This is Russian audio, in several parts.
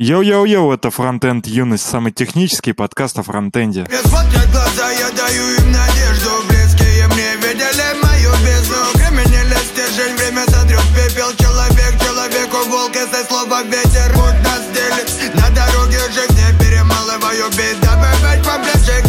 Йоу-йоу-йоу, это Фронтенд Юность, самый технический подкаст о фронтенде. На дороге жизни перемалываю бит Дабы быть поближе,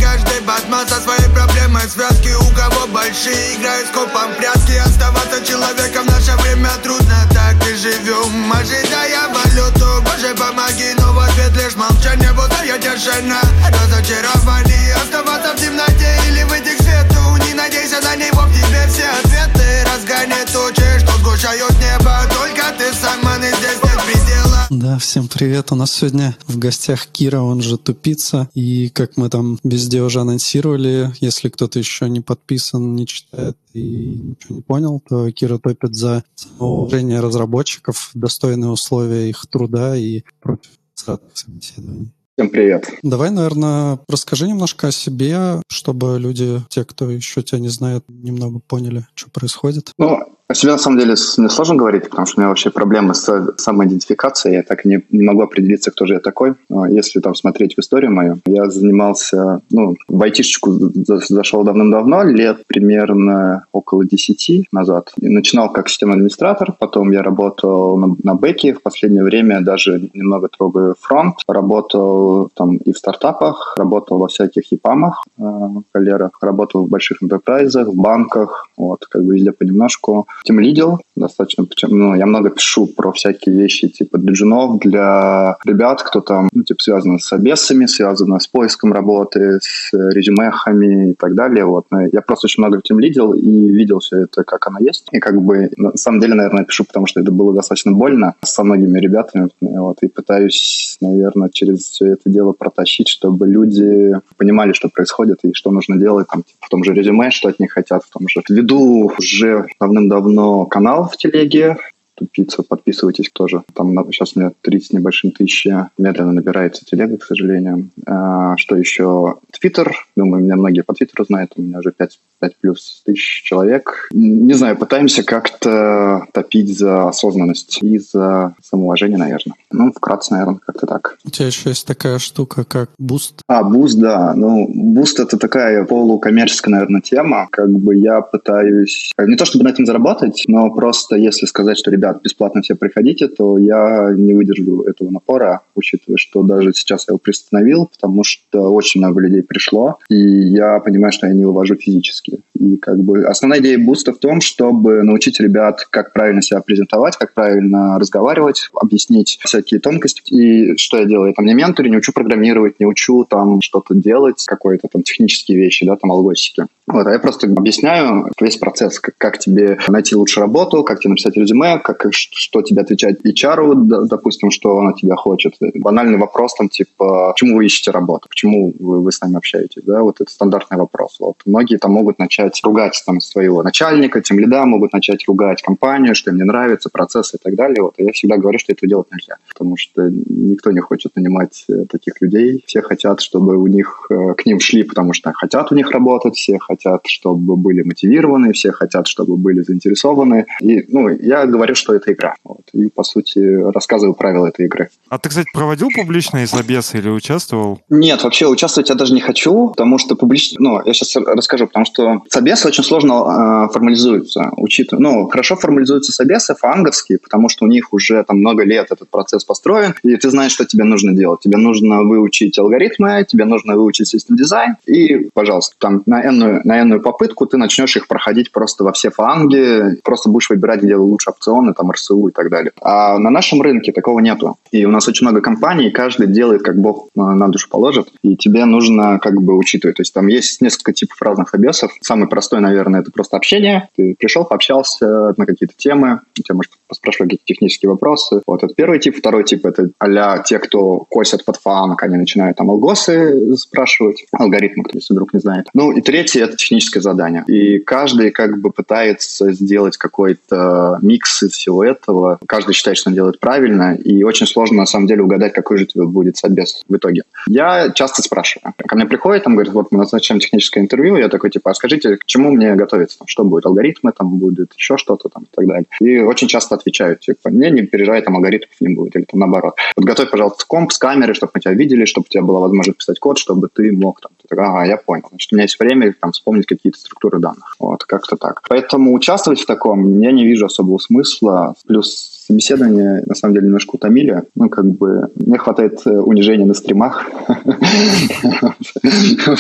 со своей проблемой Связки. У кого большие, играю скопом прятки Оставаться человеком в наше время трудно, так и живем. Ожидая валюту, боже помоги. Но в ответ лишь молчание, будто я тишина. Разочарование, оставаться в темноте или выйти к свету. Не надейся на него, в тебе все ответы Разгони тучи, что сгущают небо Только ты сам, и здесь нет предела Да, всем привет. У нас сегодня в гостях Кира, он же Тупица. И как мы там везде уже анонсировали, если кто-то еще не подписан, не читает и ничего не понял, то Кира топит за самоуважение разработчиков, достойные условия их труда и против собеседований. Всем привет. Давай, наверное, расскажи немножко о себе, чтобы люди, те, кто еще тебя не знает, немного поняли, что происходит. Ну, о себе на самом деле мне сложно говорить, потому что у меня вообще проблемы с самоидентификацией. Я так и не, не могу определиться, кто же я такой. Но Если там смотреть в историю мою, я занимался, ну, в айтишечку за- зашел давным-давно, лет примерно около 10 назад. И начинал как системный администратор, потом я работал на, на бэке, в последнее время даже немного трогаю фронт, работал там и в стартапах, работал во всяких ЕПАМах, э, галерах, работал в больших энтерпрайзах, в банках, вот, как бы везде понемножку. Тем лидил достаточно, ну, я много пишу про всякие вещи, типа для джунов, для ребят, кто там, ну, типа, связано с обессами, связано с поиском работы, с резюмехами и так далее, вот. Но я просто очень много тем лидил и видел все это, как оно есть. И как бы, на самом деле, наверное, пишу, потому что это было достаточно больно со многими ребятами, вот, и пытаюсь, наверное, через все это дело протащить, чтобы люди понимали, что происходит и что нужно делать, там, типа, в том же резюме, что от них хотят, в том же. Веду уже давным-давно канал в телеге, тупица, подписывайтесь тоже. Там сейчас у меня 30 с небольшим тысячи, медленно набирается телега, к сожалению. А, что еще? Твиттер, думаю, меня многие по Твиттеру знают, у меня уже 5, 5 плюс тысяч человек. Не знаю, пытаемся как-то топить за осознанность и за самоуважение, наверное. Ну, вкратце, наверное, как-то так. У тебя еще есть такая штука, как Boosty. А, Boosty, да. Ну, Boosty это такая полукоммерческая, наверное, тема. Как бы я пытаюсь э, не то чтобы на этом заработать, но просто если сказать, что, ребят, бесплатно все приходите, то я не выдержу этого напора, учитывая, что даже сейчас я его приостановил, потому что очень много людей пришло, и я понимаю, что я не увожу физически. И как бы основная идея буста в том, чтобы научить ребят, как правильно себя презентовать, как правильно разговаривать, объяснить всякие тонкости. И что я делаю? Я там не менторю, не учу программировать, не учу там что-то делать, какие-то там технические вещи, да, там алготики. Вот, а я просто объясняю весь процесс, как, как тебе найти лучше работу, как тебе написать резюме, как, что тебе отвечать HR, допустим, что он от тебя хочет. Банальный вопрос там типа, почему вы ищете работу, почему вы, вы с нами общаетесь, да, вот это стандартный вопрос. Вот. Многие там могут начать ругать там своего начальника, тем лида, могут начать ругать компанию, что им не нравится, процессы и так далее. Вот. И я всегда говорю, что этого делать нельзя, потому что никто не хочет нанимать э, таких людей. Все хотят, чтобы у них э, к ним шли, потому что хотят у них работать, все хотят, чтобы были мотивированы, все хотят, чтобы были заинтересованы. И, ну, я говорю, что это игра. Вот. И, по сути, рассказываю правила этой игры. А ты, кстати, проводил публичные забесы или участвовал? Нет, вообще участвовать я даже не хочу, потому что публично... Ну, я сейчас расскажу, потому что собесы очень сложно э, формализуются, учитывая... Ну, хорошо формализуются собесы фанговские, потому что у них уже там много лет этот процесс построен, и ты знаешь, что тебе нужно делать. Тебе нужно выучить алгоритмы, тебе нужно выучить систем дизайн, и, пожалуйста, там на энную, на энную попытку ты начнешь их проходить просто во все фанги, просто будешь выбирать, где лучше опционы, там, РСУ и так далее. А на нашем рынке такого нету. И у нас очень много компаний, каждый делает, как Бог э, на душу положит, и тебе нужно как бы учитывать. То есть там есть несколько типов разных обесов. Самый простой, наверное, это просто общение. Ты пришел, пообщался на какие-то темы, у тебя, может, спрашивали какие-то технические вопросы. Вот это первый тип. Второй тип — это а те, кто косят под фанк, они начинают там алгосы спрашивать, алгоритмы, кто если вдруг не знает. Ну и третий — это это техническое задание. И каждый как бы пытается сделать какой-то микс из всего этого. Каждый считает, что он делает правильно, и очень сложно на самом деле угадать, какой же тебе будет собес в итоге. Я часто спрашиваю. Ко мне приходит, там говорит, вот мы назначаем техническое интервью, я такой, типа, а скажите, к чему мне готовиться? Что будет? Алгоритмы, там будет еще что-то там и так далее. И очень часто отвечают, типа, не, не переживай, там алгоритмов не будет, или там наоборот. Вот готовь, пожалуйста, комп с камерой, чтобы мы тебя видели, чтобы у тебя была возможность писать код, чтобы ты мог там, ага, я понял. Значит, у меня есть время там вспомнить какие-то структуры данных. Вот, как-то так. Поэтому участвовать в таком я не вижу особого смысла. Плюс собеседование на самом деле немножко утомили. Ну, как бы, мне хватает э, унижения на стримах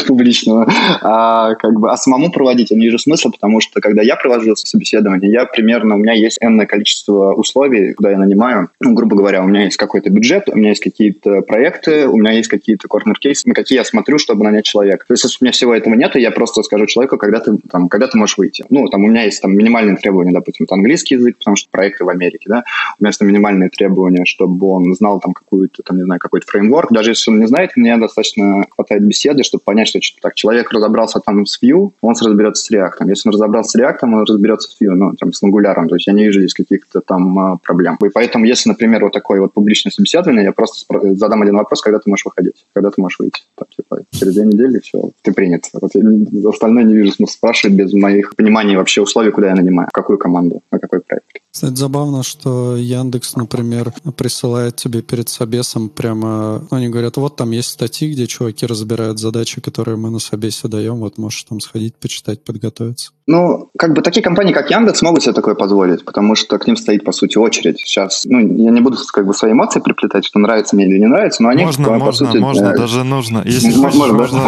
публичного. А, как бы, а самому проводить я не вижу смысла, потому что, когда я провожу собеседование, я примерно, у меня есть энное количество условий, куда я нанимаю. Ну, грубо говоря, у меня есть какой-то бюджет, у меня есть какие-то проекты, у меня есть какие-то корнер-кейсы, на какие я смотрю, чтобы нанять человека. То есть, если у меня всего этого нет, я просто скажу человеку, когда ты, там, когда ты можешь выйти. Ну, там, у меня есть там минимальные требования, допустим, это английский язык, потому что проекты в Америке, да, вместо минимальные требования, чтобы он знал там какую-то, там, не знаю, какой-то фреймворк. Даже если он не знает, мне достаточно хватает беседы, чтобы понять, что так, человек разобрался там с Vue, он разберется с React. Если он разобрался с React, он разберется с Vue, ну, там, с Angular. То есть я не вижу здесь каких-то там а, проблем. И поэтому, если, например, вот такое вот публичное собеседование, я просто задам один вопрос, когда ты можешь выходить, когда ты можешь выйти. Так, типа, через две недели все, ты принят. Вот я остальное не вижу смысла спрашивать без моих пониманий вообще условий, куда я нанимаю, какую команду, на какой проект. Кстати, забавно, что Яндекс, например, присылает тебе перед собесом прямо, ну, они говорят, вот там есть статьи, где чуваки разбирают задачи, которые мы на собесе даем, вот можешь там сходить, почитать, подготовиться. Ну, как бы такие компании, как Яндекс, могут себе такое позволить, потому что к ним стоит, по сути, очередь. Сейчас, ну, я не буду как бы свои эмоции приплетать, что нравится мне или не нравится, но они, можно, по, можно, сути, можно, нравятся. даже нужно. Если хочешь, Можно, можно.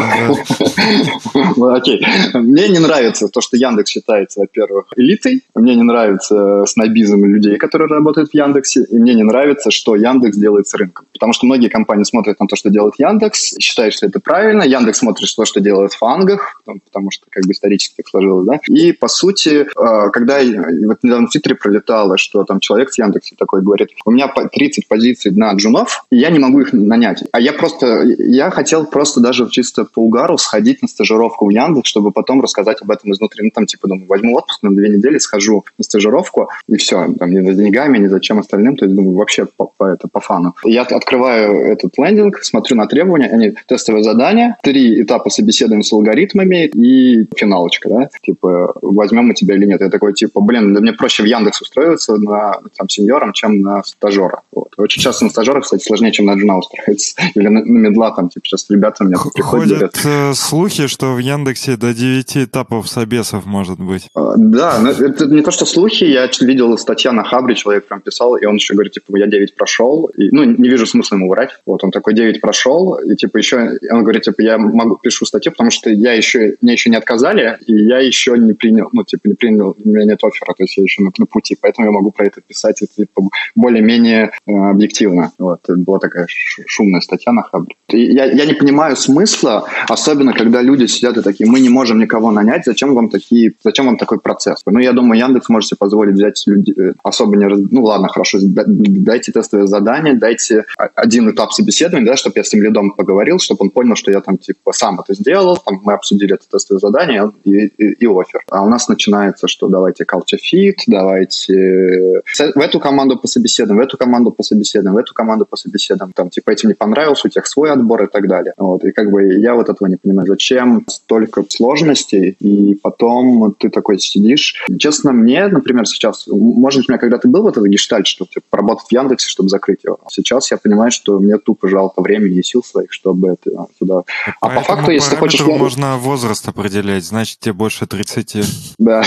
Окей. Мне не нравится то, что Яндекс считается, во-первых, элитой. Мне не нравится снобизм людей, которые работают в Яндексе. И мне не нравится, что Яндекс делает с рынком. Потому что многие компании смотрят на то, что делает Яндекс, считают, что это правильно. Яндекс смотрит то, что делает в фангах, потому- что как бы исторически так сложилось, да. И, по сути, э, когда вот недавно в Твиттере пролетало, что там человек с Яндекса такой говорит, у меня по 30 позиций на джунов, и я не могу их нанять. А я просто, я хотел просто даже чисто по угару сходить на стажировку в Яндекс, чтобы потом рассказать об этом изнутри. Ну, там, типа, думаю, возьму отпуск на две недели, схожу на стажировку, и все. Там, не за деньгами, не за чем остальным. То есть, думаю, вообще по, по- это, по фану. Я открываю этот лендинг, смотрю на требования, они тестовое задание, три этапа собеседования с алгоритмами и финалочка, да, типа, возьмем мы тебя или нет. Я такой, типа, блин, да мне проще в Яндекс устроиться на там, сеньором, чем на стажера. Вот. Очень часто на стажера, кстати, сложнее, чем на джуна устроиться. Или на, на медла, там, типа, сейчас ребята у меня приходят, Ходят э, слухи, что в Яндексе до 9 этапов собесов может быть. А, Да, но это не то, что слухи. Я видел статья на Хабре, человек прям писал, и он еще говорит, типа, я 9 прошел. И, ну, не вижу смысла ему врать. Вот он такой 9 прошел, и типа еще, он говорит, типа, я могу пишу статью, потому что я еще, мне еще не отказали, и я еще не принял, ну, типа, не принял, у меня нет оффера, то есть я еще на, на пути, поэтому я могу про это писать, это, типа, более-менее э, объективно. Вот, это была такая шумная статья на Хабре. Я, я не понимаю смысла, особенно когда люди сидят и такие, мы не можем никого нанять, зачем вам такие, зачем вам такой процесс? Ну, я думаю, Яндекс может позволить взять людей, э, особо не, ну, ладно, хорошо, да- дайте тестовое задание, дайте а- один этап собеседования, да, чтобы я с тем лидом поговорил, чтобы он понял, что я там, типа, сам это сделал, там, мы обсудили это тестовое задание и, и, и офер. А у нас начинается, что давайте culture fit, давайте э, в эту команду по собеседованию, в эту команду по собеседованию, в эту команду по собеседованию, там, типа, этим не понравился, у тех свой отбор и так далее. Вот, и как бы я вот этого не понимаю, зачем столько сложностей, и потом ты такой сидишь. Честно, мне, например, сейчас, может быть, у меня когда-то был вот этот гештальт, что типа, поработать в Яндексе, чтобы закрыть его. Сейчас я понимаю, что мне тупо жалко времени и сил своих, чтобы это сюда... А по факту, если ты хочешь... можно возраст определять, значит, тебе больше 30. Да.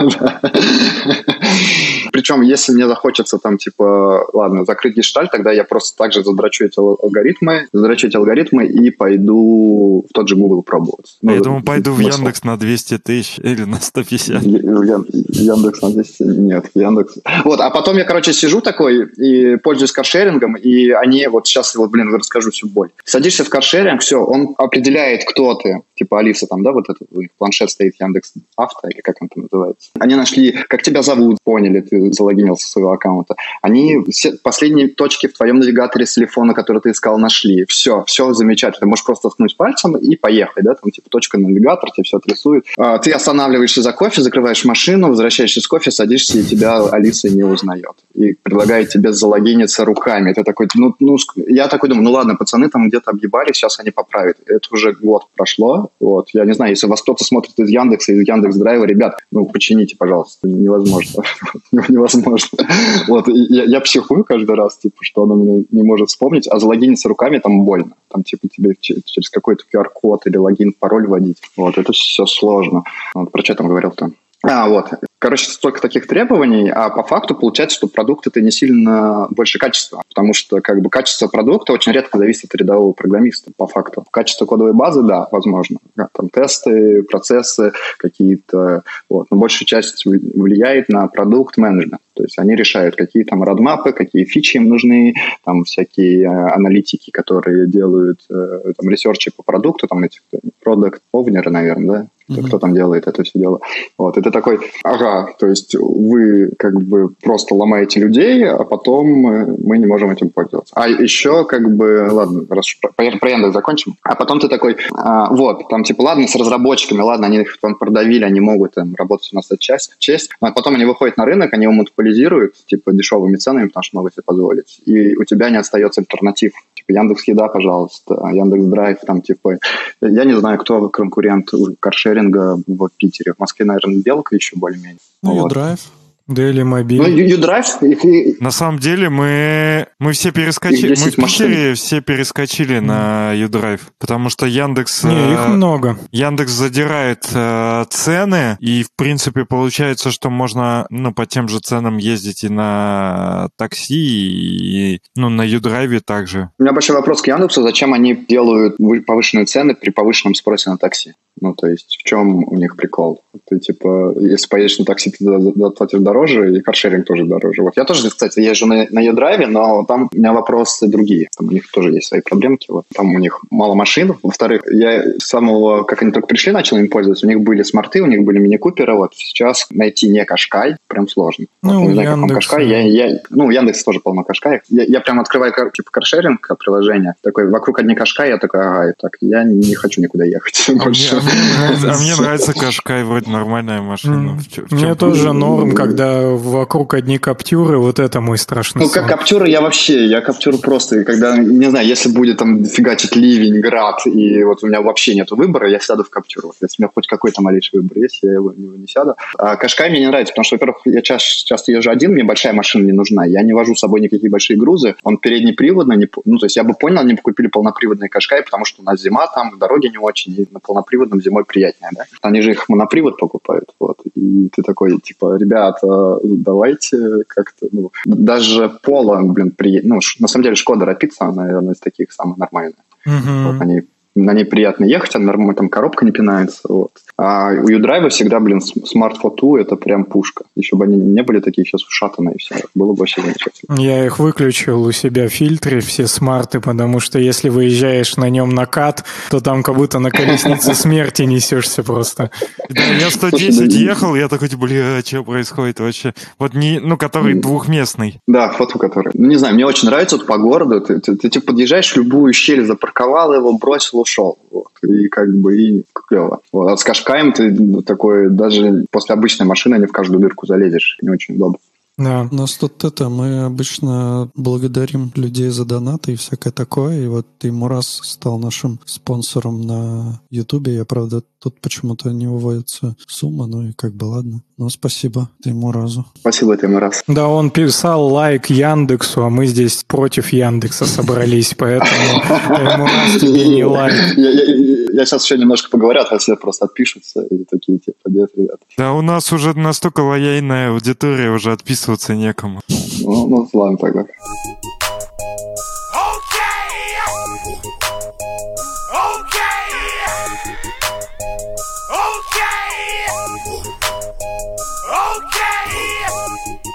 Причем, если мне захочется там, типа, ладно, закрыть гештальт, тогда я просто также задрачу эти ал- алгоритмы, задрачу эти алгоритмы и пойду в тот же Google пробовать. Ну, Я думаю, пойду в смысл. Яндекс на 200 тысяч или на 150. Я- Ян- Яндекс на 200? Нет, Яндекс. Вот, а потом я, короче, сижу такой и пользуюсь каршерингом, и они, вот сейчас, вот, блин, расскажу всю боль. Садишься в каршеринг, все, он определяет, кто ты. Типа Алиса там, да, вот этот планшет стоит Яндекс Авто, или как он там называется. Они нашли, как тебя зовут, поняли, ты залогинился со своего аккаунта. Они все последние точки в твоем навигаторе с телефона, который ты искал, нашли. Все, все замечательно. Ты можешь просто ткнуть пальцем и поехать, да, там типа точка навигатор, тебе все отрисует. А, ты останавливаешься за кофе, закрываешь машину, возвращаешься с кофе, садишься, и тебя Алиса не узнает. И предлагает тебе залогиниться руками. Это такой, ну, ну, я такой думаю, ну ладно, пацаны там где-то объебались, сейчас они поправят. Это уже год прошло. Вот. Я не знаю, если вас кто-то смотрит из Яндекса, из Яндекс Драйва, ребят, ну, почините, пожалуйста. Невозможно. Невозможно. Вот. Я, я психую каждый раз, типа, что она не может вспомнить, а залогиниться руками там больно. Там, типа, тебе через какой-то QR-код или логин, пароль вводить. Вот. Это все сложно. Про что там говорил-то? А, вот. Короче, столько таких требований, а по факту получается, что продукт это не сильно больше качества, потому что как бы качество продукта очень редко зависит от рядового программиста, по факту. Качество кодовой базы, да, возможно. Там тесты, процессы какие-то, вот. но большая часть влияет на продукт-менеджмент. То есть они решают, какие там родмапы, какие фичи им нужны, там всякие э, аналитики, которые делают э, там ресерчи по продукту, там эти продукт овнеры наверное, да, mm-hmm. кто там делает это все дело. Вот, это такой, ага, то есть вы как бы просто ломаете людей, а потом мы не можем этим пользоваться. А еще как бы, ладно, раз про, про Яндекс закончим, а потом ты такой, а, вот, там типа, ладно, с разработчиками, ладно, они их там продавили, они могут там работать у нас от часть, честь, а потом они выходят на рынок, они его монополизируют, типа, дешевыми ценами, потому что могут себе позволить, и у тебя не остается альтернатив. Типа, Яндекс Еда, пожалуйста, Яндекс Драйв, там, типа, я не знаю, кто конкурент каршеринга в Питере. В Москве, наверное, Белка еще более-менее. Ну, вот. Драйв. Daily Mobile. Ну, U-Drive. Их... На самом деле мы, мы все перескочили, мы в Питере все перескочили mm. на U-Drive, потому что Яндекс... Не, их э, много. Яндекс задирает э, цены, и в принципе получается, что можно ну, по тем же ценам ездить и на такси, и ну, на U-Drive также. У меня большой вопрос к Яндексу, зачем они делают повышенные цены при повышенном спросе на такси? Ну, то есть в чем у них прикол? Ты, типа, если поедешь на такси, ты заплатишь дороже, и каршеринг тоже дороже. Вот я тоже, кстати, езжу на, на e но там у меня вопросы другие. Там у них тоже есть свои проблемки. Вот. Там у них мало машин. Во-вторых, я с самого, как они только пришли, начал им пользоваться. У них были смарты, у них были мини-куперы. Вот сейчас найти не Кашкай прям сложно. Ну, вот, не знаю, Яндекс... Кашкай. Я, я, ну, Яндекс тоже полно Кашкай. Я, я прям открываю типа каршеринг приложение. Такой, вокруг одни Кашкай, я такой, ага, так, я не хочу никуда ехать а больше. Мне, а мне нравится Кашкай, вроде нормальная машина. Мне тоже норм, когда вокруг одни каптюры, вот это мой страшный Ну, как каптюры я вообще, я каптюры просто, когда, не знаю, если будет там фигачить ливень, град, и вот у меня вообще нет выбора, я сяду в каптюру. Если у меня хоть какой-то малейший выбор есть, я его, его не сяду. А Кашкай мне не нравится, потому что, во-первых, я часто, часто езжу один, мне большая машина не нужна. Я не вожу с собой никакие большие грузы. Он переднеприводный, не, ну, то есть я бы понял, они бы купили полноприводный Кашкай, потому что у нас зима там, дороги не очень, и на полноприводном зимой приятнее, да. Они же их монопривод покупают, вот. И ты такой, типа, ребята, давайте как-то, ну, даже Пола, блин, при, ну, на самом деле Шкода Рапица, наверное, из таких самых нормальных. Uh-huh. Вот они на ней приятно ехать, она нормально, там коробка не пинается. Вот. А у U-Drive всегда, блин, Smart Photo это прям пушка. Еще бы они не были такие сейчас ушатанные все. Было бы вообще замечательно. Я их выключил у себя в фильтре, все смарты, потому что если выезжаешь на нем на кат, то там как будто на колеснице смерти несешься просто. Да, я 110 ехал, я такой, бля, что происходит вообще? Вот не, ну, который двухместный. Да, фото который. Ну, не знаю, мне очень нравится вот по городу. Ты, ты, ты, ты подъезжаешь в любую щель, запарковал его, бросил, ушел. Вот. И как бы и клево. Вот. А с Кашкаем ты такой даже после обычной машины не в каждую дырку залезешь. Не очень удобно. Да. У нас тут это, мы обычно благодарим людей за донаты и всякое такое. И вот Тимурас стал нашим спонсором на Ютубе. Я, правда, тут почему-то не выводится сумма, ну и как бы ладно. Ну, спасибо Тимуразу. Спасибо, Тимураз. Да, он писал лайк Яндексу, а мы здесь против Яндекса собрались, поэтому Тимураз тебе не лайк. Я сейчас еще немножко поговорю, а все просто отпишутся и такие, типа, нет, ребята. Да, у нас уже настолько лояльная аудитория, уже чувствоваться некому. Ну, ну ладно тогда. Okay. Okay.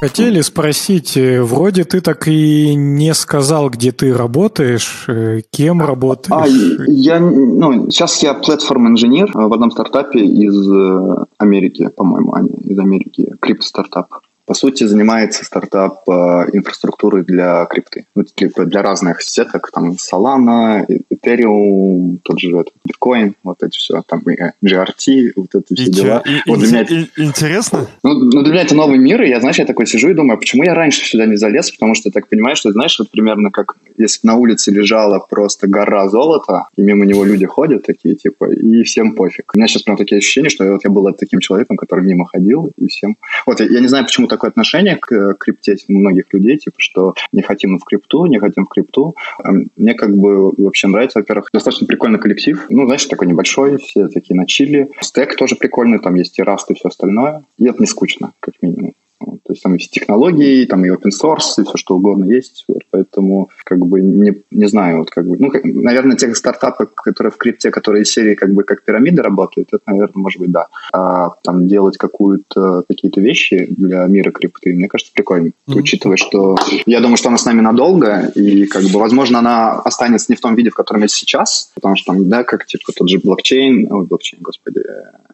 Хотели спросить, э, вроде ты так и не сказал, где ты работаешь, э, кем работаешь. А, я, ну, сейчас я платформ-инженер в одном стартапе из э, Америки, по-моему, они из Америки, крипто-стартап по сути, занимается стартап э, инфраструктуры для крипты. Ну, типа для разных сеток, там Solana, Ethereum, тот же этот, Bitcoin, вот это все, там GRT, вот это все и дела. И, вот для меня это... Интересно? Ну, ну, для меня это новый мир, и я, знаешь, я такой сижу и думаю, почему я раньше сюда не залез, потому что я так понимаю, что, знаешь, вот примерно как если на улице лежала просто гора золота, и мимо него люди ходят такие, типа, и всем пофиг. У меня сейчас прям такие ощущения, что вот я был таким человеком, который мимо ходил, и всем... Вот, я, я не знаю, почему такое отношение к э, крипте у многих людей, типа, что не хотим в крипту, не хотим в крипту. Эм, мне как бы вообще нравится, во-первых, достаточно прикольный коллектив. Ну, знаешь, такой небольшой, все такие на чили. Стек тоже прикольный, там есть и Rust, и все остальное. И это не скучно, как минимум. То есть там есть технологии, там и open source, и все что угодно есть. Вот, поэтому как бы не, не знаю, вот как бы, ну, наверное, те стартапы, которые в крипте, которые из серии как бы как пирамиды работают, это, наверное, может быть, да. А там делать какую-то, какие-то вещи для мира крипты, мне кажется, прикольно. Mm-hmm. Учитывая, что я думаю, что она с нами надолго, и как бы, возможно, она останется не в том виде, в котором есть сейчас, потому что там, да, как типа тот же блокчейн, ой, блокчейн, господи,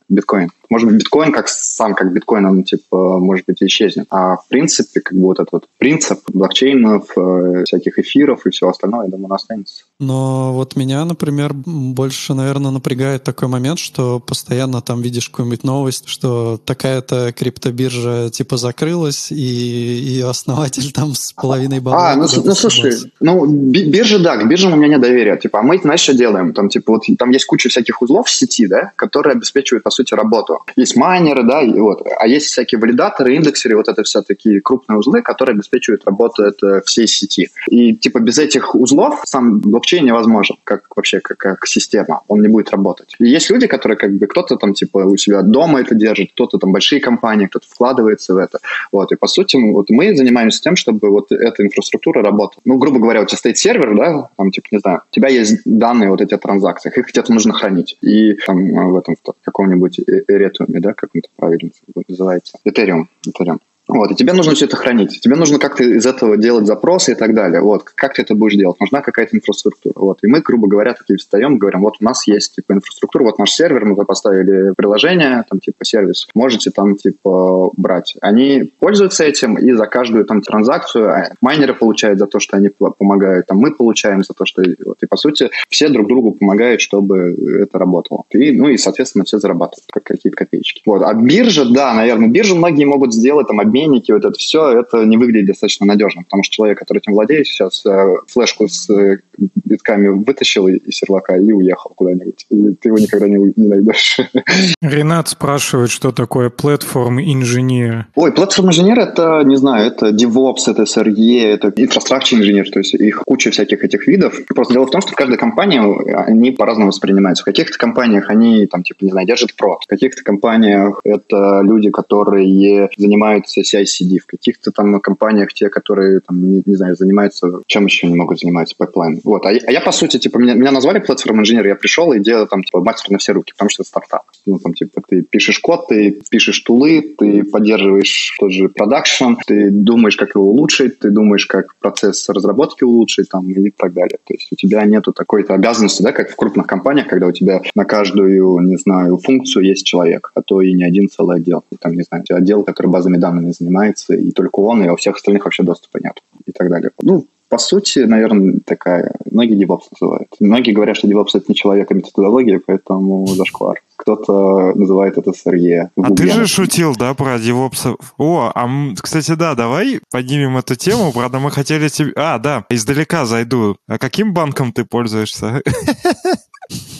биткоин. Может быть, биткоин как сам, как биткоин, он типа, может быть, исчезнет. А в принципе, как бы вот этот вот принцип блокчейнов, э, всяких эфиров и всего остального, я думаю, останется. Но вот меня, например, больше, наверное, напрягает такой момент, что постоянно там видишь какую-нибудь новость, что такая-то криптобиржа типа закрылась, и, и основатель там с половиной балла. А, ну, ну слушай, ну биржа, да, к биржам у меня нет доверия. Типа, а мы, знаешь, что делаем? Там, типа, вот там есть куча всяких узлов в сети, да, которые обеспечивают, по сути, работу. Есть майнеры, да, и вот, а есть всякие валидаторы, индексеры, вот это все такие крупные узлы, которые обеспечивают работу это всей сети. И, типа, без этих узлов сам блокчейн блокчейн невозможен, как вообще как, как система. Он не будет работать. И есть люди, которые как бы кто-то там типа у себя дома это держит, кто-то там большие компании, кто-то вкладывается в это. Вот. И по сути вот мы занимаемся тем, чтобы вот эта инфраструктура работала. Ну, грубо говоря, у тебя стоит сервер, да, там типа, не знаю, у тебя есть данные вот эти о транзакциях, их где-то нужно хранить. И там в этом в каком-нибудь Ethereum, да, как это правильно называется? Ethereum. Ethereum. Вот, и тебе нужно все это хранить. Тебе нужно как-то из этого делать запросы и так далее. Вот, как ты это будешь делать? Нужна какая-то инфраструктура. Вот, и мы, грубо говоря, такие встаем, говорим, вот у нас есть, типа, инфраструктура, вот наш сервер, мы поставили приложение, там, типа, сервис, можете там, типа, брать. Они пользуются этим, и за каждую, там, транзакцию а, майнеры получают за то, что они помогают, там, мы получаем за то, что... Вот, и, по сути, все друг другу помогают, чтобы это работало. И, ну, и, соответственно, все зарабатывают, как какие-то копеечки. Вот, а биржа, да, наверное, биржу многие могут сделать, там, обмен обменники, вот это все, это не выглядит достаточно надежно, потому что человек, который этим владеет, сейчас э, флешку с э, битками вытащил из сервака и уехал куда-нибудь, и ты его никогда не, не найдешь. Ренат спрашивает, что такое платформ-инженер? Ой, платформ-инженер — это, не знаю, это DevOps, это SRE, это infrastructure инженер, то есть их куча всяких этих видов. Просто дело в том, что в каждой компании они по-разному воспринимаются. В каких-то компаниях они, там, типа, не знаю, держат прод. В каких-то компаниях это люди, которые занимаются CI/CD, в каких-то там компаниях те, которые, там, не, не знаю, занимаются, чем еще не могут заниматься, пайплайн. Вот. А, а я, по сути, типа, меня, меня назвали платформ-инженер, я пришел и делал там, типа, мастер на все руки, потому что это стартап. Ну, там, типа, ты пишешь код, ты пишешь тулы, ты поддерживаешь тот же продакшн, ты думаешь, как его улучшить, ты думаешь, как процесс разработки улучшить, там, и так далее. То есть у тебя нету такой-то обязанности, да, как в крупных компаниях, когда у тебя на каждую, не знаю, функцию есть человек, а то и не один целый отдел. Там, не знаю, отдел, который базами данными занимается, и только он, и у всех остальных вообще доступа нет, и так далее. Ну, по сути, наверное, такая... Многие DevOps называют. Многие говорят, что DevOps — это не человек, а методология, поэтому зашквар. Кто-то называет это SRE. А ты же шутил, да, про DevOps? О, а, кстати, да, давай поднимем эту тему. Правда, мы хотели тебе... А, да, издалека зайду. А каким банком ты пользуешься?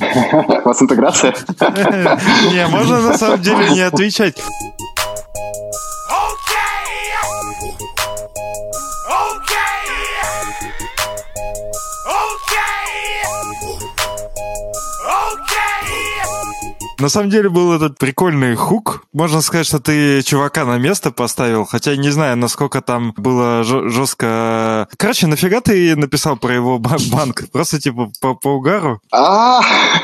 У вас интеграция? Не, можно на самом деле не отвечать. На самом деле был этот прикольный хук. Можно сказать, что ты чувака на место поставил, хотя не знаю, насколько там было жестко. Короче, нафига ты написал про его банк? Просто типа по, по угару? А,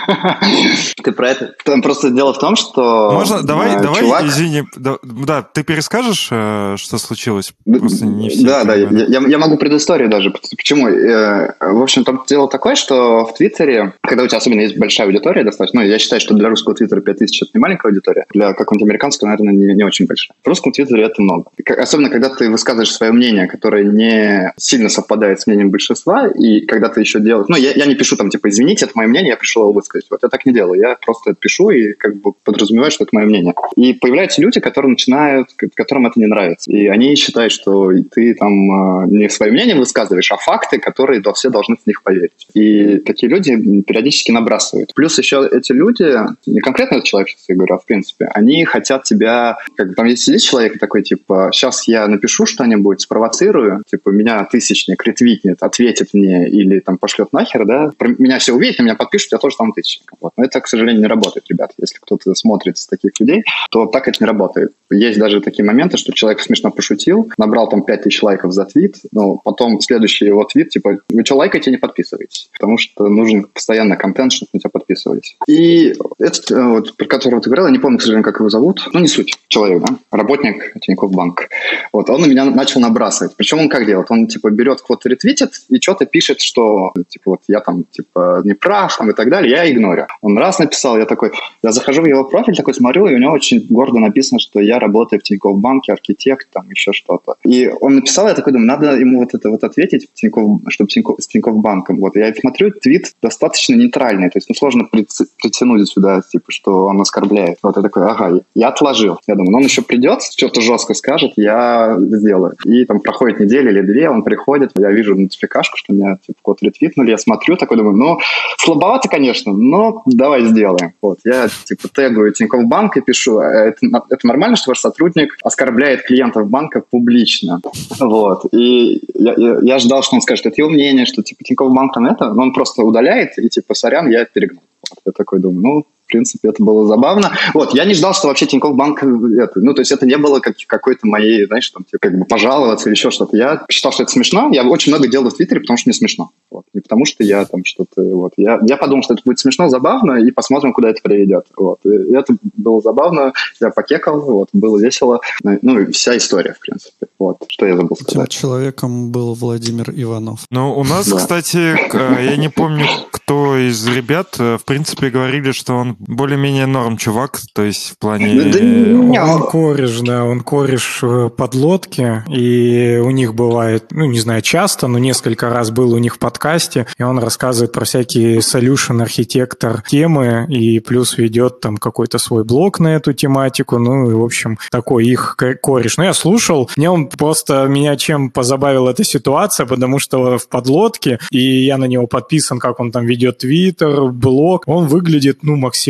Ты про это... Там просто дело в том, что... Можно, давай, э, давай, чувак- извини, да, ты перескажешь, э, что случилось? Просто не все Да, да, я могу предысторию даже. Почему? Э, В общем, там дело такое, что в Твиттере, когда у тебя особенно есть большая аудитория достаточно, ну, я считаю, что для русского Твиттера 5000 это не маленькая аудитория, для какого-нибудь американского, наверное, не, не очень большая. В русском Твиттере это много. Особенно, когда ты высказываешь свое мнение, которое не сильно совпадает с мнением большинства, и когда ты еще делаешь... Ну, я, я не пишу там, типа, извините, это мое мнение, я пришел его высказать. Вот я так не делаю. Я просто пишу и как бы подразумеваю, что это мое мнение. И появляются люди, которые начинают, которым это не нравится. И они считают, что ты там э, не свое мнение высказываешь, а факты, которые все должны в них поверить. И такие люди периодически набрасывают. Плюс еще эти люди, не конкретно этот человек, сейчас я говорю, а в принципе, они хотят тебя... Как, там есть сидит человек такой, типа, сейчас я напишу что-нибудь, спровоцирую, типа, меня тысячник ретвитнет, ответит мне или там пошлет нахер, да, про меня все увидят, меня подпишут, я тоже стану тысячником. Вот. Но это, к сожалению, не работает, ребят. Если кто-то смотрит с таких людей, то так это не работает. Есть даже такие моменты, что человек смешно пошутил, набрал там 5000 лайков за твит, но потом следующий его твит, типа, вы что, лайкаете, не подписывайтесь, потому что нужен постоянно контент, чтобы на тебя подписывались. И этот, э, вот, про которого ты я не помню, к сожалению, как его зовут, ну, не суть, человек, да, работник Тинькофф Банк. Вот, он на меня начал набрасывать. Причем он как делает? Он, типа, берет кого-то ретвитит и что-то пишет, что, типа, вот я там, типа, не прав, там, и так далее, я игнорю. Он раз написал, я такой, я захожу в его профиль, такой смотрю, и у него очень гордо написано, что я работаю в Тинькофф Банке, архитект, там, еще что-то. И он написал, я такой думаю, надо ему вот это вот ответить, Тинькофф, чтобы Тинькофф, с Тинькофф Банком. Вот, я смотрю, твит достаточно нейтральный, то есть, ну, сложно притянуть сюда, типа, что он оскорбляет. Вот я такой, ага, я отложил. Я думаю, ну, он еще придет, что-то жестко скажет, я сделаю. И там проходит неделя или две, он приходит, я вижу нотификашку, что меня, типа, код ретвитнули, я смотрю, такой думаю, ну, слабовато, конечно, но давай сделаем. Вот, я, типа, тегаю Тинькофф Банк и пишу, «А это, это нормально, что ваш сотрудник оскорбляет клиентов банка публично? Вот, и я, я- я ждал, что он скажет, это его мнение, что, типа, Тинькофф Банк там это, но он просто удаляет, и, типа, сорян, я перегнул. Вот, я такой думаю, ну, в принципе, это было забавно. Вот, я не ждал, что вообще Тинькофф Банк, э, это, ну, то есть это не было как, какой-то моей, знаешь, там, типа, как бы пожаловаться или еще что-то. Я считал, что это смешно. Я очень много делал в Твиттере, потому что мне смешно. Вот. Не потому что я там что-то, вот. Я, я подумал, что это будет смешно, забавно, и посмотрим, куда это приведет. Вот. И это было забавно, я покекал, вот, было весело. Ну, и вся история, в принципе. Вот, что я забыл Этим сказать. человеком был Владимир Иванов. Ну, у нас, Да. кстати, э, я не помню, кто из ребят, э, в принципе, говорили, что он более-менее норм чувак, то есть в плане... Да не, Он кореш, да, он кореш э, подлодки, и у них бывает, ну, не знаю, часто, но несколько раз был у них в подкасте, и он рассказывает про всякие solution архитектор темы, и плюс ведет там какой-то свой блог на эту тематику, ну, и, в общем, такой их ко- кореш. Ну, я слушал, мне он просто, меня чем позабавила эта ситуация, потому что в подлодке, и я на него подписан, как он там ведет твиттер, блог, он выглядит, ну, максимально,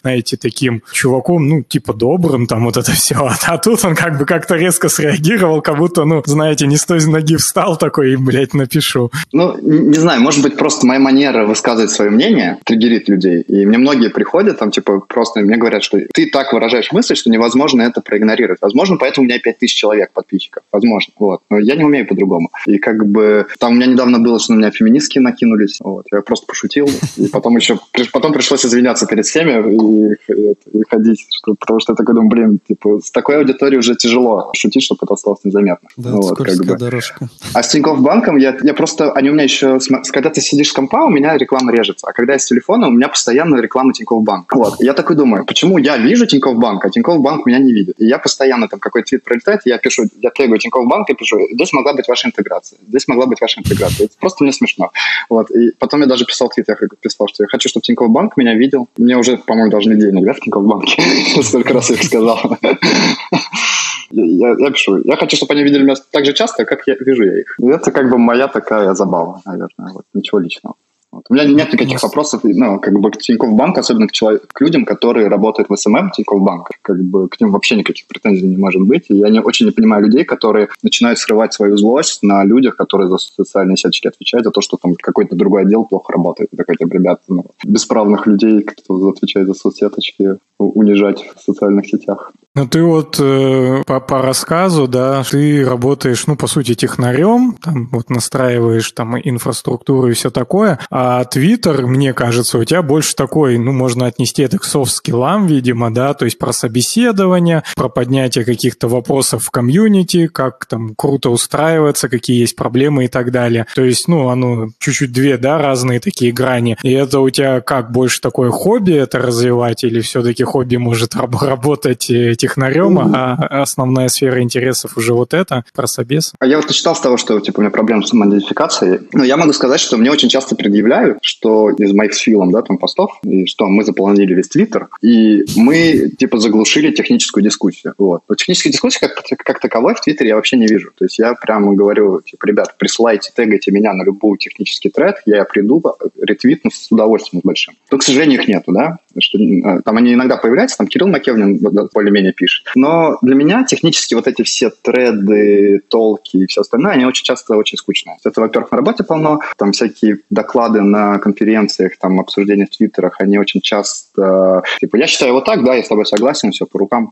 знаете, таким чуваком, ну, типа добрым, там вот это все. А тут он как бы как-то резко среагировал, как будто, ну, знаете, не с той ноги встал такой и, блядь, напишу. Ну, не знаю, может быть, просто моя манера высказывать свое мнение триггерит людей. И мне многие приходят, там, типа, просто мне говорят, что ты так выражаешь мысль, что невозможно это проигнорировать. Возможно, поэтому у меня 5000 человек подписчиков. Возможно. Вот. Но я не умею по-другому. И как бы там у меня недавно было, что на меня феминистки накинулись. Вот. Я просто пошутил. И потом еще потом пришлось извиняться перед всеми и, и- и ходить. Что, потому что я такой думаю, блин, типа, с такой аудиторией уже тяжело шутить, чтобы это осталось незаметно. Да, Ну, вот, как бы. дорожка. А с Тинькофф Банком я, я просто... Они у меня еще... Когда ты сидишь с компа, у меня реклама режется. А когда я с телефона, у меня постоянно реклама Тинькофф Банк. Вот. Я такой думаю, почему я вижу Тинькофф Банк, а Тинькофф Банк меня не видит? И я постоянно там какой-то твит пролетает, я пишу, я тегаю Тинькофф Банк и пишу, здесь могла быть ваша интеграция, здесь могла быть ваша интеграция. Это просто мне смешно. Вот. И потом я даже писал твит, я писал, что я хочу, чтобы Тинькофф Банк меня видел. Мне уже, по-моему, должны денег, да, в Тинькофф Банке? Столько раз я их сказал. Я, я пишу, я хочу, чтобы они видели меня так же часто, как я вижу я их. Это как бы моя такая забава, наверное. Вот, ничего личного. Вот. У меня нет никаких вопросов, ну, как бы к Тинькофф Банк, особенно к, человек, к людям, которые работают в СММ Тинькофф Банка. Как бы к ним вообще никаких претензий не может быть. И я не, очень не понимаю людей, которые начинают срывать свою злость на людях, которые за социальные сеточки отвечают, за то, что там какой-то другой отдел плохо работает. Такой, типа, ребят, ну, бесправных людей, кто отвечает за соцсеточки, унижать в социальных сетях. Ну, ты вот э, по, по рассказу, да, ты работаешь, ну, по сути, технарем, там вот настраиваешь там инфраструктуру и все такое, а Твиттер, мне кажется, у тебя больше такой, ну, можно отнести это к софт-скиллам, видимо, да, то есть про собеседование, про поднятие каких-то вопросов в комьюнити, как там круто устраиваться, какие есть проблемы и так далее. То есть, ну, оно чуть-чуть две, да, разные такие грани. И это у тебя как, больше такое хобби это развивать, или все-таки хобби может работать э, технарем, а основная сфера интересов уже вот это, про собес. А я вот начитал с того, что типа, у меня проблемы с самоидентификацией. Но я могу сказать, что мне очень часто предъявляют, что из моих с Филом, да, там постов, и что мы заполонили весь Твиттер, и мы, типа, заглушили техническую дискуссию. Вот. Но технической дискуссии как, как таковой в Твиттере я вообще не вижу. То есть я прямо говорю, типа, ребят, присылайте, тегайте меня на любой технический тред, я приду, ретвитну с удовольствием с большим. Но, к сожалению, их нету, да, что э, там они иногда появляются, там Кирилл Макевнин более-менее пишет. Но для меня технически вот эти все треды, толки и все остальное, они очень часто очень скучные. Это, во-первых, на работе полно, там всякие доклады на конференциях, там обсуждения в твиттерах, они очень часто... Типа, я считаю вот так, да, я с тобой согласен, все, по рукам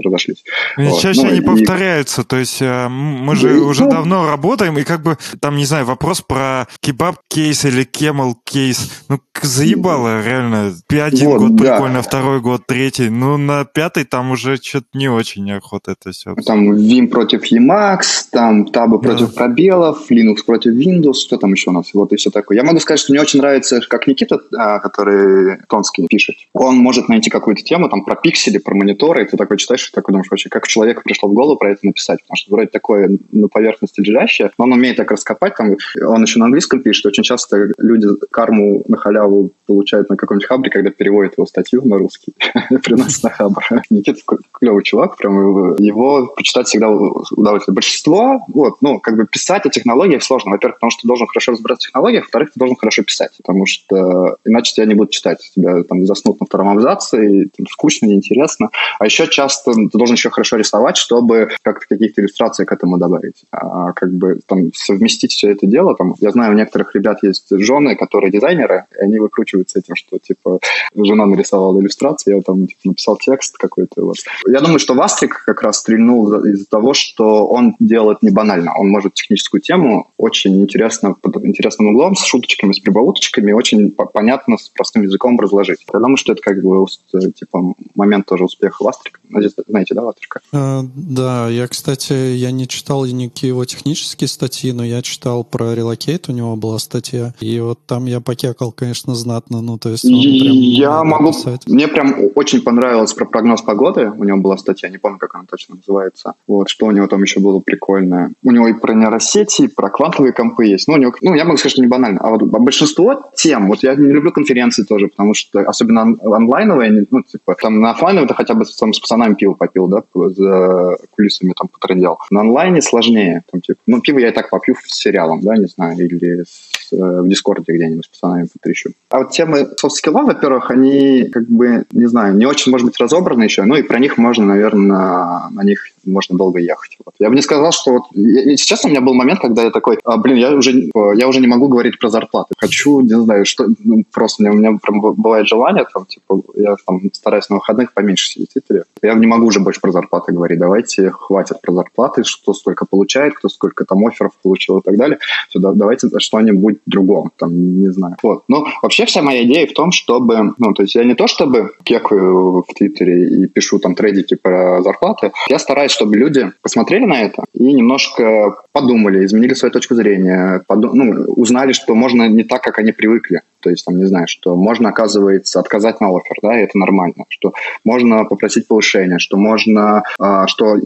разошлись. И вот. чаще ну, они и... повторяются, то есть э, мы же ну, уже давно работаем, и как бы там, не знаю, вопрос про кебаб-кейс или кемал-кейс, ну, заебало, реально. Один вот, год да. прикольно, второй год, третий, ну, на пятый там уже что-то не очень охота это все. Там Vim против Emacs, там табы да. против пробелов, Linux против Windows, что там еще у нас, вот и все такое. Я могу сказать, что мне очень нравится, как Никита, а, который Тонский пишет, он может найти какую-то тему, там, про пиксели, про мониторы, и ты такой читаешь, и такой думаешь, вообще, как человеку пришло в голову про это написать, потому что вроде такое на поверхности лежащее, но он умеет так раскопать, там, он еще на английском пишет, очень часто люди карму на халяву получают на каком-нибудь хабре, когда переводят его статью на русский, приносят на хабр. Никита клевый чувак, прям его почитать всегда удовольствие. Большинство, вот, ну, как бы писать о технологиях сложно. Во-первых, потому что ты должен хорошо разбираться в технологиях, во-вторых, ты должен хорошо писать, потому что иначе тебя не будут читать. Тебя там заснут на втором абзаце, и там, скучно, неинтересно. А еще часто ты должен еще хорошо рисовать, чтобы как-то каких-то иллюстраций к этому добавить. А как бы там совместить все это дело, там, я знаю, у некоторых ребят есть жены, которые дизайнеры, и они выкручиваются этим, что, типа, жена нарисовала иллюстрации, я там типа, написал текст какой-то. Вот. Я думаю, что Вастрик как раз стрельнул из-за того, что он делает не банально. Он может техническую тему очень интересно, под интересным углом, с шуточками, с прибауточками, очень понятно, с простым языком разложить. Я думаю, что это как бы типа момент тоже успеха Вастрика. Знаете, да, Вастрика? А, да, я, кстати, я не читал никакие его технические статьи, но я читал про Relocate, у него была статья, и вот там я покекал, конечно, знатно, ну, то есть он прям Я могу... Писать. Мне прям очень понравилось про прогноз погоды, у него была статья, не помню, как она точно называется, вот, что у него там еще было прикольное. У него и про нейросети, и про квантовые компы есть, ну, у него, ну, я могу сказать, что не банально, а вот большинство тем, вот я не люблю конференции тоже, потому что, особенно онлайновые, ну, типа, там на офлайновые ты хотя бы там, с пацанами пиво попил, да, за кулисами там потрындел. На онлайне сложнее, там, типа, ну, пиво я и так попью с сериалом, да, не знаю, или с, э, в Дискорде где-нибудь с пацанами потрещу. А вот темы софт-скилла, во-первых, они, как бы, не знаю, не очень, может быть, разобраны еще, ну, и про них можно, наверное, на них можно долго ехать. Вот. Я бы не сказал, что вот... Я, сейчас у меня был момент, когда я такой, а, блин, я уже, я уже не могу говорить про зарплаты. Хочу, не знаю, что... Ну, просто у меня, у меня прям бывает желание, там, типа, я там стараюсь на выходных поменьше сидеть Твиттере. Я не могу уже больше про зарплаты говорить. Давайте, хватит про зарплаты, что сколько получает, кто сколько там офферов получил и так далее. Все, да, давайте что-нибудь другом, там, не знаю. Вот. Ну, вообще вся моя идея в том, чтобы... Ну, то есть я не то, чтобы кекаю в Твиттере и пишу там трейдики про зарплаты, я стараюсь чтобы люди посмотрели на это и немножко подумали, изменили свою точку зрения, подум- ну, узнали, что можно не так, как они привыкли. То есть, там, не знаю, что можно, оказывается, отказать на офер, да, и это нормально, что можно попросить повышения, что можно, э, что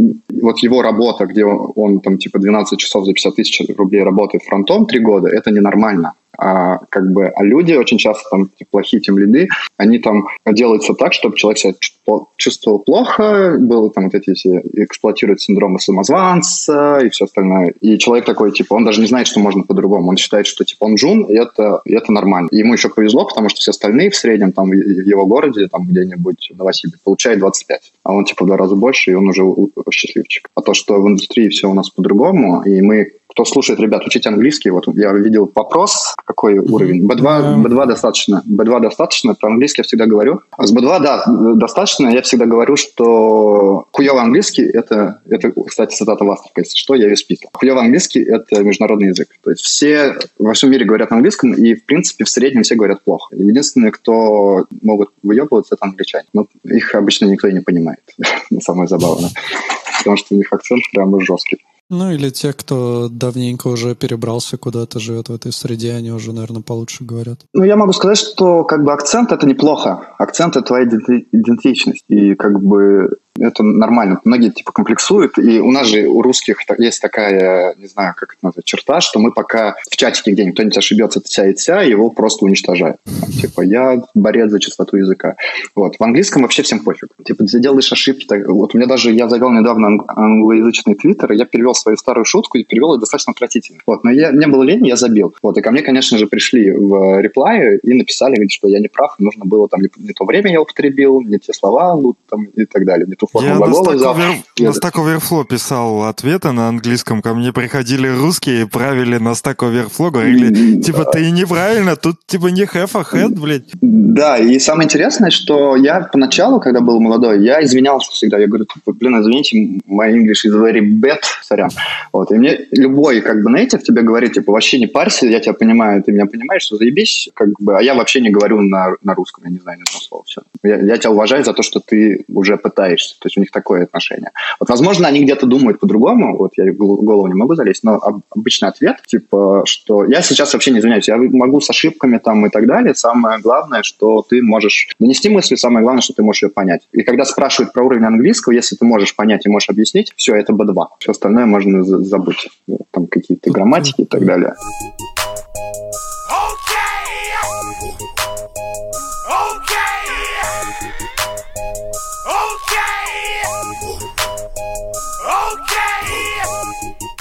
вот его работа, где он, он там типа 12 часов за 50 тысяч рублей работает фронтом 3 года, это ненормально а, как бы, а люди очень часто там плохие тем лиды, они там делаются так, чтобы человек себя чувствовал плохо, был там вот эти все, эксплуатируют синдромы самозванца и все остальное. И человек такой, типа, он даже не знает, что можно по-другому. Он считает, что, типа, он джун, и это, и это нормально. И ему еще повезло, потому что все остальные в среднем там в его городе, там где-нибудь в Новосибирске, получают 25. А он, типа, в два раза больше, и он уже счастливчик. А то, что в индустрии все у нас по-другому, и мы кто слушает ребят, учить английский, вот я видел вопрос, какой уровень. B2, B2 достаточно. B2 достаточно, по-английски я всегда говорю. С B2, да, достаточно. Я всегда говорю, что хуёвый английский это, это, кстати, цитата Вастрика, если что, я ее списал. Хуёвый английский это международный язык. То есть все во всем мире говорят на английском, и, в принципе, в среднем все говорят плохо. Единственные, кто могут выебываться, это англичане. Но их обычно никто и не понимает. Самое забавное. Потому что у них акцент прямо жесткий. Ну или те, кто давненько уже перебрался куда-то, живет в этой среде, они уже, наверное, получше говорят. Ну, я могу сказать, что как бы акцент это неплохо. Акцент это твоя идентичность. И как бы это нормально. Многие типа комплексуют. И у нас же, у русских есть такая, не знаю, как это назвать, черта, что мы пока в чатике где-нибудь кто-нибудь ошибется тя и тя, его просто уничтожают. Там, типа, я борец за чистоту языка. Вот. В английском вообще всем пофиг. Типа, ты делаешь ошибки. Так, вот у меня даже, я завел недавно англоязычный твиттер, и я перевел свою старую шутку и перевел ее достаточно отвратительно. Вот. Но я, мне было лень, я забил. Вот. И ко мне, конечно же, пришли в реплай и написали, что я не прав, нужно было там не, не то время я употребил, не те слова, там, и так далее, не ту форму я глагола взял. На Stack Overflow писал ответы на английском, ко мне приходили русские, правили на Stack Overflow, говорили, типа, ты неправильно, тут типа не have a head, блядь. Да, и самое интересное, что я поначалу, когда был молодой, я извинялся всегда, я говорю, типа, блин, извините, my English is very bad, сорян. Вот, и мне любой, как бы, native тебе говорит, типа, вообще не парься, я тебя понимаю, ты меня понимаешь, что заебись, как бы, а я вообще не говорю на, на русском, я не знаю ни одного слова, все. Я, я тебя уважаю за то, что ты уже пытаешься, то есть у них такое отношение. Вот, возможно, они где-то думают по-другому, вот я в голову не могу залезть, но обычный ответ, типа, что я сейчас вообще не извиняюсь, я могу с ошибками там и так далее, самое главное, что ты можешь донести мысли, самое главное, что ты можешь ее понять. И когда спрашивают про уровень английского, если ты можешь понять и можешь объяснить, все, это B2. Все остальное можно забыть. Там какие-то грамматики и так далее.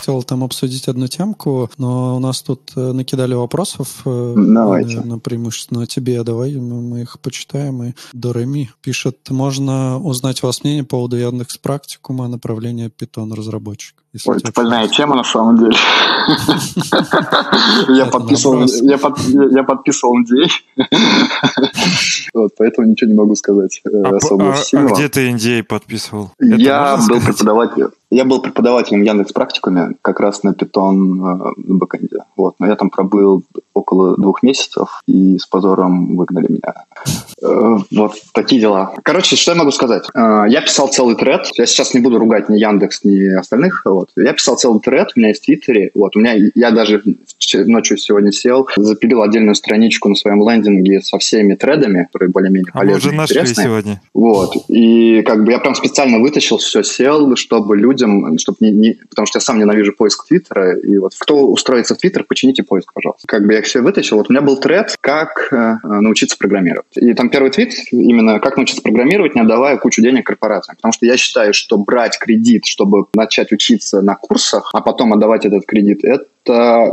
Хотел там обсудить одну темку, но у нас тут э, накидали вопросов. Э, Давайте. Наверное, преимущественно тебе. Давай мы их почитаем. И Дореми пишет, можно узнать у вас мнение по поводу Яндекс Практикума направления Python разработчик. Ой, это больная тема на самом деле. Я подписывал я подписывал NDA, поэтому ничего не могу сказать э, а особо а, А где ты NDA подписывал? Я был преподавателем. Я был преподавателем Яндекс практикуме как раз на Python э, на бэкэнде. Вот. Но я там пробыл около двух месяцев, и с позором выгнали меня. Э, вот такие дела. Короче, что я могу сказать? Я писал целый тред. Я сейчас не буду ругать ни Яндекс, ни остальных. Вот. Я писал целый тред, у меня есть в Твиттере. Вот. У меня, я даже ночью сегодня сел, запилил отдельную страничку на своем лендинге со всеми тредами, которые более-менее а полезные. Мы уже нашли сегодня. Вот. И как бы я прям специально вытащил все, сел, чтобы людям, чтобы не, не... Потому что я сам ненавижу поиск Твиттера. И вот кто устроится в Твиттер, почините поиск, пожалуйста. Как бы я все вытащил. Вот у меня был тред, как э, научиться программировать. И там первый твит именно как научиться программировать, не отдавая кучу денег корпорациям. Потому что я считаю, что брать кредит, чтобы начать учиться на курсах, а потом отдавать этот кредит, это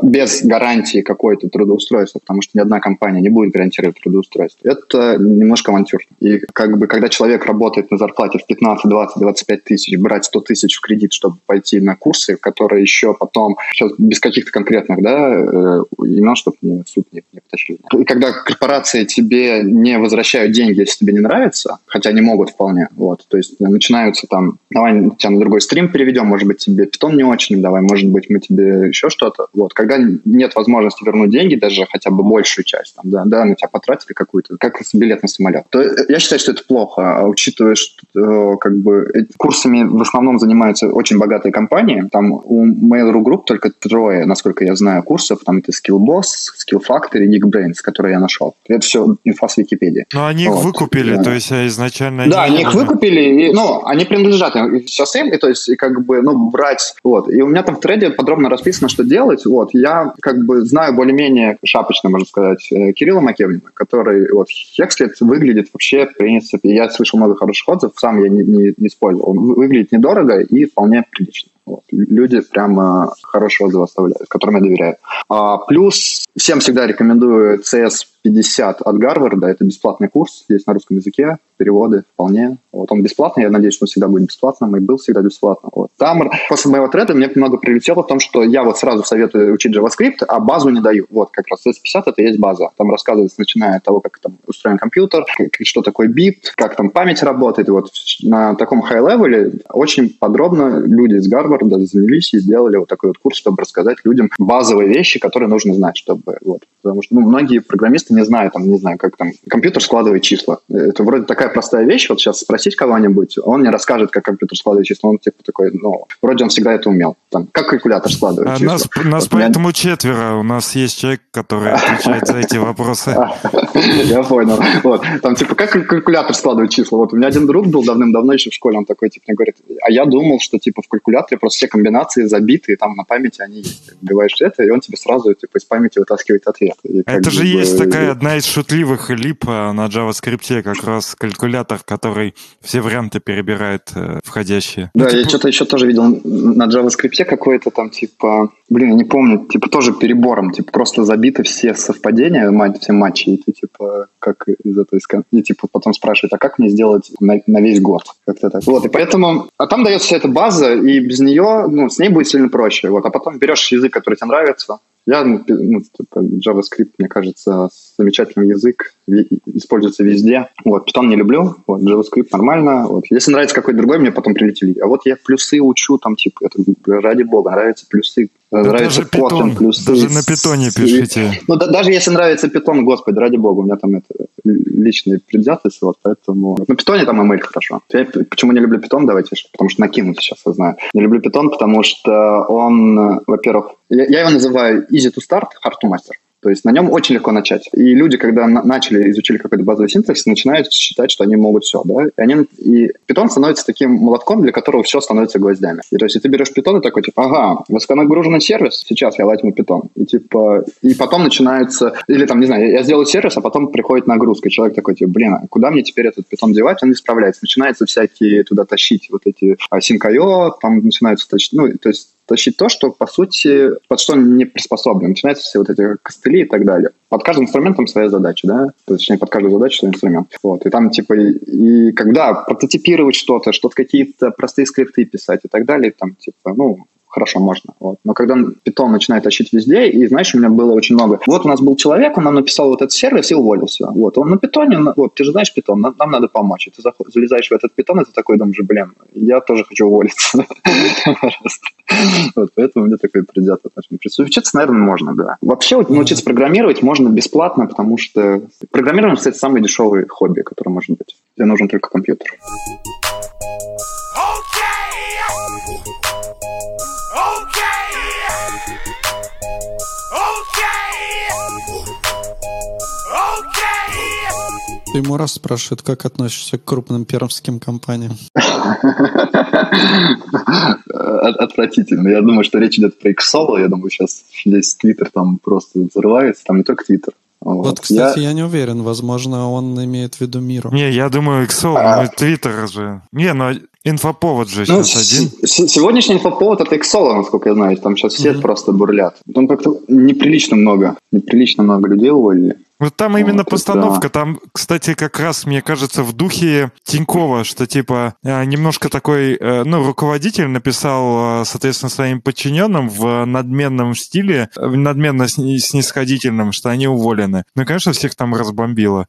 без гарантии какой-то трудоустройства, потому что ни одна компания не будет гарантировать трудоустройство. Это немножко авантюрно. И как бы, когда человек работает на зарплате в 15, 20, 25 тысяч, брать 100 тысяч в кредит, чтобы пойти на курсы, которые еще потом, сейчас без каких-то конкретных, да, э, имен, чтобы не, суд не, не потащил. И когда корпорации тебе не возвращают деньги, если тебе не нравится, хотя они могут вполне, вот, то есть начинаются там, давай тебя на другой стрим переведем, может быть, тебе питон не очень, давай, может быть, мы тебе еще что-то, что вот, когда нет возможности вернуть деньги, даже хотя бы большую часть, там, да, да, на тебя потратили какую-то, как билет на самолет, то я считаю, что это плохо, а учитывая, что как бы курсами в основном занимаются очень богатые компании, там у Mail.ru Group только трое, насколько я знаю, курсов, там это Skillboss, Skill Factory, Geekbrains, которые я нашел. Это все инфа с Википедии. Но они вот. их выкупили, да. то есть а изначально... Да, они, они их выкупили, и, ну, они принадлежат сейчас им, и то есть как бы, ну, брать, вот. И у меня там в трейде подробно расписано, что делать, делать. Вот, я как бы знаю более-менее шапочно, можно сказать, э, Кирилла Макевнина, который вот Хекслет выглядит вообще, в принципе, я слышал много хороших отзывов, сам я не, не, не использовал. Он выглядит недорого и вполне прилично. Вот. Люди прямо хорошие отзывы оставляют, которым я доверяю. А, плюс всем всегда рекомендую CS 50 от Гарварда. Это бесплатный курс, есть на русском языке, переводы вполне. Вот он бесплатный, я надеюсь, что он всегда будет бесплатным, и был всегда бесплатно. Вот. Там после моего треда мне много прилетело в том, что я вот сразу советую учить JavaScript, а базу не даю. Вот как раз CS50 это есть база. Там рассказывается, начиная от того, как там устроен компьютер, что такое бит, как там память работает. И вот на таком high-level очень подробно люди из Гарварда занялись и сделали вот такой вот курс, чтобы рассказать людям базовые вещи, которые нужно знать, чтобы вот. Потому что ну, многие программисты не знают, там, не знаю, как там компьютер складывает числа. Это вроде такая простая вещь. Вот сейчас спросить кого-нибудь, он не расскажет, как компьютер складывает числа. Он типа такой, ну, вроде он всегда это умел. Там, как калькулятор складывает а числа. Нас, нас вот поэтому меня... четверо. У нас есть человек, который отвечает за эти вопросы. Я понял. Вот. Там типа, как калькулятор складывает числа? Вот у меня один друг был давным-давно еще в школе, он такой, типа, мне говорит, а я думал, что типа в калькуляторе просто все комбинации забиты, и там на памяти они есть. Ты это, и он тебе сразу типа из памяти вытаскивает ответ. И, это же бы, есть такая одна из шутливых лип на JavaScript, как раз калькулятор, который все варианты перебирает э, входящие. Да, ну, типа... я что-то еще тоже видел на JavaScript какой-то там типа, блин, я не помню, типа тоже перебором, типа просто забиты все совпадения, все матчи, и ты типа как из этого искать. И типа потом спрашивают, а как мне сделать на, на весь год? Как-то так. Вот, и поэтому, а там дается вся эта база, и без нее, ну, с ней будет сильно проще. Вот, а потом берешь язык, который тебе нравится, я, ну, ну типа, JavaScript, мне кажется, замечательный язык, используется везде. Вот, Python не люблю, вот, JavaScript нормально. Вот. Если нравится какой-то другой, мне потом прилетели. А вот я плюсы учу, там, типа, это, ради бога, нравятся плюсы да нравится даже Kotlin, плюс... Даже на питоне пишите. Ну, да, даже если нравится питон, господи, ради бога, у меня там это личные предвзятости, вот, поэтому... На питоне там ML хорошо. Я почему не люблю питон, давайте, потому что накинуть сейчас, я знаю. Не люблю питон, потому что он, во-первых, я, я его называю easy to start, hard to master. То есть на нем очень легко начать. И люди, когда на- начали, изучили какой-то базовый синтакс, начинают считать, что они могут все. Да? И, они, и Python становится таким молотком, для которого все становится гвоздями. И то есть, если ты берешь Python и такой, типа, ага, высоконагруженный сервис, сейчас я латиму Python. И типа, и потом начинается, или там, не знаю, я сделаю сервис, а потом приходит нагрузка. И человек такой, типа, блин, а куда мне теперь этот Python девать? Он не справляется. Начинается всякие туда тащить вот эти async.io, там начинаются тащить, ну, то есть тащить то, что, по сути, под что не приспособлен. Начинаются все вот эти костыли и так далее. Под каждым инструментом своя задача, да? Точнее, под каждую задачу свой инструмент. Вот. И там, типа, и когда прототипировать что-то, что-то какие-то простые скрипты писать и так далее, там, типа, ну, хорошо, можно. Вот. Но когда Python начинает тащить везде, и, знаешь, у меня было очень много... Вот у нас был человек, он нам написал вот этот сервис и уволился. Вот. Он на питоне, вот, ты же знаешь Python, нам, нам надо помочь. И ты залезаешь в этот Python, и ты такой думаешь, блин, я тоже хочу уволиться. Вот, поэтому меня такое предвзятое отношение. Учиться, наверное, можно, да. Вообще научиться программировать можно бесплатно, потому что программирование, кстати, самый дешевый хобби, который может быть. Тебе нужен только компьютер. Ему раз спрашивает, как относишься к крупным пермским компаниям. Отвратительно. Я думаю, что речь идет про Xolo. Я думаю, сейчас весь Твиттер там просто взрывается. Там не только Твиттер. Вот, вот кстати, я... я не уверен. Возможно, он имеет в виду миру. Не, я думаю, Xolo, а... ну, Твиттер же. Не, ну инфоповод же ну, сейчас один. Сегодняшний инфоповод это Xolo, насколько я знаю. Там сейчас все mm-hmm. просто бурлят. Там как-то неприлично много. Неприлично много людей уволили. Вот там именно вот, постановка, да. там, кстати, как раз, мне кажется, в духе Тинькова, что типа э, немножко такой, э, ну, руководитель написал, э, соответственно, своим подчиненным в надменном стиле, надменно снисходительном, что они уволены. Ну, конечно, всех там разбомбило.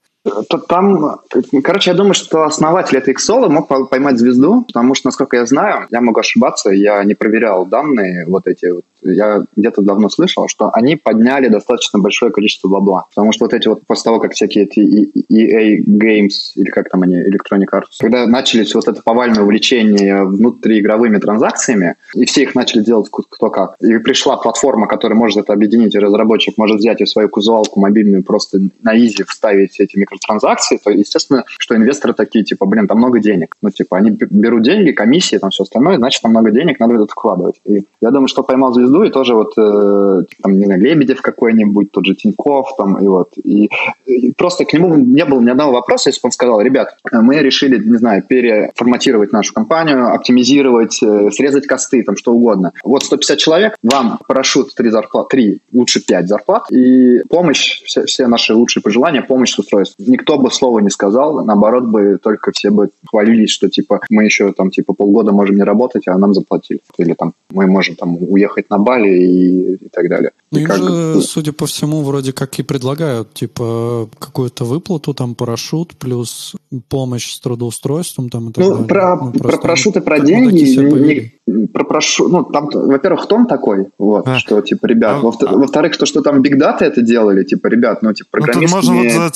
Там, короче, я думаю, что основатель этой Xolo мог поймать звезду, потому что, насколько я знаю, я могу ошибаться, я не проверял данные вот эти вот, я где-то давно слышал, что они подняли достаточно большое количество бабла, потому что вот эти вот, после того, как всякие эти EA Games, или как там они, Electronic Arts, когда начались вот это повальное увлечение внутриигровыми транзакциями, и все их начали делать кто как, и пришла платформа, которая может это объединить, и разработчик может взять и свою кузуалку мобильную просто на изи вставить эти микро микротранзакции, то, естественно, что инвесторы такие, типа, блин, там много денег. Ну, типа, они берут деньги, комиссии, там все остальное, значит, там много денег, надо это вкладывать. И я думаю, что поймал звезду, и тоже вот, э, там, не знаю, Лебедев какой-нибудь, тот же Тиньков, там, и вот. И, и просто к нему не было ни одного вопроса, если бы он сказал, ребят, мы решили, не знаю, переформатировать нашу компанию, оптимизировать, э, срезать косты, там, что угодно. Вот 150 человек, вам парашют 3 зарплат, 3, лучше 5 зарплат, и помощь, все, все наши лучшие пожелания, помощь с устройством. Никто бы слова не сказал, наоборот бы только все бы хвалились, что, типа, мы еще, там, типа, полгода можем не работать, а нам заплатили. Или, там, мы можем, там, уехать на Бали и, и так далее. Ну, и им как же, бы- судя по всему, вроде как и предлагают, типа, какую-то выплату, там, парашют, плюс помощь с трудоустройством, там, и так Ну, далее. про, Ну, про просто парашюты, про деньги, не- не- про прошу, ну, там, во-первых, тон такой, вот, А. что, типа, ребят, А- во-вто- а- во-ворых, то, что там Big Data это делали, типа, ребят, ну, типа, Ну, тут программисты можно вот умеют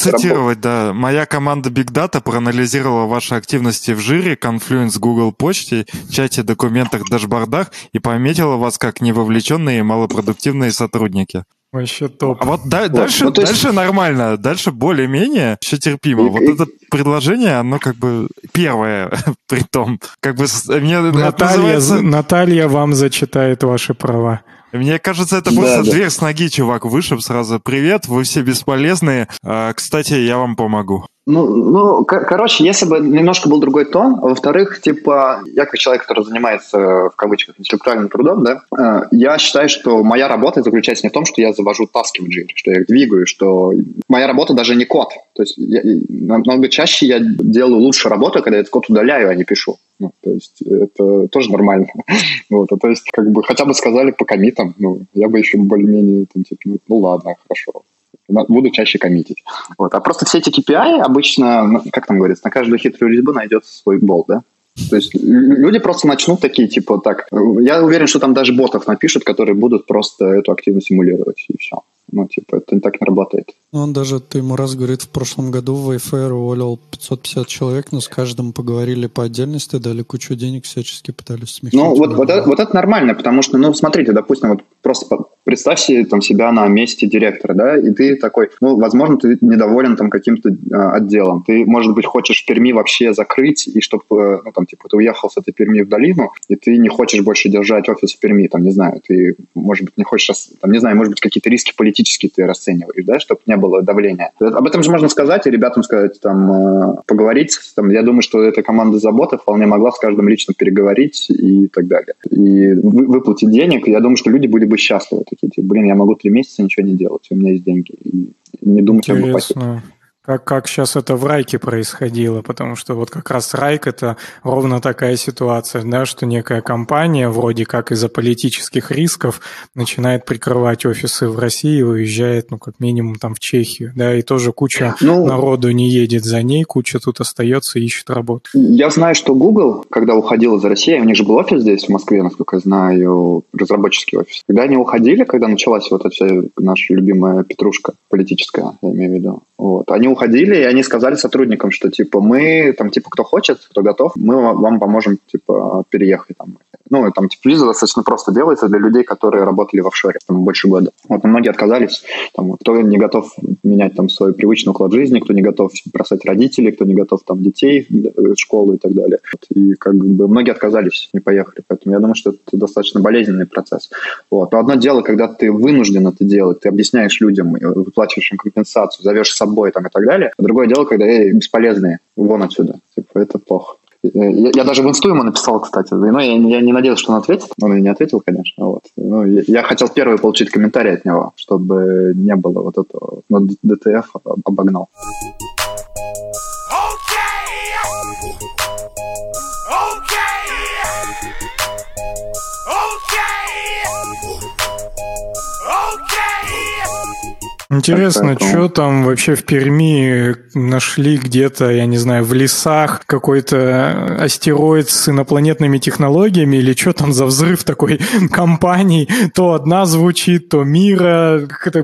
зацитировать, да. Моя команда Big Data проанализировала ваши активности в жире, Confluence, Google почте, чате, документах, дашбордах и пометила вас как невовлеченные и малопродуктивные сотрудники. Вообще топ. А вот да- дальше, ну, есть- дальше нормально, дальше более-менее еще терпимо. И- вот и- это предложение, оно как бы первое, при том. Как бы мне Наталья, называется- Наталья вам зачитает ваши права. Мне кажется, это просто да. дверь с ноги, чувак, вышиб сразу. Привет, вы все бесполезные. А, кстати, я вам помогу. Ну, ну, кор- короче, если бы немножко был другой тон, а во-вторых, типа, я как человек, который занимается, в кавычках, интеллектуальным трудом, да, э, я считаю, что моя работа заключается не в том, что я завожу таски в Jira, что я их двигаю, что моя работа даже не код. То есть я- намного чаще я делаю лучше работу, когда этот код удаляю, а не пишу. Ну, то есть это тоже нормально. Вот, а то есть как бы хотя бы сказали по комитам, ну, я бы еще более-менее, там, типа, ну, ну ладно, хорошо. Буду чаще коммитить. Вот. А просто все эти KPI обычно, ну, как там говорится, на каждую хитрую резьбу найдется свой бол, да? То есть лю- люди просто начнут такие, типа, так, я уверен, что там даже ботов напишут, которые будут просто эту активность симулировать, и все. Ну, типа, это так не работает. Ну, Он даже, ты ему раз говорит, в прошлом году в Wayfair уволил 550 человек, но с каждым поговорили по отдельности, дали кучу денег, всячески пытались смягчить. Ну, вот, вот, это, вот это нормально, потому что, ну, смотрите, допустим, вот просто представь себе там, себя на месте директора, да, и ты такой, ну, возможно, ты недоволен там каким-то э, отделом, ты, может быть, хочешь в Перми вообще закрыть, и чтобы, ну, там, типа, ты уехал с этой Перми в долину, и ты не хочешь больше держать офис в Перми, там, не знаю, ты, может быть, не хочешь, там, не знаю, может быть, какие-то риски политические ты расцениваешь, да, чтобы не было давления. Об этом же можно сказать, и ребятам сказать, там, э, поговорить, там, я думаю, что эта команда заботы вполне могла с каждым лично переговорить и так далее. И вы- выплатить денег, я думаю, что люди были бы счастливы, такие, типа, блин, я могу три месяца ничего не делать, у меня есть деньги, и не думать об ипотеке. Как, как сейчас это в Райке происходило, потому что вот как раз Райк это ровно такая ситуация, да, что некая компания вроде как из-за политических рисков начинает прикрывать офисы в России и уезжает, ну, как минимум там в Чехию, да, и тоже куча Ну, народу не едет за ней, куча тут остается и ищет работу. Я знаю, что Google, когда уходил из России, у них же был офис здесь, в Москве, насколько я знаю, разработческий офис. Когда они уходили, когда началась вот эта вся наша любимая петрушка политическая, я имею в виду, вот, они уходили, и они сказали сотрудникам, что, типа, мы, там, типа, кто хочет, кто готов, мы вам поможем, типа, переехать там. Ну, там, типа, виза достаточно просто делается для людей, которые работали в офшоре там, больше года. Вот, многие отказались, там, кто не готов менять там свой привычный уклад жизни, кто не готов бросать родителей, кто не готов там детей школу и так далее. Вот, и как бы многие отказались, не поехали. Поэтому я думаю, что это достаточно болезненный процесс. Вот. Но одно дело, когда ты вынужден это делать, ты объясняешь людям, выплачиваешь им компенсацию, зовешь с собой там, и так далее. А другое дело, когда эй, бесполезные, вон отсюда. Типа, это плохо. Я, я даже в инсту ему написал, кстати. Но я, я не надеялся, что он ответит. Он и не ответил, конечно. Вот. Ну, я, я хотел первый получить комментарий от него, чтобы не было вот этого. Но ДТФ обогнал. Интересно, Поэтому- что там вообще в Перми нашли где-то, я не знаю, в лесах какой-то астероид с инопланетными технологиями или что там за взрыв такой компаний? То одна звучит, то мира.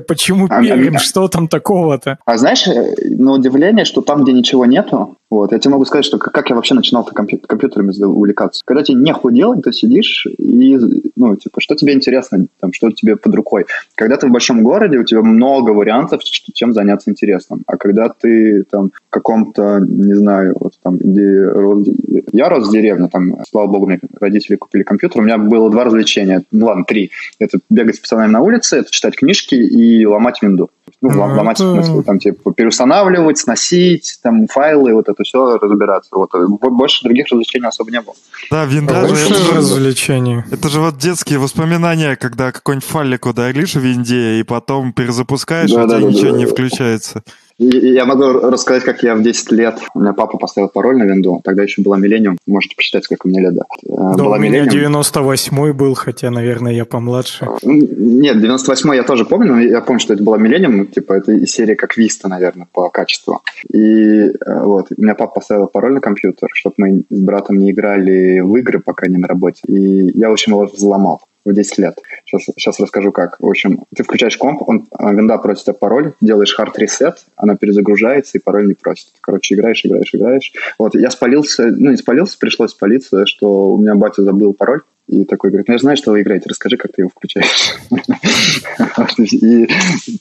Почему А, Пермь? а, Что там такого-то? А знаешь, э, на удивление, что там, где ничего нету, Вот, я тебе могу сказать, что как, я вообще начинал компью- компьютерами увлекаться. Когда тебе не делать, ты сидишь и, ну, типа, что тебе интересно, там, что тебе под рукой. Когда ты в большом городе, у тебя много вариантов, чем заняться интересным. А когда ты там в каком-то, не знаю, вот там, где рос, я рос в деревне, там, слава богу, мне родители купили компьютер, у меня было два развлечения, ну ладно, три. Это бегать с пацанами на улице, это читать книжки и ломать винду. Ну, ну ломать это... в смысле, там, типа, переустанавливать, сносить, там, файлы, вот это все разбираться. Вот. Больше других развлечений особо не было. Да, винда же... Это развлечение. Это же вот детские воспоминания, когда какой-нибудь файлик удалишь в винде, и потом перезапускаешь, да, и да, у тебя да, ничего да, не да. включается. Я могу рассказать, как я в 10 лет, у меня папа поставил пароль на винду, тогда еще была Миллениум, можете посчитать, сколько мне лет, да. Э, да, была у меня 98-й был, хотя, наверное, я помладше. Нет, 98-й я тоже помню, но я помню, что это была Миллениум, типа, это из серии как Виста, наверное, по качеству. И э, вот, у меня папа поставил пароль на компьютер, чтобы мы с братом не играли в игры, пока не на работе. И я, в общем, его взломал в 10 лет. Сейчас, сейчас расскажу как. В общем, ты включаешь комп, он, а, винда просит тебя пароль, делаешь hard reset, она перезагружается, и пароль не просит. Короче, играешь, играешь, играешь. Вот, я спалился, ну, не спалился, пришлось спалиться, что у меня батя забыл пароль, и такой говорит, ну я знаю, что вы играете, расскажи, как ты его включаешь. И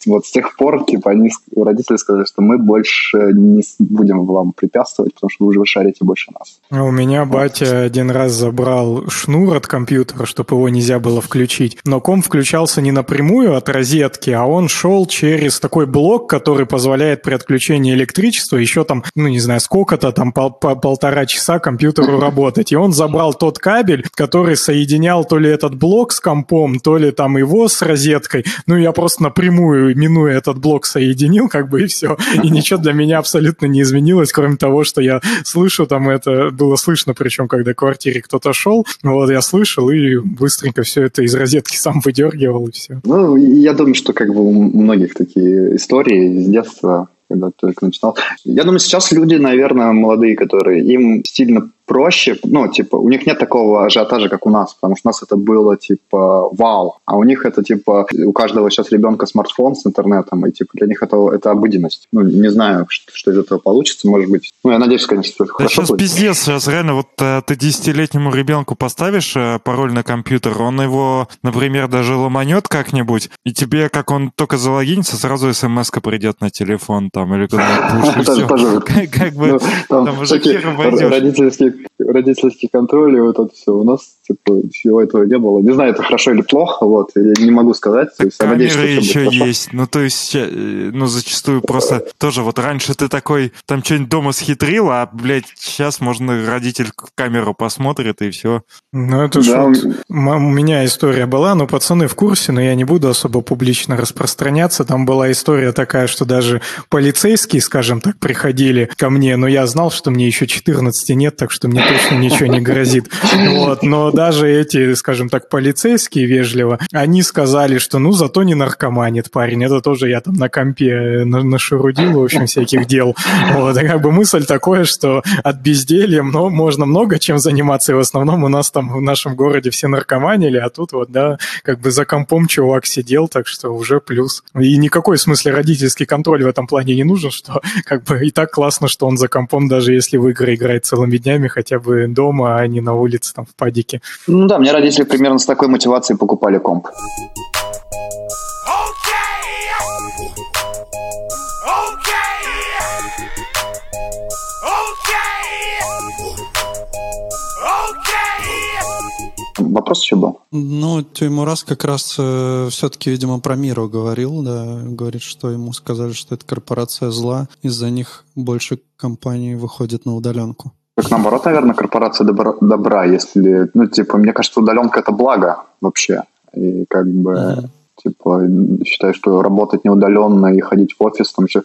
вот с тех пор, типа, они, родители сказали, что мы больше не будем вам препятствовать, потому что вы уже шарите больше нас. А у меня батя один раз забрал шнур от компьютера, чтобы его нельзя было включить. Но комп включался не напрямую от розетки, а он шел через такой блок, который позволяет при отключении электричества еще там, ну не знаю, сколько-то, там пол полтора часа компьютеру работать. И он забрал тот кабель, который соединял то ли этот блок с компом, то ли там его с розеткой. Ну, я просто напрямую, минуя этот блок, соединил, как бы, и все. И ничего для меня абсолютно не изменилось, кроме того, что я слышу, там это было слышно, причем, когда в квартире кто-то шел, вот я слышал и быстренько все это из розетки сам выдергивал, и все. Ну, я думаю, что как бы у многих такие истории с детства когда только начинал. Я думаю, сейчас люди, наверное, молодые, которые им сильно проще, ну, типа, у них нет такого ажиотажа, как у нас, потому что у нас это было, типа, вау, а у них это, типа, у каждого сейчас ребенка смартфон с интернетом, и, типа, для них это, это обыденность. Ну, не знаю, что, что из этого получится, может быть. Ну, я надеюсь, конечно, что это да сейчас будет. пиздец, сейчас реально, вот э, ты десятилетнему ребенку поставишь э, пароль на компьютер, он его, например, даже ломанет как-нибудь, и тебе, как он только залогинится, сразу смс придет на телефон там, или куда-нибудь, Как бы, ну, там уже хер войдешь родительский контроль и вот это все. У нас, типа, всего этого не было. Не знаю, это хорошо или плохо, вот, я не могу сказать. То есть, камеры надеюсь, еще есть. Ну, то есть, э, ну, зачастую просто тоже вот раньше ты такой, там что-нибудь дома схитрил, а, блядь, сейчас можно родитель в камеру посмотрит и все. Ну, это да. шут. У меня история была, но пацаны в курсе, но я не буду особо публично распространяться. Там была история такая, что даже полицейские, скажем так, приходили ко мне, но я знал, что мне еще 14 нет, так что мне точно ничего не грозит. Вот. Но даже эти, скажем так, полицейские вежливо, они сказали, что ну зато не наркоманит парень. Это тоже я там на компе нашерудил, в общем, всяких дел. Вот. И как бы мысль такое, что от безделья но можно много чем заниматься, и в основном у нас там в нашем городе все наркоманили, а тут вот, да, как бы за компом чувак сидел, так что уже плюс. И никакой в смысле родительский контроль в этом плане не нужен, что как бы и так классно, что он за компом, даже если в игры играет целыми днями, хотя бы дома, а не на улице, там, в падике. Ну да, мне родители примерно с такой мотивацией покупали комп. Вопрос еще был? Ну, Тимурас как раз э, все-таки, видимо, про Миру говорил, да, говорит, что ему сказали, что это корпорация зла, из-за них больше компаний выходит на удаленку. Так наоборот, наверное, корпорация добра, добра, если, ну, типа, мне кажется, удаленка это благо вообще. И как бы, uh-huh. типа, считаю, что работать не удаленно и ходить в офис, там еще...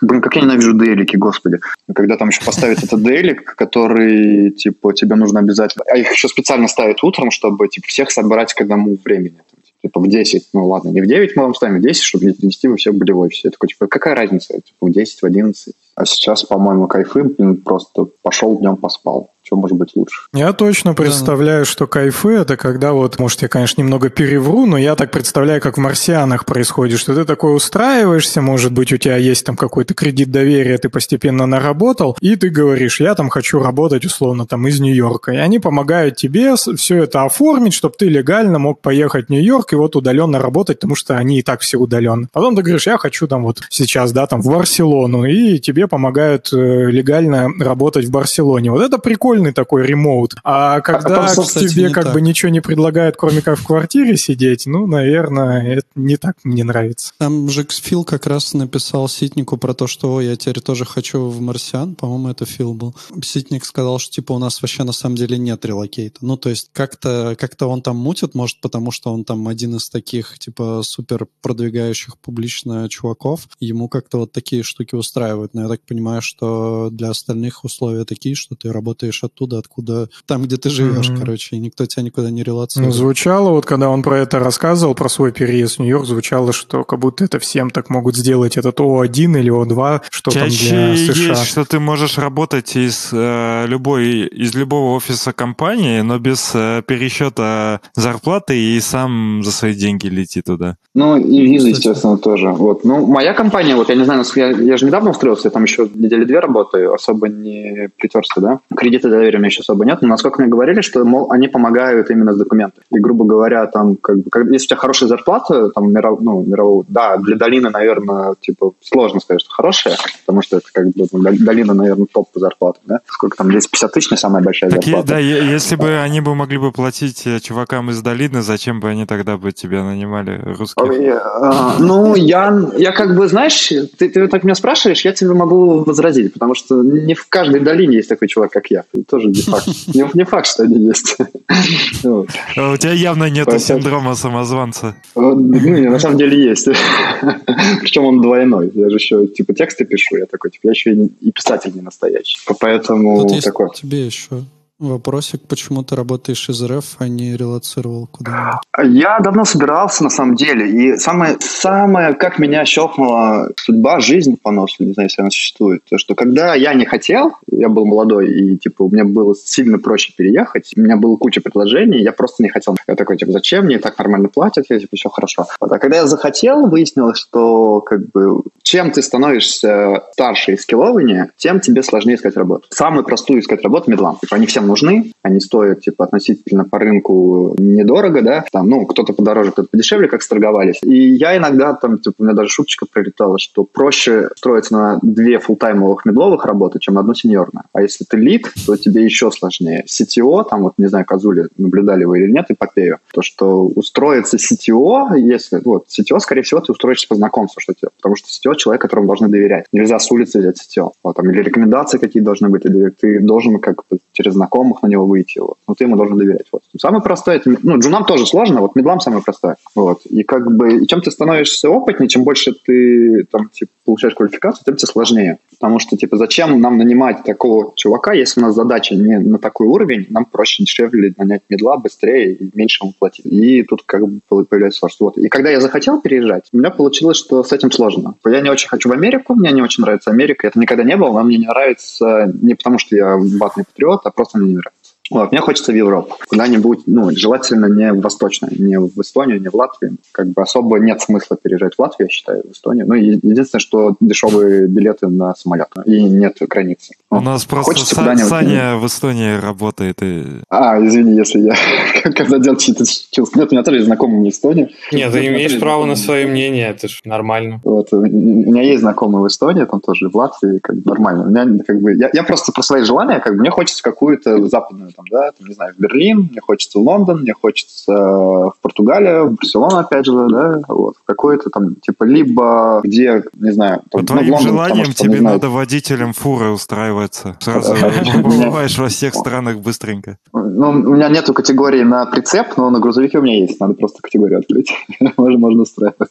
Блин, как я ненавижу делики, господи. Когда там еще поставить этот делик, который, типа, тебе нужно обязательно... А их еще специально ставят утром, чтобы, типа, всех собрать к одному времени типа в 10, ну ладно, не в 9 мы вам ставим, в 10, чтобы не принести вы все были в офисе. Я такой, типа, какая разница, типа, в 10, в 11. А сейчас, по-моему, кайфы, блин, просто пошел днем поспал. Что может быть лучше. Я точно представляю, что кайфы это когда вот, может, я, конечно, немного перевру, но я так представляю, как в «Марсианах» происходит, что ты такой устраиваешься, может быть, у тебя есть там какой-то кредит доверия, ты постепенно наработал, и ты говоришь, я там хочу работать, условно, там из Нью-Йорка. И они помогают тебе все это оформить, чтобы ты легально мог поехать в Нью-Йорк и вот удаленно работать, потому что они и так все удаленно. Потом ты говоришь, я хочу там вот сейчас, да, там в Барселону, и тебе помогают э, легально работать в Барселоне. Вот это прикольный такой ремоут. А когда а, кстати, тебе как так. бы ничего не предлагают, кроме как в квартире сидеть, ну, наверное, это не так мне нравится. Там же Фил как раз написал Ситнику про то, что я теперь тоже хочу в Марсиан, по-моему, это Фил был. Ситник сказал, что типа у нас вообще на самом деле нет релокейта. Ну, то есть как-то как он там мутит, может, потому что он там один из таких, типа, супер продвигающих публично чуваков. Ему как-то вот такие штуки устраивают. Но я так понимаю, что для остальных условия такие, что ты работаешь оттуда, откуда... Там, где ты живешь, mm-hmm. короче, и никто тебя никуда не релацирует. Ну, звучало, вот когда он про это рассказывал, про свой переезд в Нью-Йорк, звучало, что как будто это всем так могут сделать этот О1 или О2, что Чаще там для США. есть, что ты можешь работать из э, любой, из любого офиса компании, но без э, пересчета зарплаты и сам за свои деньги лети туда. Ну, и виза, естественно, тоже. Вот. Ну, моя компания, вот я не знаю, я, я же недавно устроился, я там еще недели две работаю, особо не притерся, да. Кредита доверия у меня еще особо нет, но насколько мне говорили, что, мол, они помогают именно с документами. И, грубо говоря, там, как бы, как, если у тебя хорошая зарплата, там, миров, ну, мирового, да, для долины, наверное, типа, сложно сказать, что хорошая, потому что это, как бы, ну, долина, наверное, топ по зарплате, да. Сколько там, здесь 50 тысяч, не самая большая так зарплата. да, если бы они бы могли бы платить э, чувакам из долины, зачем бы они тогда бы тебя нанимали, русских? А, ну, я, я как бы, знаешь, ты, ты так меня спрашиваешь, я тебе могу возразить, потому что не в каждой долине есть такой чувак, как я. Тоже не факт. Не, не факт, что они есть. А у тебя явно нет синдрома самозванца. Ну, на самом деле есть. Причем он двойной. Я же еще типа тексты пишу, я такой, типа, я еще и писатель не настоящий. Поэтому такой. тебе еще Вопросик, почему ты работаешь из РФ, а не релацировал куда-нибудь? Я давно собирался, на самом деле, и самое, самое, как меня щелкнула судьба, жизнь по носу, не знаю, если она существует, то, что когда я не хотел, я был молодой, и, типа, у меня было сильно проще переехать, у меня было куча предложений, я просто не хотел. Я такой, типа, зачем мне так нормально платят, я, типа, все хорошо. А когда я захотел, выяснилось, что, как бы, чем ты становишься старше и скиллованнее, тем тебе сложнее искать работу. Самую простую искать работу медлам. Типа, они всем нужны, они стоят, типа, относительно по рынку недорого, да, там, ну, кто-то подороже, кто-то подешевле, как сторговались. И я иногда, там, типа, у меня даже шуточка прилетала, что проще строиться на две фултаймовых медловых работы, чем одну сеньорную. А если ты лид, то тебе еще сложнее. CTO, там, вот, не знаю, Казули, наблюдали вы или нет, эпопею, то, что устроиться CTO, если, вот, CTO, скорее всего, ты устроишься по знакомству, что тебе, потому что CTO человек, которому должны доверять. Нельзя с улицы взять CTO. Вот, там, или рекомендации какие должны быть, или ты должен как бы через знакомых на него выйти. Вот. Но ты ему должен доверять. Вот. Самое простое, это, ну, джунам тоже сложно, вот медлам самое простое. Вот. И как бы, и чем ты становишься опытнее, чем больше ты там, типа, получаешь квалификацию, тем тебе сложнее. Потому что, типа, зачем нам нанимать такого чувака, если у нас задача не на такой уровень, нам проще, дешевле нанять медла быстрее и меньше ему платить. И тут как бы появляется сложность. Вот. И когда я захотел переезжать, у меня получилось, что с этим сложно. Я не очень хочу в Америку, мне не очень нравится Америка. Это никогда не было, но мне не нравится не потому, что я ватный патриот, а просто мне не нравится. Вот, мне хочется в Европу. Куда-нибудь, ну, желательно не в Восточную, не в Эстонию, не в Латвию. Как бы особо нет смысла переезжать в Латвию, я считаю, в Эстонию. Ну, единственное, что дешевые билеты на самолет. И нет границы. У нас просто хочется Са- Саня в Эстонии работает. И... А, извини, если я когда делал чьи-то чувства. Нет, у меня тоже есть знакомые в Эстонии. Нет, ты имеешь право на свое мнение, это же нормально. Вот, у меня есть знакомые в Эстонии, там тоже в Латвии, как бы нормально. У меня, как бы, я, я просто про свои желания, как бы, мне хочется какую-то западную там, да, там, не знаю, в Берлин, мне хочется в Лондон, мне хочется в Португалию, в Барселону, опять же, да, вот, какой-то там, типа, либо где, не знаю... Там, По ну, твоим Лондон, желаниям что, тебе надо знаю... водителем фуры устраиваться. Сразу побываешь во всех странах быстренько. Ну, у меня нету категории на прицеп, но на грузовике у меня есть, надо просто категорию открыть. можно, можно устраивать.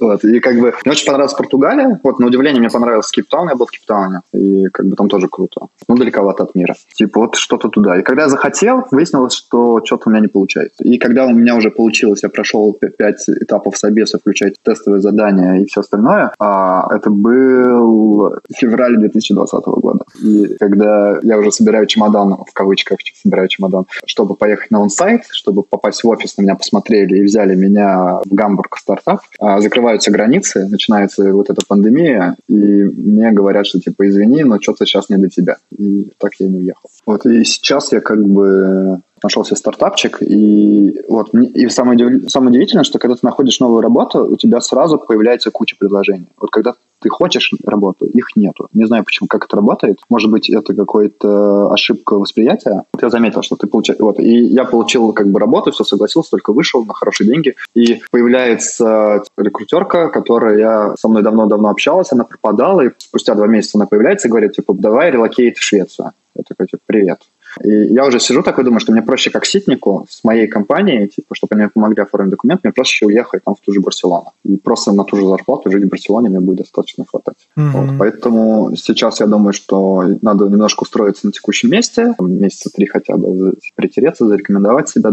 Вот, и как бы мне очень понравилась Португалия, вот, на удивление мне понравился Кейптаун, я был в Кейптауне, и как бы там тоже круто. Ну, далековато от мира. Типа вот что-то туда. И когда захотел, выяснилось, что что-то у меня не получается. И когда у меня уже получилось, я прошел пять этапов собеса, включая тестовые задания и все остальное, а, это был февраль 2020 года. И когда я уже собираю чемодан, в кавычках собираю чемодан, чтобы поехать на онсайт, чтобы попасть в офис, на меня посмотрели и взяли меня в Гамбург стартап, а, закрываются границы, начинается вот эта пандемия, и мне говорят, что типа извини, но что-то сейчас не для тебя. И так я не уехал. Вот, и сейчас я как бы нашел себе стартапчик, и вот и самое, самое удивительное, что когда ты находишь новую работу, у тебя сразу появляется куча предложений. Вот когда ты хочешь работу, их нету. Не знаю, почему, как это работает. Может быть, это какая-то ошибка восприятия. Я заметил, что ты получаешь... Вот, и я получил как бы работу, все согласился, только вышел на хорошие деньги. И появляется рекрутерка, которая со мной давно-давно общалась, она пропадала, и спустя два месяца она появляется и говорит, типа, давай релокейт в Швецию. Я такой, типа, привет. И я уже сижу такой, думаю, что мне проще как ситнику с моей компанией, типа, чтобы они мне помогли оформить документ, мне проще уехать там в ту же Барселону. И просто на ту же зарплату жить в Барселоне мне будет достаточно хватать. Mm-hmm. Вот, поэтому сейчас я думаю, что надо немножко устроиться на текущем месте, месяца три хотя бы притереться, зарекомендовать себя,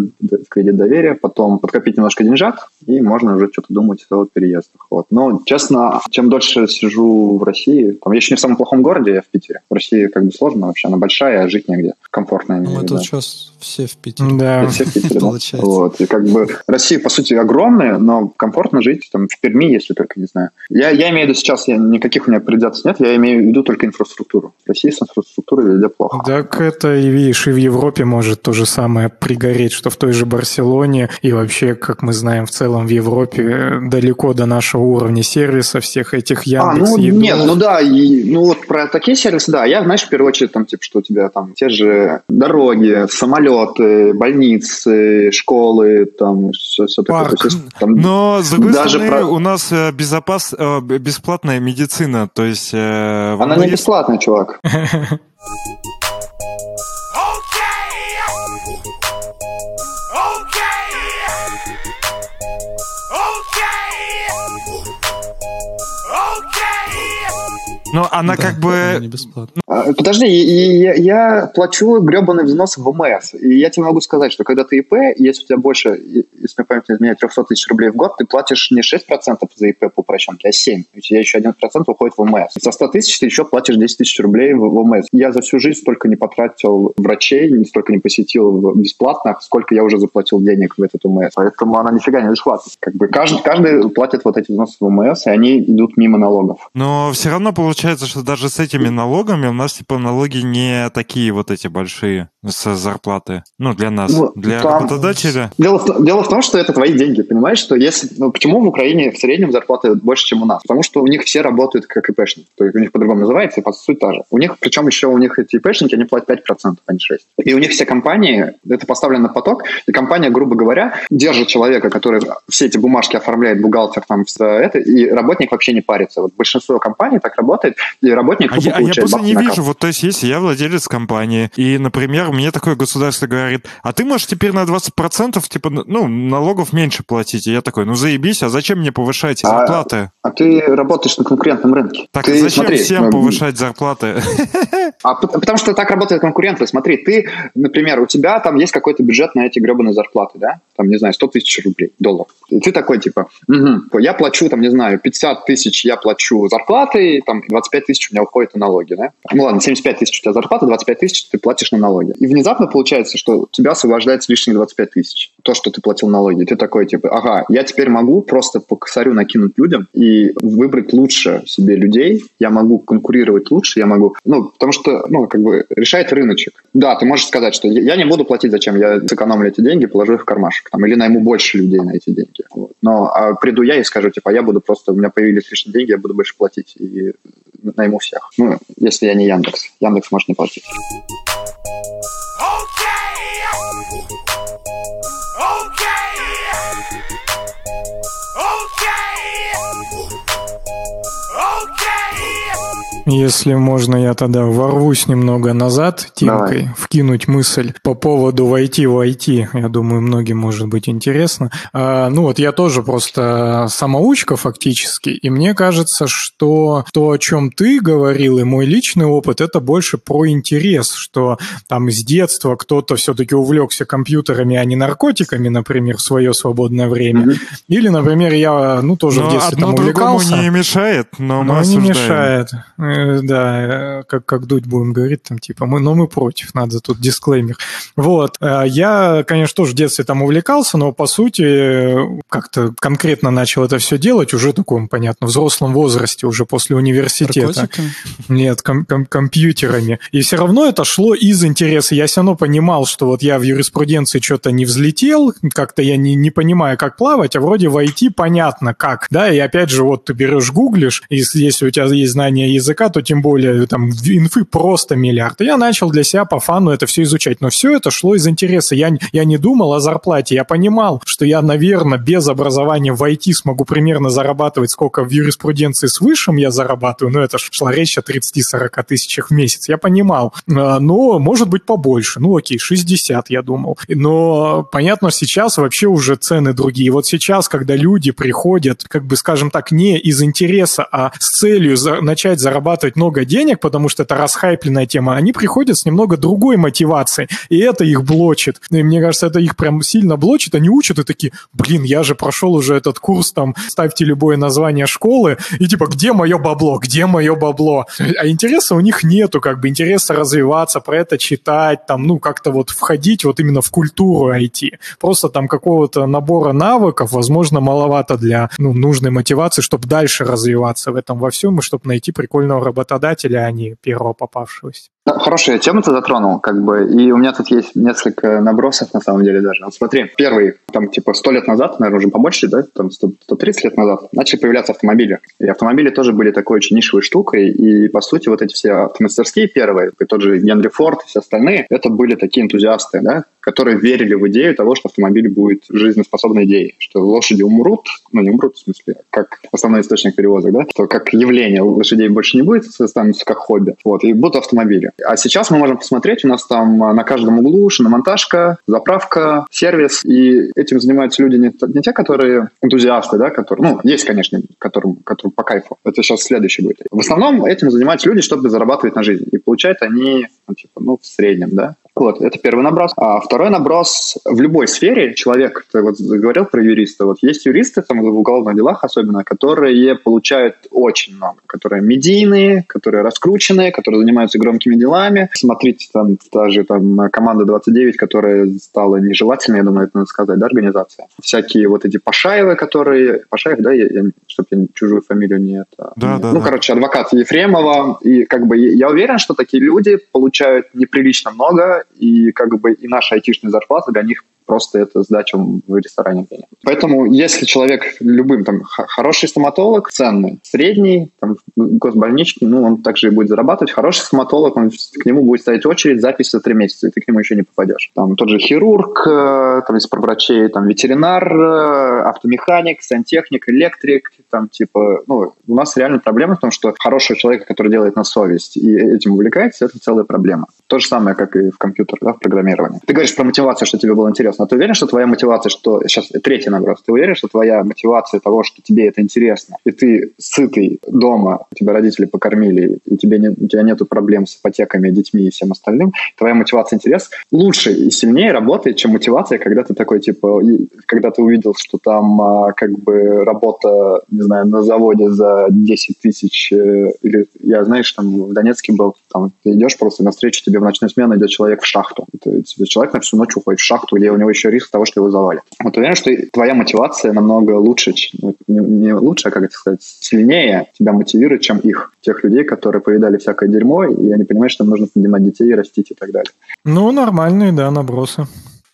кредит доверия, потом подкопить немножко деньжат, и можно уже что-то думать о переездах. Вот. Но, честно, чем дольше сижу в России, там, я еще не в самом плохом городе, я в Питере. В России как бы сложно вообще, она большая, а жить негде. Комфортно. Ну, мы тут сейчас все в Питере. Да. Все в Питере, Получается. Вот. И как бы Россия, по сути, огромная, но комфортно жить там в Перми, если только, не знаю. Я, я имею в виду сейчас, я, никаких у меня предательств нет, я имею в виду только инфраструктуру. В России с инфраструктурой везде плохо. Так это, и видишь, и в Европе может то же самое пригореть, что в той же Барселоне, и вообще, как мы знаем, в целом в Европе далеко до нашего уровня сервиса, всех этих Яндекс, а, ну, Нет, ну да, и, ну вот про такие сервисы, да. Я, знаешь, в первую очередь, там, типа, что у тебя там те же дороги, самолеты, больницы, школы, там, все, все такое. Есть, там, Но, с другой даже стороны, про... у нас э, безопас... Э, бесплатная медицина, то есть... Э, Она не бесплатная, чувак. Но она да, как бы... Не бесплатно. А, подожди, я, я плачу гребаный взнос в ВМС. И я тебе могу сказать, что когда ты ИП, если у тебя больше, если мне память не изменяет, 300 тысяч рублей в год, ты платишь не 6% за ИП по упрощенке, а 7%. У тебя еще 1% уходит в ВМС. Со 100 тысяч ты еще платишь 10 тысяч рублей в ВМС. Я за всю жизнь столько не потратил врачей, столько не посетил бесплатно, сколько я уже заплатил денег в этот ВМС. Поэтому она нифига не бесплатная. Как бы каждый, каждый платит вот эти взносы в ВМС, и они идут мимо налогов. Но все равно получается получается, что даже с этими налогами у нас типа налоги не такие вот эти большие с зарплаты. Ну, для нас, ну, для там... работодателя. Дело в, дело в том, что это твои деньги, понимаешь? Что если, ну, почему в Украине в среднем зарплаты больше, чем у нас? Потому что у них все работают как ИПшники. То есть у них по-другому называется, и по сути та же. У них, причем еще у них эти ИПшники, они платят 5%, а не 6%. И у них все компании, это поставлено на поток, и компания, грубо говоря, держит человека, который все эти бумажки оформляет, бухгалтер, там, все это, и работник вообще не парится. Вот большинство компаний так работает, и работник а я, а я просто не вижу, вот то есть если я владелец компании, и, например, мне такое государство говорит, а ты можешь теперь на 20% типа, ну, налогов меньше платить. И я такой, ну заебись, а зачем мне повышать зарплаты? А, а ты работаешь на конкурентном рынке. Так ты, зачем смотри, всем ну, повышать зарплаты? А, потому что так работают конкуренты. Смотри, ты, например, у тебя там есть какой-то бюджет на эти гребаные зарплаты, да? Там, не знаю, 100 тысяч рублей, долларов. И ты такой, типа, угу, я плачу, там, не знаю, 50 тысяч я плачу зарплаты, там, 25 тысяч у меня уходит на налоги, да? Ну ладно, 75 тысяч у тебя зарплата, 25 тысяч ты платишь на налоги. И внезапно получается, что тебя освобождается лишние 25 тысяч. То, что ты платил налоги. Ты такой, типа, ага, я теперь могу просто по косарю накинуть людям и выбрать лучше себе людей. Я могу конкурировать лучше, я могу... Ну, потому что, ну, как бы решает рыночек. Да, ты можешь сказать, что я не буду платить, зачем? Я сэкономлю эти деньги, положу их в кармашек. Там, или найму больше людей на эти деньги. Вот. Но а приду я и скажу, типа, я буду просто... У меня появились лишние деньги, я буду больше платить. И найму всех. Ну, если я не Яндекс. Яндекс может не платить. Если можно, я тогда ворвусь немного назад, Тимкой, Давай. вкинуть мысль по поводу войти в IT. Я думаю, многим может быть интересно. А, ну вот я тоже просто самоучка фактически, и мне кажется, что то, о чем ты говорил, и мой личный опыт, это больше про интерес, что там с детства кто-то все-таки увлекся компьютерами, а не наркотиками, например, в свое свободное время. Mm-hmm. Или, например, я, ну, тоже но в детстве там увлекался. не мешает, но, но мы не мешает. Э, да, как, как дуть будем говорить, там, типа, мы, но мы против, надо тут дисклеймер. Вот. Э, я, конечно, тоже в детстве там увлекался, но, по сути, как-то конкретно начал это все делать уже таком, понятно, взрослом возрасте, уже после университета. Наркотиками? Нет, ком- ком- компьютерами. И все равно это шло из интереса. Я все равно понимал, что вот я в юриспруденции что-то не взлетел, как-то я не, не понимаю, как плавать, а вроде в IT понятно как, да, и опять же, вот ты берешь, гуглишь, и если у тебя есть знание языка, то тем более там инфы просто миллиард. И я начал для себя по фану это все изучать, но все это шло из интереса. Я, я не думал о зарплате, я понимал, что я, наверное, без образования в IT смогу примерно зарабатывать, сколько в юриспруденции с высшим я зарабатываю, но это шла речь о 30-40 тысячах в месяц. Я понимал, а, но может быть побольше. Ну окей, 60, я думал. Но понятно, сейчас вообще уже цены другие. Вот сейчас, когда люди приходят, как бы, скажем так, не из интереса, а с целью за, начать зарабатывать много денег, потому что это расхайпленная тема, они приходят с немного другой мотивацией, и это их блочит. И мне кажется, это их прям сильно блочит. Они учат и такие, блин, я же прошел уже этот курс, там, ставьте любое название школы, и типа, где мое бабло, где мое бабло? А интереса у них нету, как бы интереса развиваться, про это читать, там, ну, как-то вот входить вот именно в культуру IT. Просто там какого-то набора навыков, возможно, маловато для ну, нужной мотивации, чтобы дальше развиваться в этом во всем, и чтобы найти прикольного работодателя, а не первого попавшегося. Хорошая тема ты затронул, как бы, и у меня тут есть несколько набросов, на самом деле, даже. Вот смотри, первый, там, типа, сто лет назад, наверное, уже побольше, да, там, 100, 130 лет назад, начали появляться автомобили. И автомобили тоже были такой очень нишевой штукой, и, по сути, вот эти все автомастерские первые, и тот же Генри Форд и все остальные, это были такие энтузиасты, да, которые верили в идею того, что автомобиль будет жизнеспособной идеей, что лошади умрут, ну, не умрут, в смысле, как основной источник перевозок, да, что как явление лошадей больше не будет, останутся как хобби, вот, и будут автомобили. А сейчас мы можем посмотреть, у нас там на каждом углу шиномонтажка, заправка, сервис, и этим занимаются люди не, не те, которые энтузиасты, да, которые, ну, есть, конечно, которым, которым по кайфу. Это сейчас следующий будет. В основном этим занимаются люди, чтобы зарабатывать на жизнь. И получают они, ну, типа, ну, в среднем, да, вот, это первый наброс. А второй наброс в любой сфере человек, ты вот говорил про юриста, вот есть юристы там в уголовных делах особенно, которые получают очень много, которые медийные, которые раскрученные, которые занимаются громкими делами. Смотрите, там даже там команда 29, которая стала нежелательной, я думаю, это надо сказать, да, организация. Всякие вот эти Пашаевы, которые... Пашаев, да, я, я, чтобы я чужую фамилию не это... Да, не, да, ну, да. короче, адвокат Ефремова. И как бы я уверен, что такие люди получают неприлично много, и как бы и наша айтишная зарплата для них просто это сдача в ресторане. Поэтому если человек любым, там, хороший стоматолог, ценный, средний, там, госбольничный, ну, он также и будет зарабатывать. Хороший стоматолог, он, к нему будет ставить очередь, запись за три месяца, и ты к нему еще не попадешь. Там тот же хирург, э, там, из врачей, там, ветеринар, э, автомеханик, сантехник, электрик, там, типа, ну, у нас реально проблема в том, что хорошего человека, который делает на совесть и этим увлекается, это целая проблема. То же самое, как и в компьютере, да, в программировании. Ты говоришь про мотивацию, что тебе было интересно. А ты уверен, что твоя мотивация, что... Сейчас третий наброс. Ты уверен, что твоя мотивация того, что тебе это интересно, и ты сытый дома, тебя родители покормили, и тебе не, у тебя нету проблем с ипотеками, детьми и всем остальным, твоя мотивация интерес лучше и сильнее работает, чем мотивация, когда ты такой, типа, когда ты увидел, что там а, как бы работа, не знаю, на заводе за 10 тысяч, э, или я, знаешь, там в Донецке был, там ты идешь просто навстречу тебе в ночную смену идет человек в шахту. Это, человек на всю ночь уходит в шахту, где у него еще риск того, что его завалит. Вот уверен, что твоя мотивация намного лучше, ну, не, не лучше, а как это сказать, сильнее тебя мотивирует, чем их, тех людей, которые повидали всякое дерьмо, и они понимают, что нужно поднимать детей, растить и так далее. Ну, нормальные, да, набросы.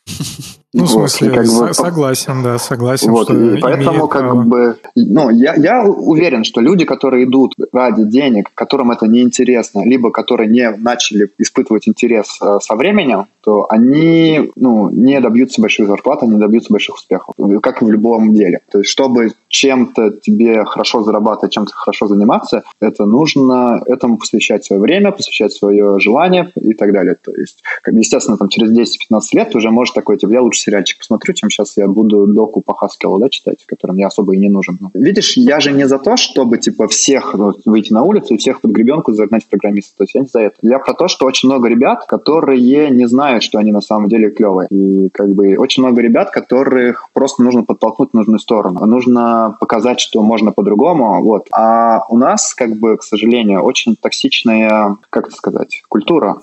Ну, в смысле, как бы, согласен, да, согласен. Вот, и поэтому, как право. бы, ну, я, я уверен, что люди, которые идут ради денег, которым это неинтересно, либо которые не начали испытывать интерес э, со временем, то они, ну, не добьются больших зарплат, они добьются больших успехов, как и в любом деле. То есть, чтобы чем-то тебе хорошо зарабатывать, чем-то хорошо заниматься, это нужно этому посвящать свое время, посвящать свое желание и так далее. То есть, естественно, там через 10-15 лет уже можешь такой, типа, я лучше сериальчик посмотрю, чем сейчас я буду доку по Хаскелу, да, читать, который мне особо и не нужен. Видишь, я же не за то, чтобы, типа, всех ну, выйти на улицу и всех под гребенку загнать в программиста. То есть я не за это. Я про то, что очень много ребят, которые не знают, что они на самом деле клевые. И как бы очень много ребят, которых просто нужно подтолкнуть в нужную сторону. Нужно показать, что можно по-другому. Вот. А у нас, как бы, к сожалению, очень токсичная, как это сказать, культура.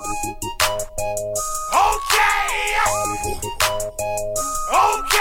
Okay.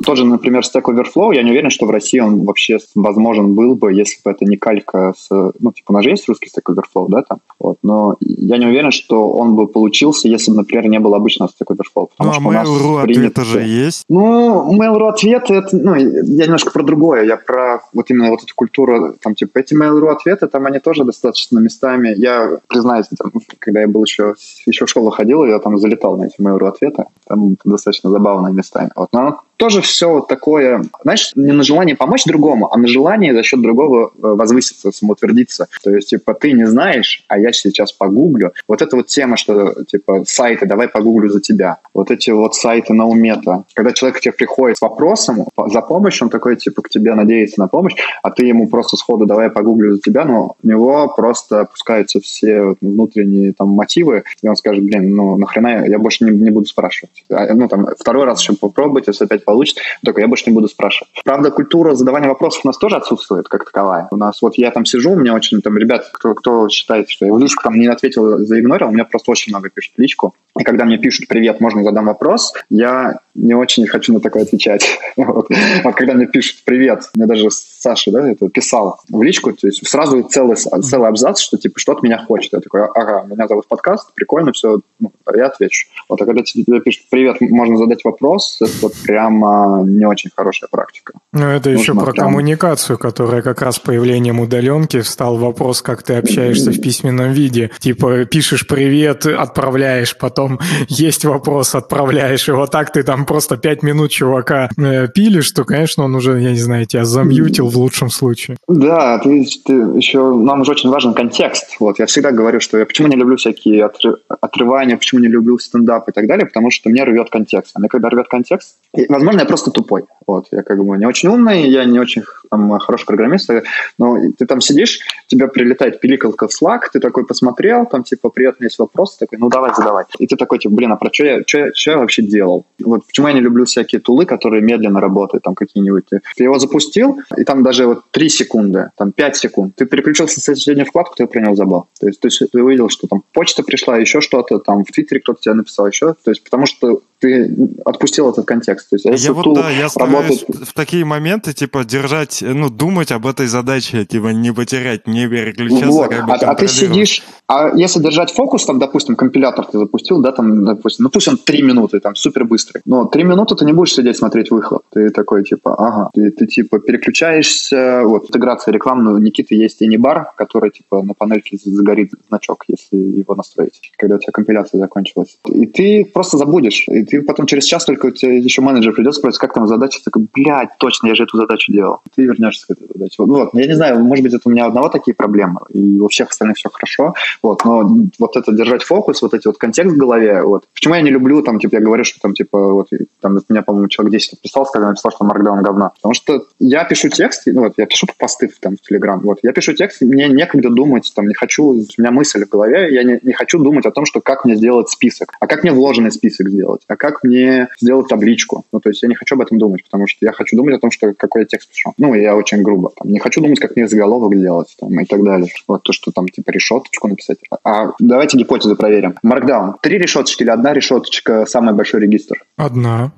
Тот же, например, Stack Overflow, я не уверен, что в России он вообще возможен был бы, если бы это не калька с... Ну, типа, у нас же есть русский Stack Overflow, да, там? Вот, но я не уверен, что он бы получился, если бы, например, не было обычного Stack Overflow. Ну, а Mail.ru принято... ответы же есть? Ну, Mail.ru ответы, это, ну, я немножко про другое, я про вот именно вот эту культуру, там, типа, эти Mail.ru ответы, там они тоже достаточно местами, я, признаюсь, там, когда я был еще, еще в школу ходил, я там залетал на эти Mail.ru ответы, там достаточно забавные местами. Вот, но тоже все вот такое, знаешь, не на желание помочь другому, а на желание за счет другого э, возвыситься, самоутвердиться. То есть, типа, ты не знаешь, а я сейчас погуглю. Вот эта вот тема, что, типа, сайты, давай погуглю за тебя. Вот эти вот сайты на умета. Когда человек к тебе приходит с вопросом за помощью, он такой, типа, к тебе надеется на помощь, а ты ему просто сходу давай погуглю за тебя, но у него просто опускаются все внутренние там мотивы, и он скажет, блин, ну нахрена я больше не, не буду спрашивать. А, ну, там, второй раз еще попробовать, если опять получится, только я больше не буду спрашивать. Правда, культура задавания вопросов у нас тоже отсутствует как таковая. У нас вот я там сижу, у меня очень там ребят, кто, кто считает, что я в личку там не ответил, заигнорил, у меня просто очень много пишут в личку. И когда мне пишут «Привет, можно задам вопрос?», я не очень хочу на такое отвечать. вот. вот когда мне пишут «Привет», мне даже Саша да, это писал в личку, то есть сразу целый, целый абзац, что типа что от меня хочет. Я такой, ага, меня зовут подкаст, прикольно, все, ну, я отвечу. Вот, а когда тебе пишут «Привет, можно задать вопрос?», это прямо не очень хорошая практика. Ну, это Нужно еще про прям... коммуникацию, которая как раз появлением удаленки встал вопрос, как ты общаешься в письменном виде. Типа пишешь «Привет», отправляешь, потом есть вопрос, отправляешь, и вот так ты там просто пять минут чувака э, пилишь, то, конечно, он уже, я не знаю, тебя замьютил в лучшем случае. Да, ты, ты еще, нам уже очень важен контекст. Вот, я всегда говорю, что я почему не люблю всякие отры, отрывания, почему не люблю стендап и так далее, потому что мне рвет контекст. А мне когда рвет контекст, и, возможно, я просто тупой. Вот, я как бы не очень умный, я не очень там, хороший программист, но ты там сидишь, тебе прилетает пиликалка в Slack, ты такой посмотрел, там типа, привет, у меня есть вопрос, такой, ну давай, задавай. И ты такой, типа, блин, а про что я, что, что я вообще делал? Вот почему я не люблю всякие тулы, которые медленно работают, там какие-нибудь. Ты, ты его запустил, и там даже вот 3 секунды, там 5 секунд, ты переключился в соседнюю вкладку, ты принял забыл. То есть, то есть ты увидел, что там почта пришла, еще что-то, там в Твиттере кто-то тебе написал еще. То есть потому что ты отпустил этот контекст. То есть, а если я вот, да, я работает... в такие моменты, типа, держать, ну, думать об этой задаче, типа, не потерять, не переключаться, вот. как бы а, а ты сидишь, а если держать фокус, там, допустим, компилятор ты запустил, да, там, допустим, ну, пусть он три минуты, там, супер быстрый, но три минуты ты не будешь сидеть смотреть выхлоп. Ты такой, типа, ага, ты, ты типа, переключаешься, вот, интеграция рекламная, у Никиты есть бар, который, типа, на панельке загорит значок, если его настроить, когда у тебя компиляция закончилась. И ты просто забудешь, и ты потом через час только у тебя еще менеджер придет, спросит, как там задача, ты такой, блядь, точно, я же эту задачу делал. Ты вернешься к этой задаче. Вот, я не знаю, может быть, это у меня одного такие проблемы, и у всех остальных все хорошо, вот, но вот это держать фокус, вот эти вот контекст в голове, вот. Почему я не люблю, там, типа, я говорю, что там, типа, вот, там, меня, по-моему, человек 10 отписался, когда написал, что Markdown говно. Потому что я пишу текст, ну, вот, я пишу посты там, в Telegram, вот, я пишу текст, мне некогда думать, там, не хочу, у меня мысль в голове, я не, не хочу думать о том, что как мне сделать список, а как мне вложенный список сделать, а как мне сделать табличку. Ну, то есть я не хочу об этом думать, потому что я хочу думать о том, что какой я текст пишу. Ну, я очень грубо. Там, не хочу думать, как мне заголовок делать там, и так далее. Вот то, что там типа решеточку написать. А давайте гипотезу проверим. Markdown. Три решеточки или одна решеточка самый большой регистр? Одна.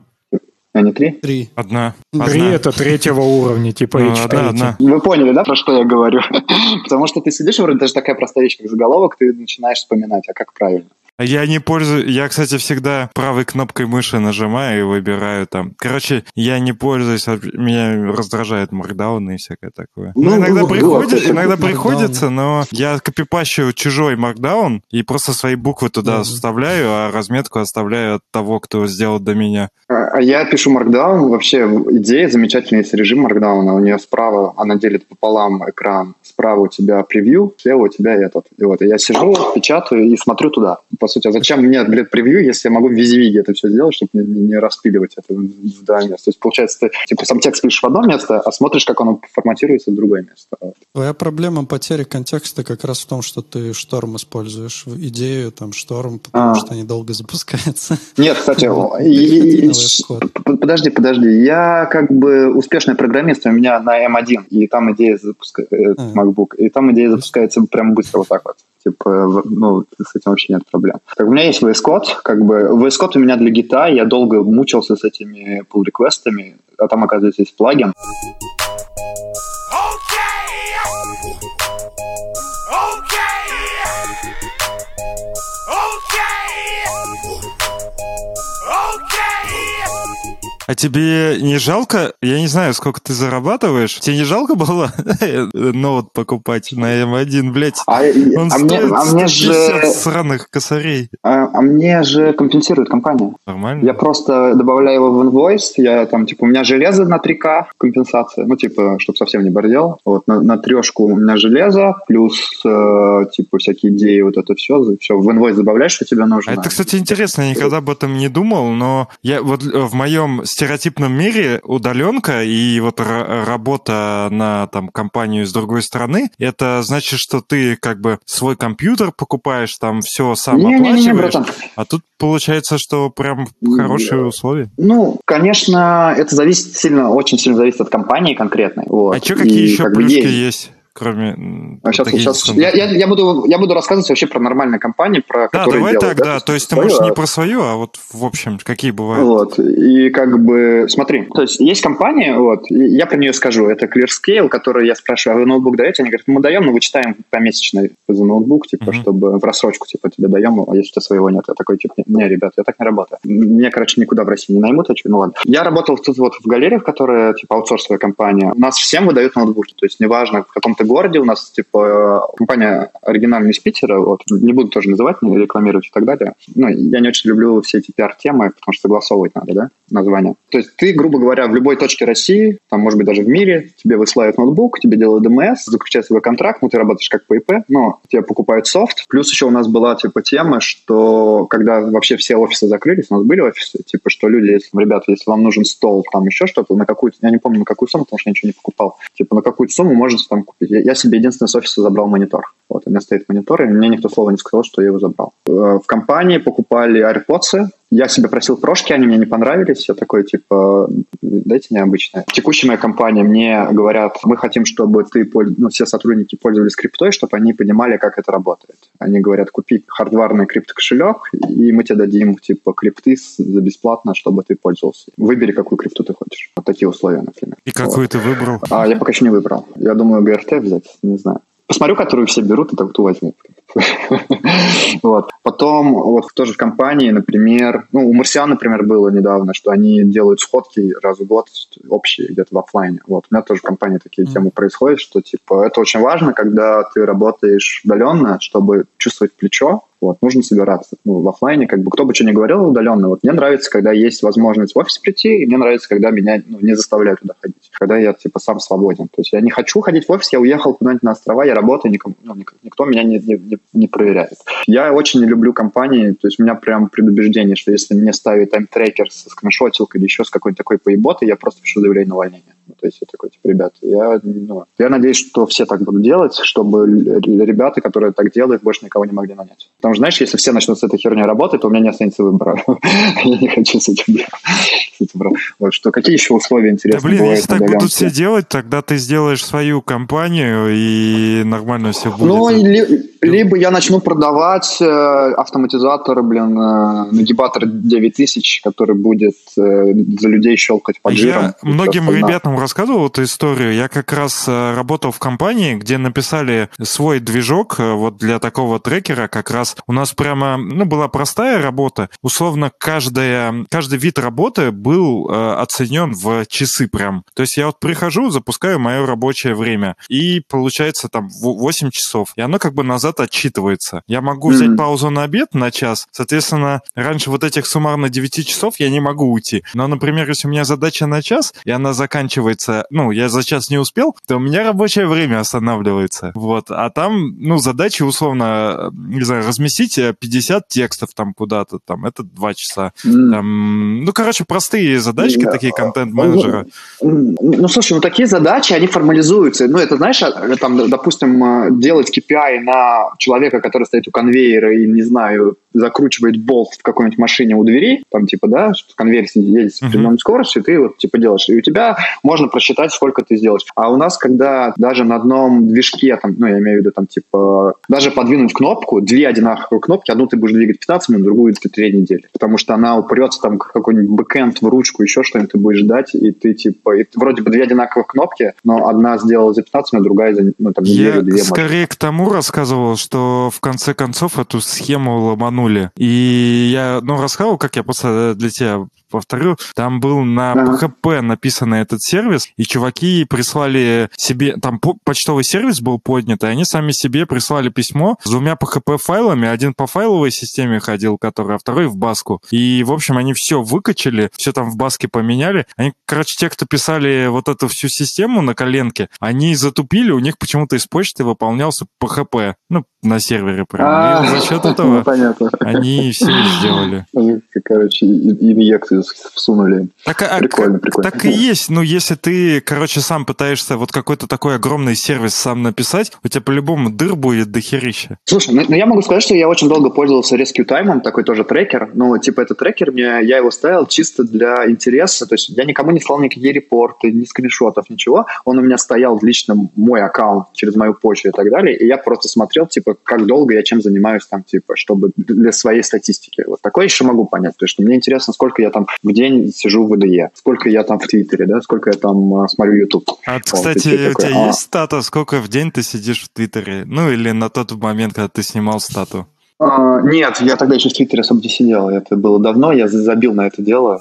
А не три? Три. Одна. Три Одна. это третьего уровня, типа Ну, H5. одна, одна. Вы поняли, да, про что я говорю? Потому что ты сидишь, вроде даже такая простая вещь, как заголовок, ты начинаешь вспоминать, а как правильно. Я не пользуюсь... Я, кстати, всегда правой кнопкой мыши нажимаю и выбираю там. Короче, я не пользуюсь... а Меня раздражает маркдаун и всякое такое. Ну, Ну, иногда, вот, приходит, вот, иногда Markdown. приходится, но я копипащу чужой маркдаун и просто свои буквы туда Мгм. вставляю, а разметку оставляю от того, кто сделал до меня. А а я пишу Markdown. Вообще идея замечательная, есть режим Markdown. У нее справа, она делит пополам экран. Справа у тебя превью, слева у тебя этот. И вот и я сижу, печатаю и смотрю туда. По сути, а зачем мне, блядь, превью, если я могу в визивиге это все сделать, чтобы не, не распиливать это в два места. То есть, получается, ты типа сам текст пишешь в одно место, а смотришь, как оно форматируется в другое место. Твоя проблема потери контекста как раз в том, что ты шторм используешь в идею, там, шторм, потому А. что они долго запускаются. Нет, кстати, подожди, подожди. Я как бы успешный программист, у меня на M1, и там идея запускается, А. MacBook, и там идея запускается прям быстро вот так вот. Типа, ну, с этим вообще нет проблем. Так, у меня есть VS Code, как бы, VS Code у меня для гита, я долго мучился с этими pull реквестами а там, оказывается, есть плагин. А тебе не жалко, я не знаю, сколько ты зарабатываешь, тебе не жалко было ноут покупать на М1, блядь? А, Он а мне, стоит а мне 150 же, сраных косарей. а, а мне же компенсирует компания. Нормально? Я просто добавляю его в инвойс, я там, типа, у меня железо на 3К компенсация, ну, типа, чтобы совсем не бордел. Вот, на, на трешку у меня железо, плюс, э, типа, всякие идеи, вот это все, все в инвойс добавляешь, что тебе нужно. А это, кстати, интересно, я никогда об этом не думал, но я вот э, в моем стереотипном мире удаленка и вот ра- работа на там компанию с другой стороны, это значит, что ты как бы свой компьютер покупаешь, там все сам Не-не-не, оплачиваешь, братан. а тут получается, что прям Не. хорошие условия. Ну, конечно, это зависит сильно, очень сильно зависит от компании конкретной. Вот. А что, какие И еще как бы плюшки есть. есть, кроме... А сейчас, сейчас я, я, я буду, я буду рассказывать вообще про нормальные компании, про Да, которые давай делают, так, да. То есть ты свою, можешь не про свою, а вот в общем, какие бывают. Вот, и как бы, смотри, то есть есть компания, вот, я про нее скажу, это ClearScale, который я спрашиваю, а вы ноутбук даете? Они говорят, мы даем, но вычитаем помесячно за ноутбук, типа, Мгм. чтобы в рассрочку, типа, тебе даем, а если у тебя своего нет. Я такой, типа, не, ребят, я так не работаю. Меня, короче, никуда в России не наймут, а чё, ну ладно. Я работал тут вот в галерее, в которой, типа, аутсорсовая компания. У нас всем выдают ноутбуки, то есть неважно, в каком-то городе у нас, типа, компания оригинальная из Питера, вот, не буду тоже называть, не рекламировать и так далее. Ну, я не очень люблю все эти пиар-темы, потому что согласовывать надо, да, название. То есть ты, грубо говоря, в любой точке России, там, может быть, даже в мире, тебе высылают ноутбук, тебе делают ДМС, заключают свой контракт, ну, ты работаешь как по ИП, но тебе покупают софт. Плюс еще у нас была, типа, тема, что когда вообще все офисы закрылись, у нас были офисы, типа, что люди, если, ребята, если вам нужен стол, там еще что-то, на какую-то, я не помню, на какую сумму, потому что я ничего не покупал, типа, на какую-то сумму можете там купить. Я, себе единственное с офиса забрал монитор. Вот, у меня стоит монитор, и мне никто слова не сказал, что я его забрал. Э, В компании покупали AirPods, я себе просил прошки, они мне не понравились. Я такой, типа, дайте необычное. В текущей моей компании мне говорят, мы хотим, чтобы ты, ну, все сотрудники пользовались криптой, чтобы они понимали, как это работает. Они говорят, купи хардварный криптокошелек, и мы тебе дадим, типа, крипты за бесплатно, чтобы ты пользовался. Выбери, какую крипту ты хочешь. Вот такие условия, например. И какую ты выбрал? А я пока еще не выбрал. Я думаю, ГРТ взять, не знаю. Посмотрю, которую все берут, и так ту возьму. Вот. Потом, вот тоже в компании, например, ну, у Марсиан, например, было недавно, что они делают сходки раз в год общие где-то в оффлайне. Вот. У меня тоже в компании такие Мгм. темы происходят, что, типа, это очень важно, когда ты работаешь удаленно, чтобы чувствовать плечо, вот, нужно собираться. Ну, в оффлайне, как бы, кто бы что ни говорил удаленно, вот мне нравится, когда есть возможность в офис прийти, и мне нравится, когда меня ну, не заставляют туда ходить, когда я, типа, сам свободен. То есть я не хочу ходить в офис, я уехал куда-нибудь на острова, я работаю, никому, ну, ник- никто меня не, не, не- не проверяет. Я очень не люблю компании, то есть у меня прям предубеждение, что если мне ставить тайм-трекер со скриншотилкой или еще с какой-то такой поеботой, я просто пишу заявление на увольнение. Ну, то есть я такой, типа, ребят, я, ну, я надеюсь, что все так будут делать, чтобы ребята, которые так делают, больше никого не могли нанять. Потому что, знаешь, если все начнут с этой херней работать, то у меня не останется выбора. Я не хочу с этим делать. Вот, что какие еще условия интересные Да, блин, если так будут все делать, тогда ты сделаешь свою компанию и нормально все будет. Ну, либо я начну продавать э, автоматизатор, блин, э, нагибатор 9000, который будет э, за людей щелкать жиром. Я многим ребятам рассказывал эту историю. Я как раз работал в компании, где написали свой движок вот для такого трекера. Как раз у нас прямо, ну, была простая работа. Условно, каждая, каждый вид работы был оценен в часы прям. То есть я вот прихожу, запускаю мое рабочее время, и получается там 8 часов. И оно как бы назад назад отчитывается. Я могу взять mm-hmm. паузу на обед на час, соответственно, раньше вот этих суммарно 9 часов я не могу уйти. Но, например, если у меня задача на час, и она заканчивается, ну, я за час не успел, то у меня рабочее время останавливается. Вот. А там, ну, задача условно, не знаю, разместить 50 текстов там куда-то, там, это 2 часа. Mm. Там, ну, короче, простые задачки, mm. такие контент-менеджера. Ну, ну, слушай, ну, такие задачи, они формализуются. Ну, это, знаешь, а, там, допустим, а, делать KPI на человека, который стоит у конвейера и, не знаю, закручивает болт в какой-нибудь машине у двери, там, типа, да, что конвейер едет с определенной uh-huh. скоростью, ты вот, типа, делаешь. И у тебя можно просчитать, сколько ты сделаешь. А у нас, когда даже на одном движке, там, ну, я имею в виду, там, типа, даже подвинуть кнопку, две одинаковые кнопки, одну ты будешь двигать 15 минут, другую ты 3 недели. Потому что она упрется там какой-нибудь бэкэнд в ручку, еще что-нибудь ты будешь ждать, и ты, типа, и вроде бы две одинаковых кнопки, но одна сделала за 15 минут, другая за, ну, там, неделю, две. Я скорее может. к тому рассказывал, что в конце концов эту схему ломанули. И я, ну, рассказывал, как я просто для тебя повторю, там был на PHP написан этот сервис, и чуваки прислали себе, там почтовый сервис был поднят, и они сами себе прислали письмо с двумя PHP-файлами, один по файловой системе ходил, который, а второй в баску. И, в общем, они все выкачали, все там в баске поменяли. Они, короче, те, кто писали вот эту всю систему на коленке, они затупили, у них почему-то из почты выполнялся PHP, ну, на сервере прям. И за счет этого они все сделали. Короче, инъекцию всунули. Так, а, прикольно, прикольно. Так и есть. Ну, если ты, короче, сам пытаешься вот какой-то такой огромный сервис сам написать, у тебя по-любому дыр будет дохерища. Слушай, ну, ну я могу сказать, что я очень долго пользовался Rescue Time, такой тоже трекер. Ну, типа, этот трекер, мне, я его ставил чисто для интереса. То есть я никому не слал никакие репорты, ни скриншотов, ничего. Он у меня стоял лично мой аккаунт через мою почту и так далее. И я просто смотрел, типа, как долго я чем занимаюсь там, типа, чтобы для своей статистики. Вот такое еще могу понять. То есть мне интересно, сколько я там в день сижу в ВДЕ, сколько я там в Твиттере, да, сколько я там а, смотрю YouTube. А, вот, кстати, у такой, тебя а... есть стата, сколько в день ты сидишь в Твиттере? Ну, или на тот момент, когда ты снимал стату? А, нет, я тогда еще в Твиттере особо не сидел. Это было давно, я забил на это дело.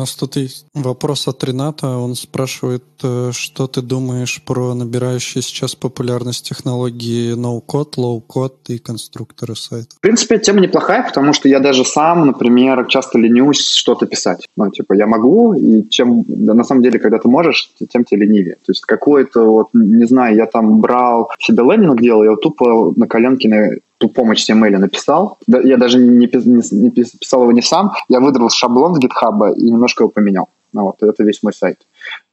Нас тут есть вопрос от Рената. Он спрашивает, э, что ты думаешь про набирающие сейчас популярность технологии no-code, low-code и конструкторы сайта? В принципе, тема неплохая, потому что я даже сам, например, часто ленюсь что-то писать. Ну, типа, я могу, и чем, да, на самом деле, когда ты можешь, тем тебе ленивее. То есть какой-то, вот, не знаю, я там брал себе лендинг делал, я тупо на коленке на ту помощь CML написал. Я даже не, не, не писал его не сам, я выдрал шаблон с GitHub и немножко его поменял. Ну, вот, это весь мой сайт.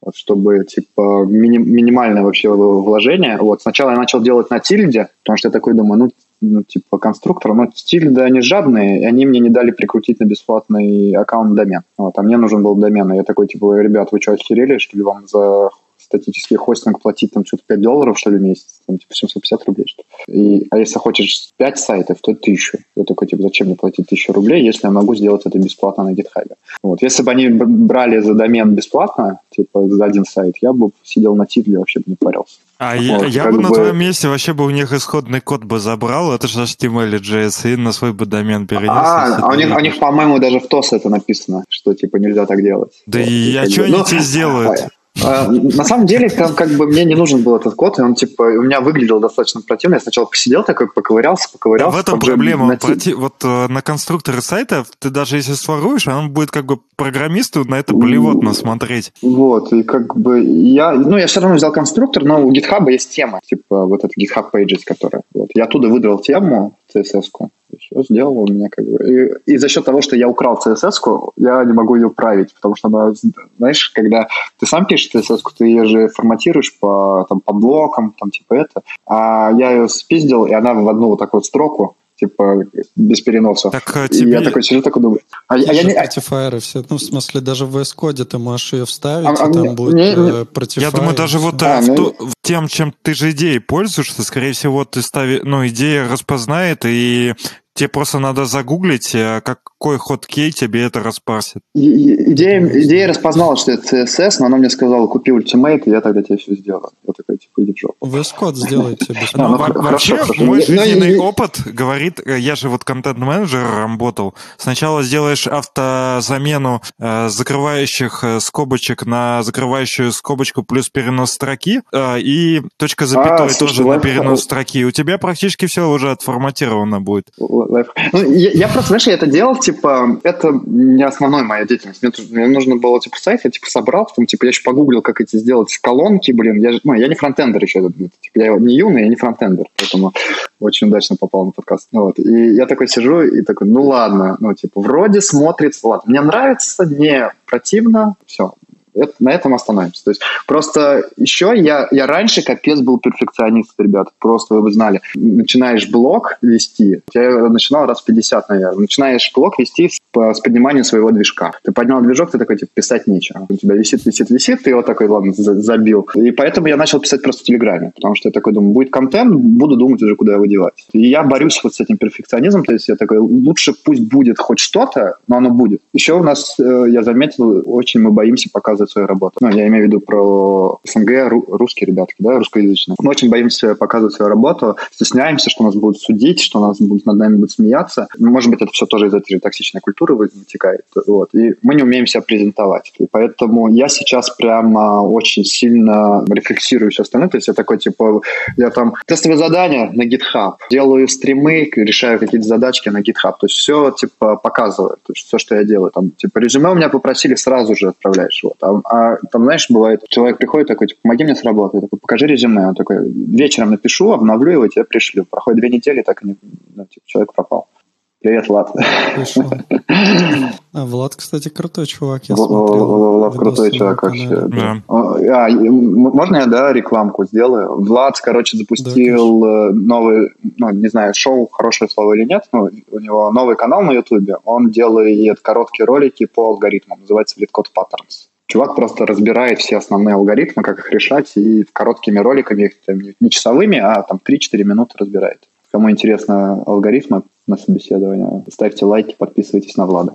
Вот, чтобы, типа, мини, минимальное вообще вложение. Вот, сначала я начал делать на тильде, потому что я такой думаю, ну, ну, типа, конструктор, но тильды, они жадные, и они мне не дали прикрутить на бесплатный аккаунт домен. Вот, а мне нужен был домен, и я такой, типа, ребят, вы что, охерели, что ли, вам за статический хостинг платить там что-то 5 долларов, что ли, в месяц, там, типа 750 рублей, что ли. И, а если хочешь 5 сайтов, то 1000. Я такой, типа, зачем мне платить 1000 рублей, если я могу сделать это бесплатно на GitHub? Вот. Если бы они брали за домен бесплатно, типа, за один сайт, я бы сидел на титле, вообще бы не парился. А вот, я, я бы на твоем месте вообще бы у них исходный код бы забрал, это же HTML и JS, и на свой бы домен перенес. А, а у них, у них, по-моему, даже в ТОС это написано, что, типа, нельзя так делать. Да вот, и а что они тебе сделают? А, на самом деле, там, как бы мне не нужен был этот код, и он типа у меня выглядел достаточно противно. Я сначала посидел такой, поковырялся, поковырялся. В этом проблема. На... Проти... Вот э, на конструкторы сайта ты даже если своруешь, он будет как бы программисту на это блевотно смотреть. Вот, и как бы я, ну, я все равно взял конструктор, но у GitHub есть тема, типа вот этот GitHub Pages, которая, вот. Я оттуда выдрал тему, CSS-ку, сделал у меня как бы. И, и за счет того, что я украл CSS-ку, я не могу ее править, потому что она, знаешь, когда ты сам пишешь CSS-ку, ты ее же форматируешь по, там, по блокам, там типа это, а я ее спиздил, и она в одну вот такую вот строку, типа без переносов. Так, а и тебе- я такой сижу, такой думаю. А, а я не, же Prettifier все. Ну, в смысле, даже в VS Code ты можешь ее вставить, А- а и там мне- будет не- не- э, Prettifier Я думаю, даже вот А, э, в ну- в тем, чем ты же идеей пользуешься, скорее всего, ты ставишь, ну, идея распознает, и тебе просто надо загуглить, э, какой ход кей тебе это распарсит. Идея, идея распознала, что это CSS, но она мне сказала, купи ультимейт, и я тогда тебе все сделаю. Я такой, типа, иди в жопу. VS Code сделайте А, Вообще, мой Ну, жизненный опыт говорит, э, я же вот контент-менеджером работал, сначала сделаешь автозамену э, закрывающих скобочек на закрывающую скобочку плюс перенос строки, и точка запятой слушай, тоже на перенос строки. У тебя практически все уже отформатировано будет. Live. Ну, я, я просто, знаешь, я это делал, типа, это не основной моя деятельность. Мне, мне нужно было, типа, сайт, я, типа, собрал, потом, типа, я еще погуглил, как эти сделать колонки, блин. Я, же- ну, я не фронтендер еще, типа, я не юный, я не фронтендер, поэтому очень удачно попал на подкаст. Ну, вот. И я такой сижу и такой, ну, ладно, ну, типа, вроде смотрится, ладно, мне нравится, не противно, все, это- на этом остановимся. То есть просто еще я, я раньше капец был перфекционист, ребят. Просто вы бы знали. Начинаешь блог вести, я начинал раз в 50, наверное. Начинаешь блог вести с, с подниманием своего движка. Ты поднял движок, ты такой, типа, писать нечего. У тебя висит, висит, висит, ты его такой, ладно, за- забил. И поэтому я начал писать просто в Телеграме, потому что я такой думаю, будет контент, буду думать уже, куда его девать. И я борюсь вот с этим перфекционизмом, то есть я такой, лучше пусть будет хоть что-то, но оно будет. Еще у нас, э, я заметил, очень мы боимся показывать свою работу. Ну, я имею в виду про СНГ, ру- русские ребятки, да, русскоязычные. Мы очень боимся показывать свою работу, стесняемся, что нас будут судить, что нас будут над нами будут смеяться. Ну, Может быть, это все тоже из этой же токсичной культуры вытекает. Вот. И мы не умеем себя презентовать. И поэтому я сейчас прямо очень сильно рефлексирую все остальное. То есть я такой, типа, я там тестовые задания на GitHub, делаю стримы, решаю какие-то задачки на GitHub. То есть все, типа, показываю. То есть все, что я делаю. Там, типа, резюме у меня попросили, сразу же отправляешь. Вот. А, а там, знаешь, бывает, человек приходит такой, типа, помоги мне с работы. Я такой, покажи резюме. Он такой, вечером напишу, обновлю его, тебе пришлю. Проходит две недели, так и не, ну, типа, человек пропал. Привет, Влад. А, Влад, кстати, крутой чувак, я Влад смотрел. Влад видосы крутой канале. вообще. Да. А, можно я, да, рекламку сделаю? Влад, короче, запустил э, новый, ну, не знаю, шоу, хорошее слово или нет, но у него новый канал на Ютубе, он делает короткие ролики по алгоритмам, называется LeetCode Patterns. Чувак просто разбирает все основные алгоритмы, как их решать, и короткими роликами, там не часовыми, а там 3-4 минуты разбирает. Кому интересно алгоритмы на собеседование, ставьте лайки, подписывайтесь на Влада.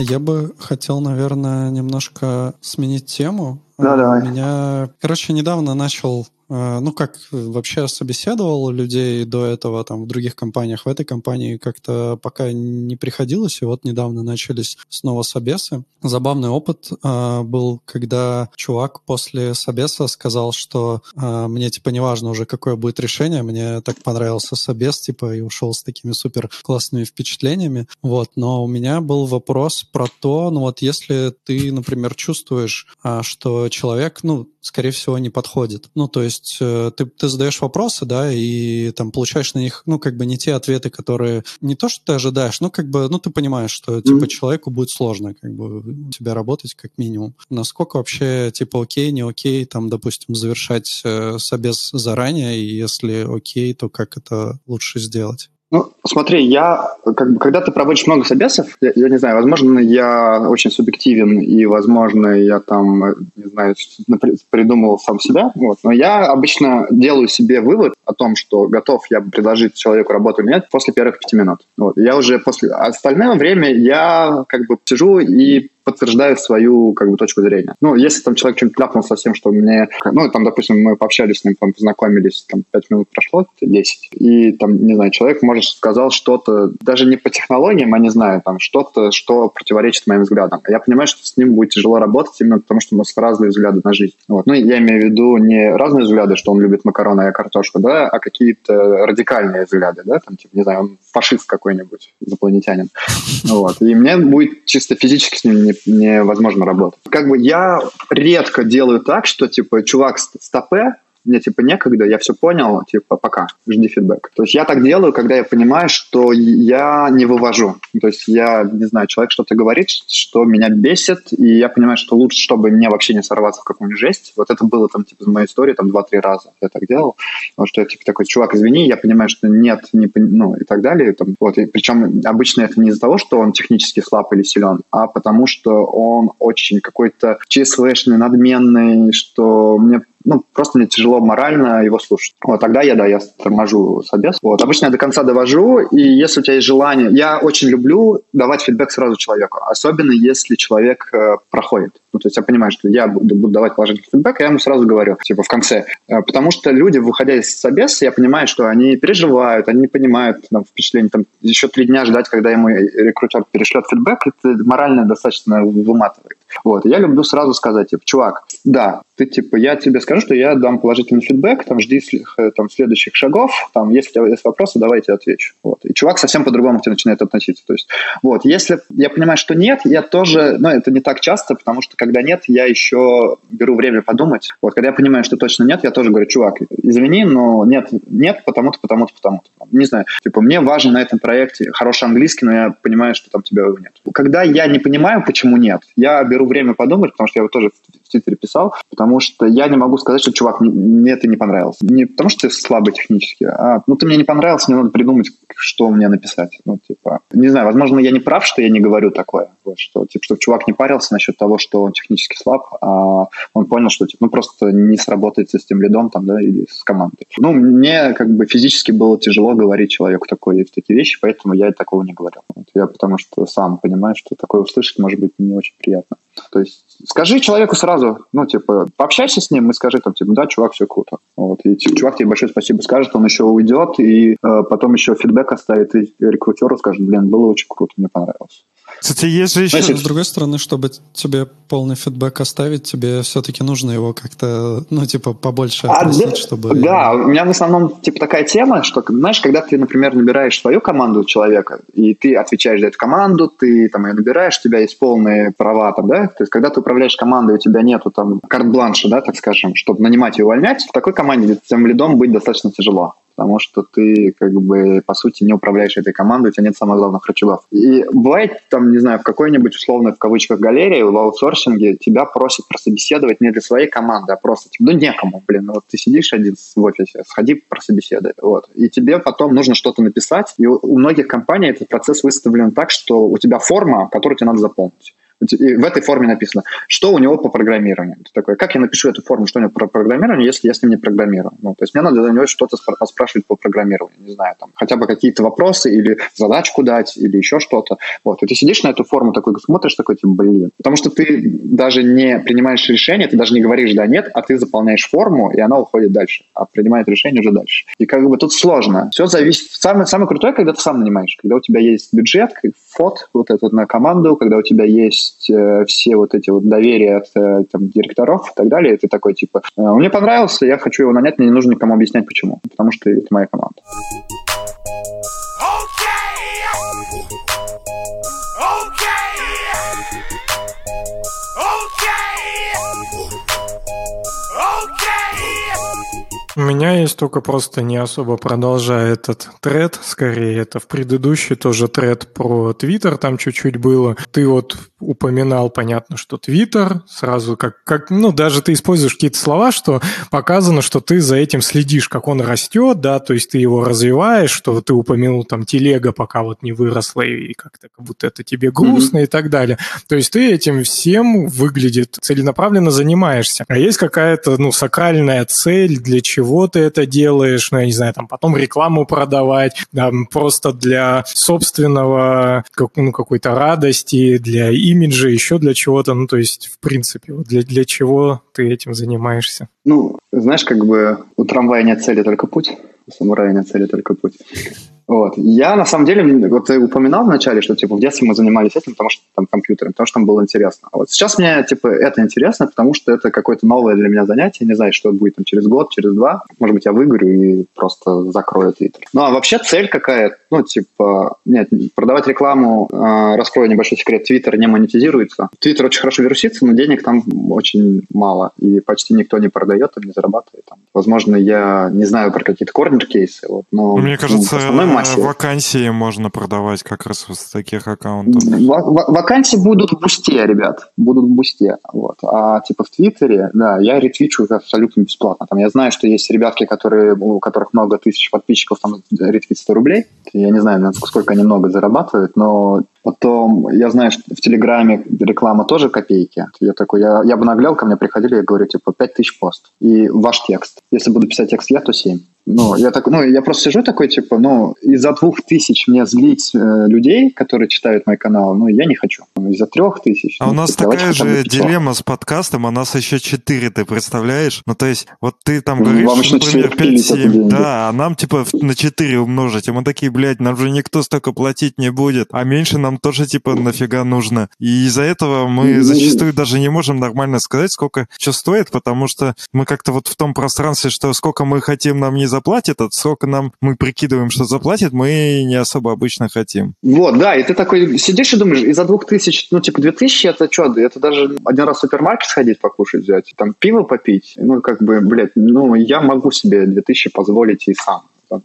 Я бы хотел, наверное, немножко сменить тему. Да, Э, давай. Меня, короче, недавно начал, ну как вообще собеседовал людей до этого там в других компаниях. В этой компании как-то пока не приходилось, и вот недавно начались снова собесы. Забавный опыт э, был, когда чувак после собеса сказал, что э, мне типа неважно уже какое будет решение, мне так понравился собес, типа и ушел с такими супер классными впечатлениями. Вот, но у меня был вопрос про то, ну вот если ты, например, чувствуешь, а, что человек, ну, скорее всего, не подходит. Ну, то есть э, ты, ты задаешь вопросы, да, и там получаешь на них, ну, как бы не те ответы, которые не то, что ты ожидаешь, ну, как бы, ну, ты понимаешь, что, типа, Мгм. человеку будет сложно, как бы, у тебя работать как минимум. Насколько вообще, типа, окей, не окей, там, допустим, завершать э, собес заранее, и если окей, то как это лучше сделать? Ну, смотри, я, как бы, когда ты проводишь много собесов, я, я не знаю, возможно, я очень субъективен, и, возможно, я там, не знаю, придумал сам себя, вот, но я обычно делаю себе вывод о том, что готов я предложить человеку работу или нет после первых пяти минут. Вот, я уже после... Остальное время я как бы сижу и подтверждаю свою как бы точку зрения. Ну, если там человек что-нибудь ляпнул совсем, что мне... Ну, там, допустим, мы пообщались с ним, там, познакомились, там, 5 минут прошло, 10, и там, не знаю, человек, может, сказал что-то, даже не по технологиям, а не знаю, там, что-то, что противоречит моим взглядам. Я понимаю, что с ним будет тяжело работать именно потому, что у нас разные взгляды на жизнь. Вот. Ну, я имею в виду не разные взгляды, что он любит макароны, а картошку, да, а какие-то радикальные взгляды, да, там, типа, не знаю, он фашист какой-нибудь, инопланетянин. Вот. И мне будет чисто физически с ним не, невозможно работать. Как бы я редко делаю так, что, типа, чувак стопе, мне типа некогда, я все понял, типа пока, жди фидбэк. То есть я так делаю, когда я понимаю, что я не вывожу. То есть я, не знаю, человек что-то говорит, что меня бесит, и я понимаю, что лучше, чтобы мне вообще не сорваться в какую-нибудь жесть. Вот это было там типа в моей истории там два-три раза я так делал. Потому что я типа такой, чувак, извини, я понимаю, что нет, не, ну и так далее. Там, вот, и, причем обычно это не из-за того, что он технически слаб или силен, а потому что он очень какой-то ЧСВшный, надменный, что мне ну, просто мне тяжело морально его слушать. Вот, тогда я, да, я торможу собес. Вот, обычно я до конца довожу, и если у тебя есть желание... Я очень люблю давать фидбэк сразу человеку, особенно если человек э, проходит. Ну, то есть я понимаю, что я буду, давать положительный фидбэк, я ему сразу говорю, типа, в конце. Э, потому что люди, выходя из собеса, я понимаю, что они переживают, они не понимают там, впечатление. Там, еще три дня ждать, когда ему рекрутер перешлет фидбэк, это морально достаточно выматывает. Вот. Я люблю сразу сказать, типа, чувак, да, ты, типа, я тебе скажу, что я дам положительный фидбэк, там, жди там, следующих шагов, там, если у тебя есть вопросы, давайте отвечу. Вот. И чувак совсем по-другому к тебе начинает относиться. То есть, вот, если я понимаю, что нет, я тоже, ну, это не так часто, потому что, когда нет, я еще беру время подумать. Вот, когда я понимаю, что точно нет, я тоже говорю, чувак, извини, но нет, нет, потому-то, потому-то, потому-то. Не знаю, типа, мне важен на этом проекте хороший английский, но я понимаю, что там тебя его нет. Когда я не понимаю, почему нет, я беру время подумать, потому что я его тоже в Твиттере писал, потому что я не могу сказать, что, чувак, мне это не понравилось. Не потому что ты слабый технически, а ну ты мне не понравился, мне надо придумать, что мне написать. Ну, типа, не знаю, возможно, я не прав, что я не говорю такое, вот, что, типа, что чувак не парился насчет того, что он технически слаб, а он понял, что, типа, ну, просто не сработается с тем лидом, там, да, или с командой. Ну, мне, как бы, физически было тяжело говорить человеку такое, такие вещи, поэтому я такого не говорил. Вот, я потому что сам понимаю, что такое услышать может быть не очень приятно. То есть скажи человеку сразу, ну, типа, пообщайся с ним и скажи там, типа, да, чувак, все круто. Вот, и чувак тебе большое спасибо скажет, он еще уйдет, и э, потом еще фидбэк оставит и рекрутеру скажет, блин, было очень круто, мне понравилось. Кстати, есть же еще... Значит, с другой стороны, чтобы тебе полный фидбэк оставить, тебе все-таки нужно его как-то, ну, типа, побольше опросить, а, чтобы... Да, у меня в основном, типа, такая тема, что, знаешь, когда ты, например, набираешь свою команду человека, и ты отвечаешь за эту команду, ты там ее набираешь, у тебя есть полные права там, да, то есть когда ты управляешь командой, у тебя нету там карт-бланша, да, так скажем, чтобы нанимать и увольнять, в такой команде тем лидом быть достаточно тяжело потому что ты, как бы, по сути, не управляешь этой командой, у тебя нет самых главных рычагов. И бывает, там, не знаю, в какой-нибудь, условно, в кавычках, галерее, в аутсорсинге тебя просят прособеседовать не для своей команды, а просто, типа, ну, некому, блин, ну, вот ты сидишь один в офисе, сходи прособеседуй, вот. И тебе потом нужно что-то написать, и у многих компаний этот процесс выставлен так, что у тебя форма, которую тебе надо заполнить. И в этой форме написано, что у него по программированию. Ты такой, как я напишу эту форму, что у него по программированию, если я с ним не программирую? Ну, то есть мне надо за него что-то спрашивать по программированию, не знаю, там, хотя бы какие-то вопросы или задачку дать, или еще что-то. Вот, и ты сидишь на эту форму, такой смотришь, такой, типа, блин. Потому что ты даже не принимаешь решение, ты даже не говоришь «да», «нет», а ты заполняешь форму, и она уходит дальше, а принимает решение уже дальше. И как бы тут сложно. Все зависит. Самое, самое крутое, когда ты сам нанимаешь, когда у тебя есть бюджет, фот вот этот на команду, когда у тебя есть э, все вот эти вот доверия от э, там, директоров и так далее, это такой типа, «Э, мне понравился, я хочу его нанять, мне не нужно никому объяснять почему, потому что это моя команда. У меня есть только просто не особо продолжая этот тред, скорее это в предыдущий тоже тред про Твиттер, там чуть-чуть было. Ты вот упоминал, понятно, что Твиттер, сразу как, как, ну, даже ты используешь какие-то слова, что показано, что ты за этим следишь, как он растет, да, то есть ты его развиваешь, что ты упомянул там телега, пока вот не выросла, и как-то как будто это тебе грустно mm-hmm. и так далее. То есть ты этим всем выглядит целенаправленно занимаешься. А есть какая-то, ну, сакральная цель, для чего чего ты это делаешь, ну, я не знаю, там, потом рекламу продавать, там, просто для собственного, как, ну, какой-то радости, для имиджа, еще для чего-то, ну, то есть, в принципе, вот для, для чего ты этим занимаешься? Ну, знаешь, как бы у трамвая нет цели, только путь, у самурая нет цели, только путь. Вот. Я, на самом деле, вот ты упоминал вначале, что, типа, в детстве мы занимались этим, потому что там компьютером, потому что там было интересно. А вот сейчас мне, типа, это интересно, потому что это какое-то новое для меня занятие. Не знаю, что будет там через год, через два. Может быть, я выиграю и просто закрою Твиттер. Ну, а вообще цель какая? Ну, типа, нет, продавать рекламу, э, раскрою небольшой секрет, Твиттер не монетизируется. Твиттер очень хорошо вирусится, но денег там очень мало, и почти никто не продает, там, не зарабатывает. Там. Возможно, я не знаю про какие-то корнер-кейсы, вот, но... Мне кажется, ну, массе. Вакансии можно продавать как раз с таких аккаунтов. Вакансии будут в бусте, ребят. Будут в бусте. Вот. А типа в Твиттере, да, я ретвичу абсолютно бесплатно. Там я знаю, что есть ребятки, которые, у которых много тысяч подписчиков, там ретвит 100 рублей. Я не знаю, сколько они много зарабатывают, но Потом, я знаю, что в Телеграме реклама тоже копейки. Я такой, я, я бы наглял, ко мне приходили, я говорю, типа, 5 тысяч пост. И ваш текст. Если буду писать текст я, то 7. Ну, я так, ну, я просто сижу такой, типа, ну, из-за двух тысяч мне злить э, людей, которые читают мой канал, ну, я не хочу. Из-за трех тысяч. А ну, у нас типа, такая же дилемма с подкастом, а нас еще четыре, ты представляешь? Ну, то есть, вот ты там говоришь, Вам например, 5-7, да, а нам, типа, на 4 умножить, и мы такие, блядь, нам же никто столько платить не будет, а меньше нам тоже, типа, нафига нужно. И из-за этого мы зачастую даже не можем нормально сказать, сколько что стоит, потому что мы как-то вот в том пространстве, что сколько мы хотим, нам не заплатит, а сколько нам мы прикидываем, что заплатит, мы не особо обычно хотим. Вот, да, и ты такой сидишь и думаешь, из-за двух тысяч, ну, типа, две тысячи, это что, это даже один раз в супермаркет сходить покушать взять, там, пиво попить, ну, как бы, блядь, ну, я могу себе две тысячи позволить и сам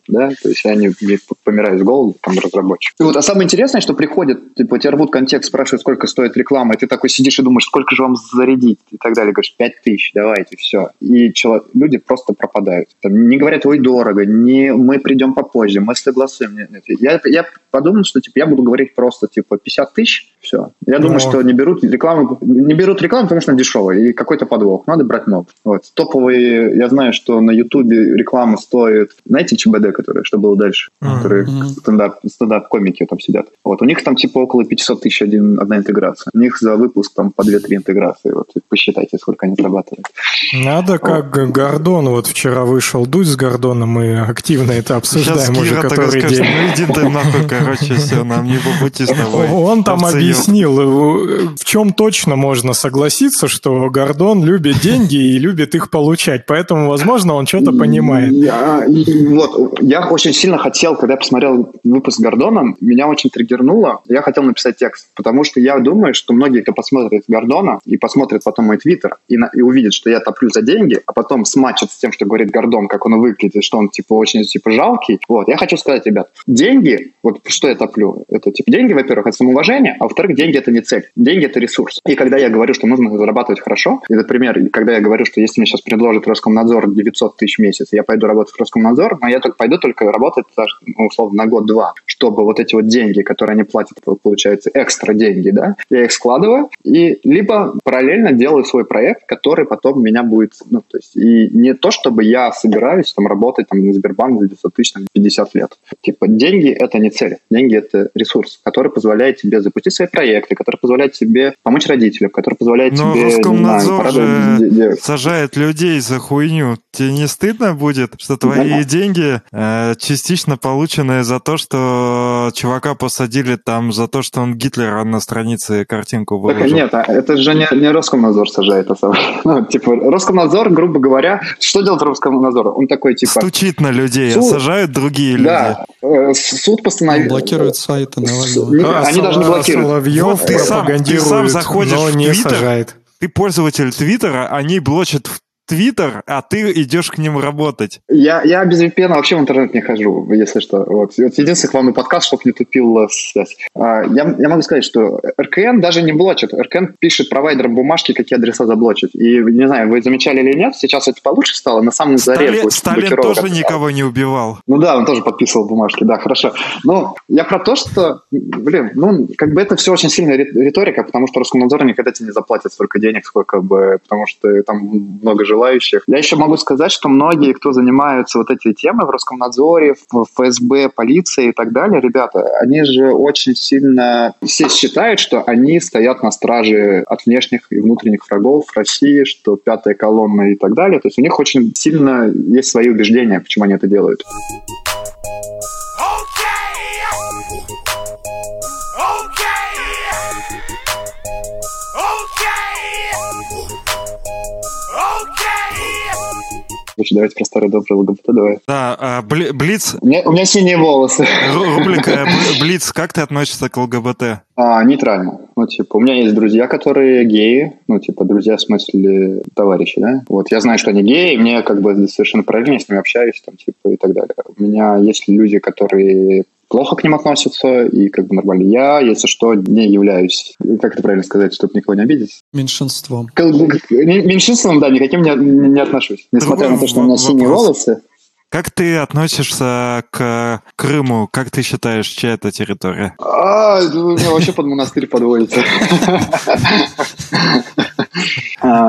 да, то есть я не, не помираю с голоду, там, разработчик. И вот, а самое интересное, что приходит, типа, тебя рвут контекст, спрашивают, сколько стоит реклама, и ты такой сидишь и думаешь, сколько же вам зарядить, и так далее, говоришь, пять тысяч, давайте, все. И человек, люди просто пропадают. Там, не говорят, ой, дорого, не, мы придем попозже, мы нет. Я, я подумал, что, типа, я буду говорить просто, типа, 50 тысяч, все. Я думаю, что не берут рекламу, не берут рекламу, потому что она дешевая, и какой-то подвох. Надо брать много. Вот. Топовые, я знаю, что на Ютубе реклама стоит, знаете, ЧБД, которые, что было дальше, mm-hmm. которые стендап, стендап-комики там сидят. Вот. У них там типа около 500 тысяч один, одна интеграция. У них за выпуск там по 2-3 интеграции. Вот. Посчитайте, сколько они зарабатывают. Надо как вот. Гордон. Вот вчера вышел Дудь с Гордоном, мы активно это обсуждаем Сейчас уже который день. Ну иди ты нахуй, короче, все, нам не по пути с тобой. Он там объяснил, э, в чем точно можно согласиться, что Гордон любит деньги и любит их получать, поэтому, возможно, он что-то понимает. Я, вот, я очень сильно хотел, когда я посмотрел выпуск Гордона, меня очень триггернуло, я хотел написать текст, потому что я думаю, что многие, кто посмотрит Гордона и посмотрит потом мой твиттер и, на, и увидит, что я топлю за деньги, а потом смачит с тем, что говорит Гордон, как он выглядит, что он типа очень типа жалкий. Вот, я хочу сказать, ребят, деньги, вот что я топлю, это типа деньги, во-первых, это самоуважение, а во-вторых, деньги это не цель, деньги это ресурс. И когда я говорю, что нужно зарабатывать хорошо, и, например, когда я говорю, что если мне сейчас предложит Роскомнадзор 900 тысяч в месяц, я пойду работать в Роскомнадзор, но я только пойду только работать, ну, условно, на год-два, чтобы вот эти вот деньги, которые они платят, получается, экстра деньги, да, я их складываю, и либо параллельно делаю свой проект, который потом меня будет, ну, то есть, и не то, чтобы я собираюсь там работать там на Сбербанк за 900 тысяч, там, 50 лет. Типа, деньги — это не цель, деньги — это ресурс, который позволяет тебе запустить свои проекты, который позволяет тебе помочь родителям, который позволяет Но тебе, Роскомнадзор знаю, же сажает людей за хуйню. Тебе не стыдно будет, что твои да. деньги э, частично полученные за то, что чувака посадили там за то, что он Гитлера на странице картинку выложил? Так, нет, а это же не, не Роскомнадзор сажает. А ну, типа, Роскомнадзор, грубо говоря, что делает Роскомнадзор? Он такой, типа... Стучит на людей, суд, а сажают другие люди. Да, э, суд постановил... Блокирует сайты Навального. Они даже не блокируют. Соловьев вот ты сам, ты сам заходишь но в не Твиттер, сажает. Ты пользователь Твиттера, они блочат в Твиттер, а ты идешь к ним работать. Я, я без VPN вообще в интернет не хожу, если что. Вот, вот единственный главный подкаст, чтобы не тупил связь. А, я, я могу сказать, что РКН даже не блочит. РКН пишет провайдерам бумажки, какие адреса заблочить. И, не знаю, вы замечали или нет, сейчас это получше стало. На самом заре... Сталин, Сталин тоже никого не убивал. Ну да, он тоже подписывал бумажки, да, хорошо. Но я про то, что, блин, ну, как бы это все очень сильная риторика, потому что Роскомнадзор никогда тебе не заплатит столько денег, сколько бы, потому что там много же желающих. Я еще могу сказать, что многие, кто занимаются вот этой темой в Роскомнадзоре, в ФСБ, полиции и так далее, ребята, они же очень сильно все считают, что они стоят на страже от внешних и внутренних врагов России, что пятая колонна и так далее. То есть у них очень сильно есть свои убеждения, почему они это делают. Лучше давайте про старый добрый ЛГБТ давай. Да, а, Бли- Блиц, У меня, у меня синие волосы. ру- рубрика э, Бли- Блиц, как ты относишься к ЛГБТ? А, нейтрально. Ну, типа, у меня есть друзья, которые геи. Ну, типа, друзья в смысле товарищи, да? Вот, я знаю, что они геи, и мне как бы совершенно правильно, я с ними общаюсь, там, типа, и так далее. У меня есть люди, которые плохо к ним относятся, и как бы нормально. Я, если что, не являюсь, как это правильно сказать, чтобы никого не обидеть, Меньшинством. К- к- меньшинством, да, никаким не, не отношусь. Несмотря на то, что у меня синие Вопрос. волосы, Как ты относишься к Крыму? Как ты считаешь, чья это территория? А, ну, меня вообще под монастырь подводится.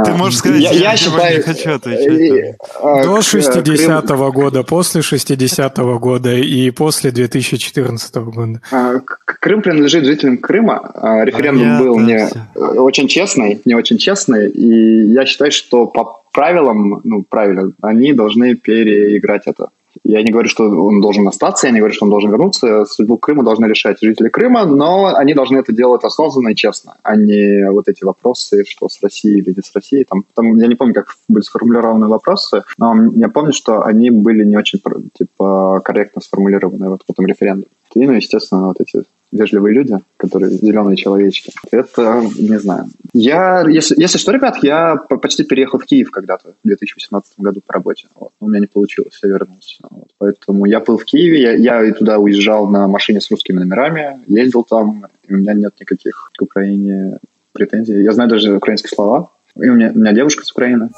Ты можешь сказать, я, я, я не считаю... хочу отвечать. а, До к- 60-го года, после 60-го года и после 2014 года. А, Крым принадлежит жителям Крыма. А, Референдум был не всё. э, очень честный, не очень честный, и я считаю, что по правилам, ну, правильно, они должны переиграть это. Я не говорю, что он должен остаться, я не говорю, что он должен вернуться. Судьбу Крыма должны решать жители Крыма, но они должны это делать осознанно и честно, а не вот эти вопросы, что с Россией или не с Россией. Там, там, я не помню, как были сформулированы вопросы, но я помню, что они были не очень типа, корректно сформулированы вот в этом референдуме. И, ну, естественно, вот эти вежливые люди, которые зеленые человечки. Это, не знаю. Я, если, если что, ребят, я по- почти переехал в Киев когда-то в 2018 году по работе. Вот. Но у меня не получилось, я вернулся. Вот. Поэтому я был в Киеве, я, я туда уезжал на машине с русскими номерами, ездил там, и у меня нет никаких к Украине претензий. Я знаю даже украинские слова. И у меня, у меня девушка с Украины.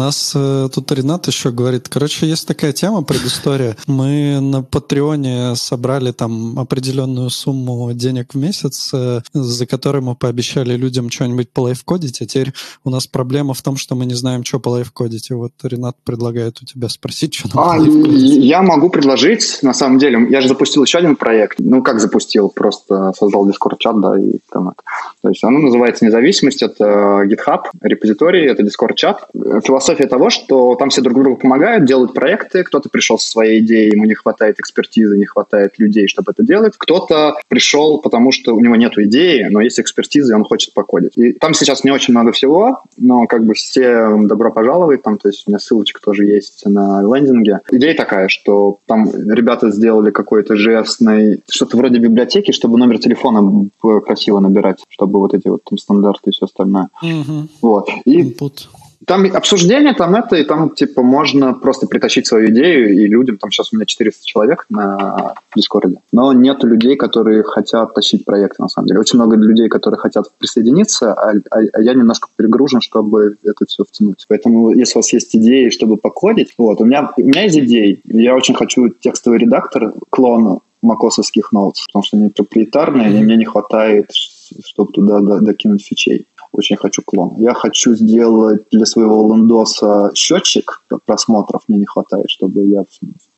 Нас э, тут Ренат еще говорит, короче, есть такая тема, предыстория. Мы на Патреоне собрали там определенную сумму денег в месяц, э, за которой мы пообещали людям что-нибудь полайфкодить, а теперь у нас проблема в том, что мы не знаем, что полайфкодить. И вот Ренат предлагает у тебя спросить, что нам А, я могу предложить, на самом деле, я же запустил еще один проект. Ну, как запустил? Просто создал Discord-чат, да, и там это. То есть оно называется «Независимость», это GitHub, репозиторий, это Discord-чат. Философия того, что там все друг другу помогают, делают проекты, кто-то пришел со своей идеей, ему не хватает экспертизы, не хватает людей, чтобы это делать. Кто-то пришел, потому что у него нет идеи, но есть экспертиза, и он хочет покодить. И там сейчас не очень много всего, но как бы все добро пожаловать, там, то есть у меня ссылочка тоже есть на лендинге. Идея такая, что там ребята сделали какой-то жестный, что-то вроде библиотеки, чтобы номер телефона красиво набирать, чтобы вот эти вот там стандарты и все остальное. Мгм. Вот. И Input. Там обсуждение, там это, и там, типа, можно просто притащить свою идею, и людям, там сейчас у меня 400 человек на Дискорде, но нету людей, которые хотят тащить проекты, на самом деле. Очень много людей, которые хотят присоединиться, а, а- а я немножко перегружен, чтобы это все втянуть. Поэтому, если у вас есть идеи, чтобы покодить, вот, у меня, у меня есть идеи. Я очень хочу текстовый редактор, клон макосовских ноутс, потому что они проприетарные, и мне не хватает, чтобы туда до- докинуть фичей очень хочу клон. Я хочу сделать для своего лендоса счетчик просмотров, мне не хватает, чтобы я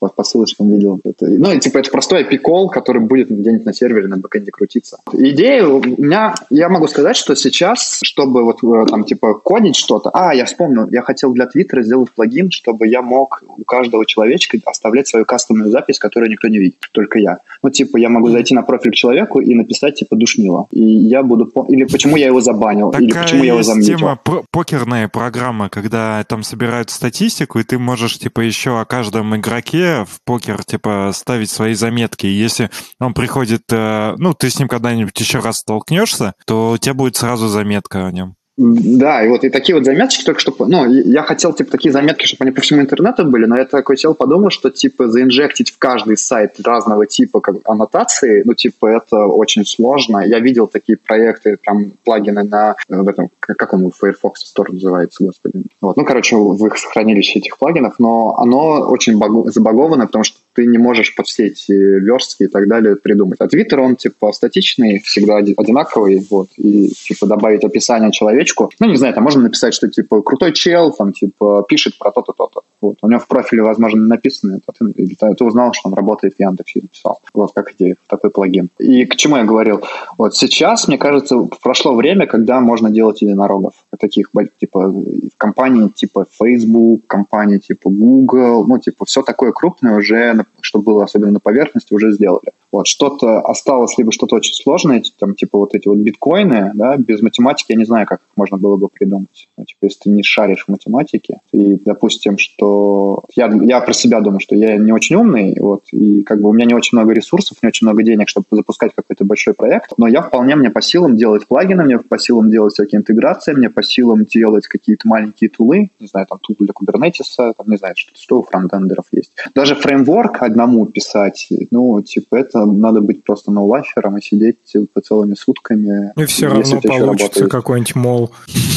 по, ссылочкам видел это. Ну, и типа это простой API-кол, который будет где-нибудь на сервере, на бэкэнде крутиться. Идея у меня, я могу сказать, что сейчас, чтобы вот э, там типа кодить что-то, а, я вспомнил, я хотел для Твиттера сделать плагин, чтобы я мог у каждого человечка оставлять свою кастомную запись, которую никто не видит, только я. Ну, типа, я могу зайти на профиль к человеку и написать, типа, душнило. И я буду... Или почему я его забанил, или Такая почему я его замьютил. тема про- покерная программа, когда там собирают статистику, и ты можешь, типа, еще о каждом игроке в покер, типа, ставить свои заметки. И если он приходит, э, ну, ты с ним когда-нибудь еще раз столкнешься, то у тебя будет сразу заметка о нем. Да, и вот и такие вот заметочки только что... Ну, я хотел, типа, такие заметки, чтобы они по всему интернету были, но я такой сел, подумал, что, типа, заинжектить в каждый сайт разного типа как аннотации, ну, типа, это очень сложно. Я видел такие проекты, прям плагины на... В этом, как он, Firefox Store называется, господи. Вот. Ну, короче, в их хранилище этих плагинов, но оно очень забаговано, потому что ты не можешь под все эти верстки и так далее придумать. А Twitter, он, типа, статичный, всегда одинаковый, вот, и, типа, добавить описание человечку. Ну, не знаю, там можно написать, что, типа, крутой чел, там, типа, пишет про то-то, то-то. Вот. У него в профиле, возможно, написано это, ты, ты узнал, что он работает в Яндексе написал. Вот, как идея, такой плагин. И к чему я говорил? Вот сейчас, мне кажется, прошло время, когда можно делать единорогов. Таких, типа, компаний типа Facebook, компании типа Google, ну, типа, все такое крупное уже что было особенно на поверхности, уже сделали. Вот, что-то осталось, либо что-то очень сложное, там, типа вот эти вот биткоины, да, без математики я не знаю, как их можно было бы придумать. Ну, типа, если ты не шаришь в математике, и, допустим, что... Я, я про себя думаю, что я не очень умный, вот, и как бы у меня не очень много ресурсов, не очень много денег, чтобы запускать какой-то большой проект, но я вполне, мне по силам делать плагины, мне по силам делать всякие интеграции, мне по силам делать какие-то маленькие тулы, не знаю, там, тул для Kubernetes, там, не знаю, что, что у фронтендеров есть. Даже фреймворк одному писать, ну, типа, это надо быть просто ноулайфером и сидеть типа, целыми сутками. И все равно получится какой-нибудь мол.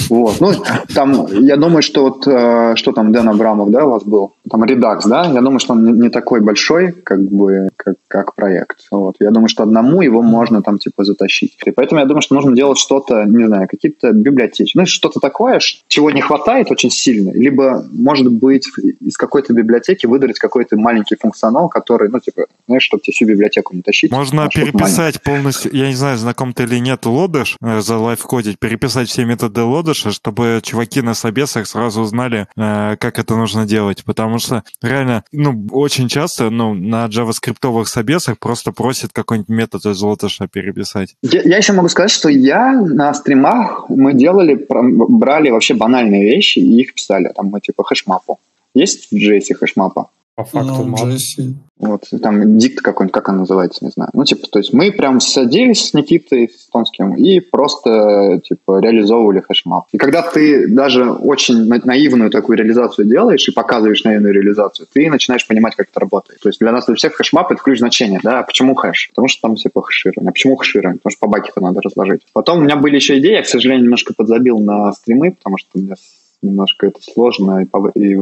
Вот. Ну, там, я думаю, что вот, э, что там Дэн Абрамов, да, у вас был? Там Redux, да? Я думаю, что он не, такой большой, как бы, как, как проект. Вот. Я думаю, что одному его можно там, типа, затащить. И поэтому я думаю, что нужно делать что-то, не знаю, какие-то библиотеки. Ну, что-то такое, чего не хватает очень сильно. Либо, может быть, из какой-то библиотеки выдать какой-то маленький функционал, который, ну, типа, знаешь, чтобы тебе всю библиотеку не тащить. Можно переписать полностью, я не знаю, знаком ты или нет, лодыш, э, за лайфкодить, переписать все методы лодыша, чтобы чуваки на собесах сразу узнали, э, как это нужно делать. Потому что реально, ну, очень часто, ну, на джаваскриптовых собесах просто просят какой-нибудь метод из лодыша переписать. Я, я еще могу сказать, что я на стримах, мы делали, брали вообще банальные вещи и их писали. Там мы типа хэшмапу. Есть в JS хэшмапа? По факту ну, мало. Вот, там dict какой-нибудь, как он называется, не знаю. Ну, типа, то есть мы прям садились с Никитой, с Тонским, и просто, типа, реализовывали хэшмап. И когда ты даже очень наивную такую реализацию делаешь и показываешь наивную реализацию, ты начинаешь понимать, как это работает. То есть для нас, для всех хэшмап — это ключ значения, да. Почему хэш? Потому что там, типа, хэширование. А почему хэширование? Потому что по бакетам это надо разложить. Потом у меня были еще идеи, я, к сожалению, немножко подзабил на стримы, потому что у меня немножко это сложно и по, и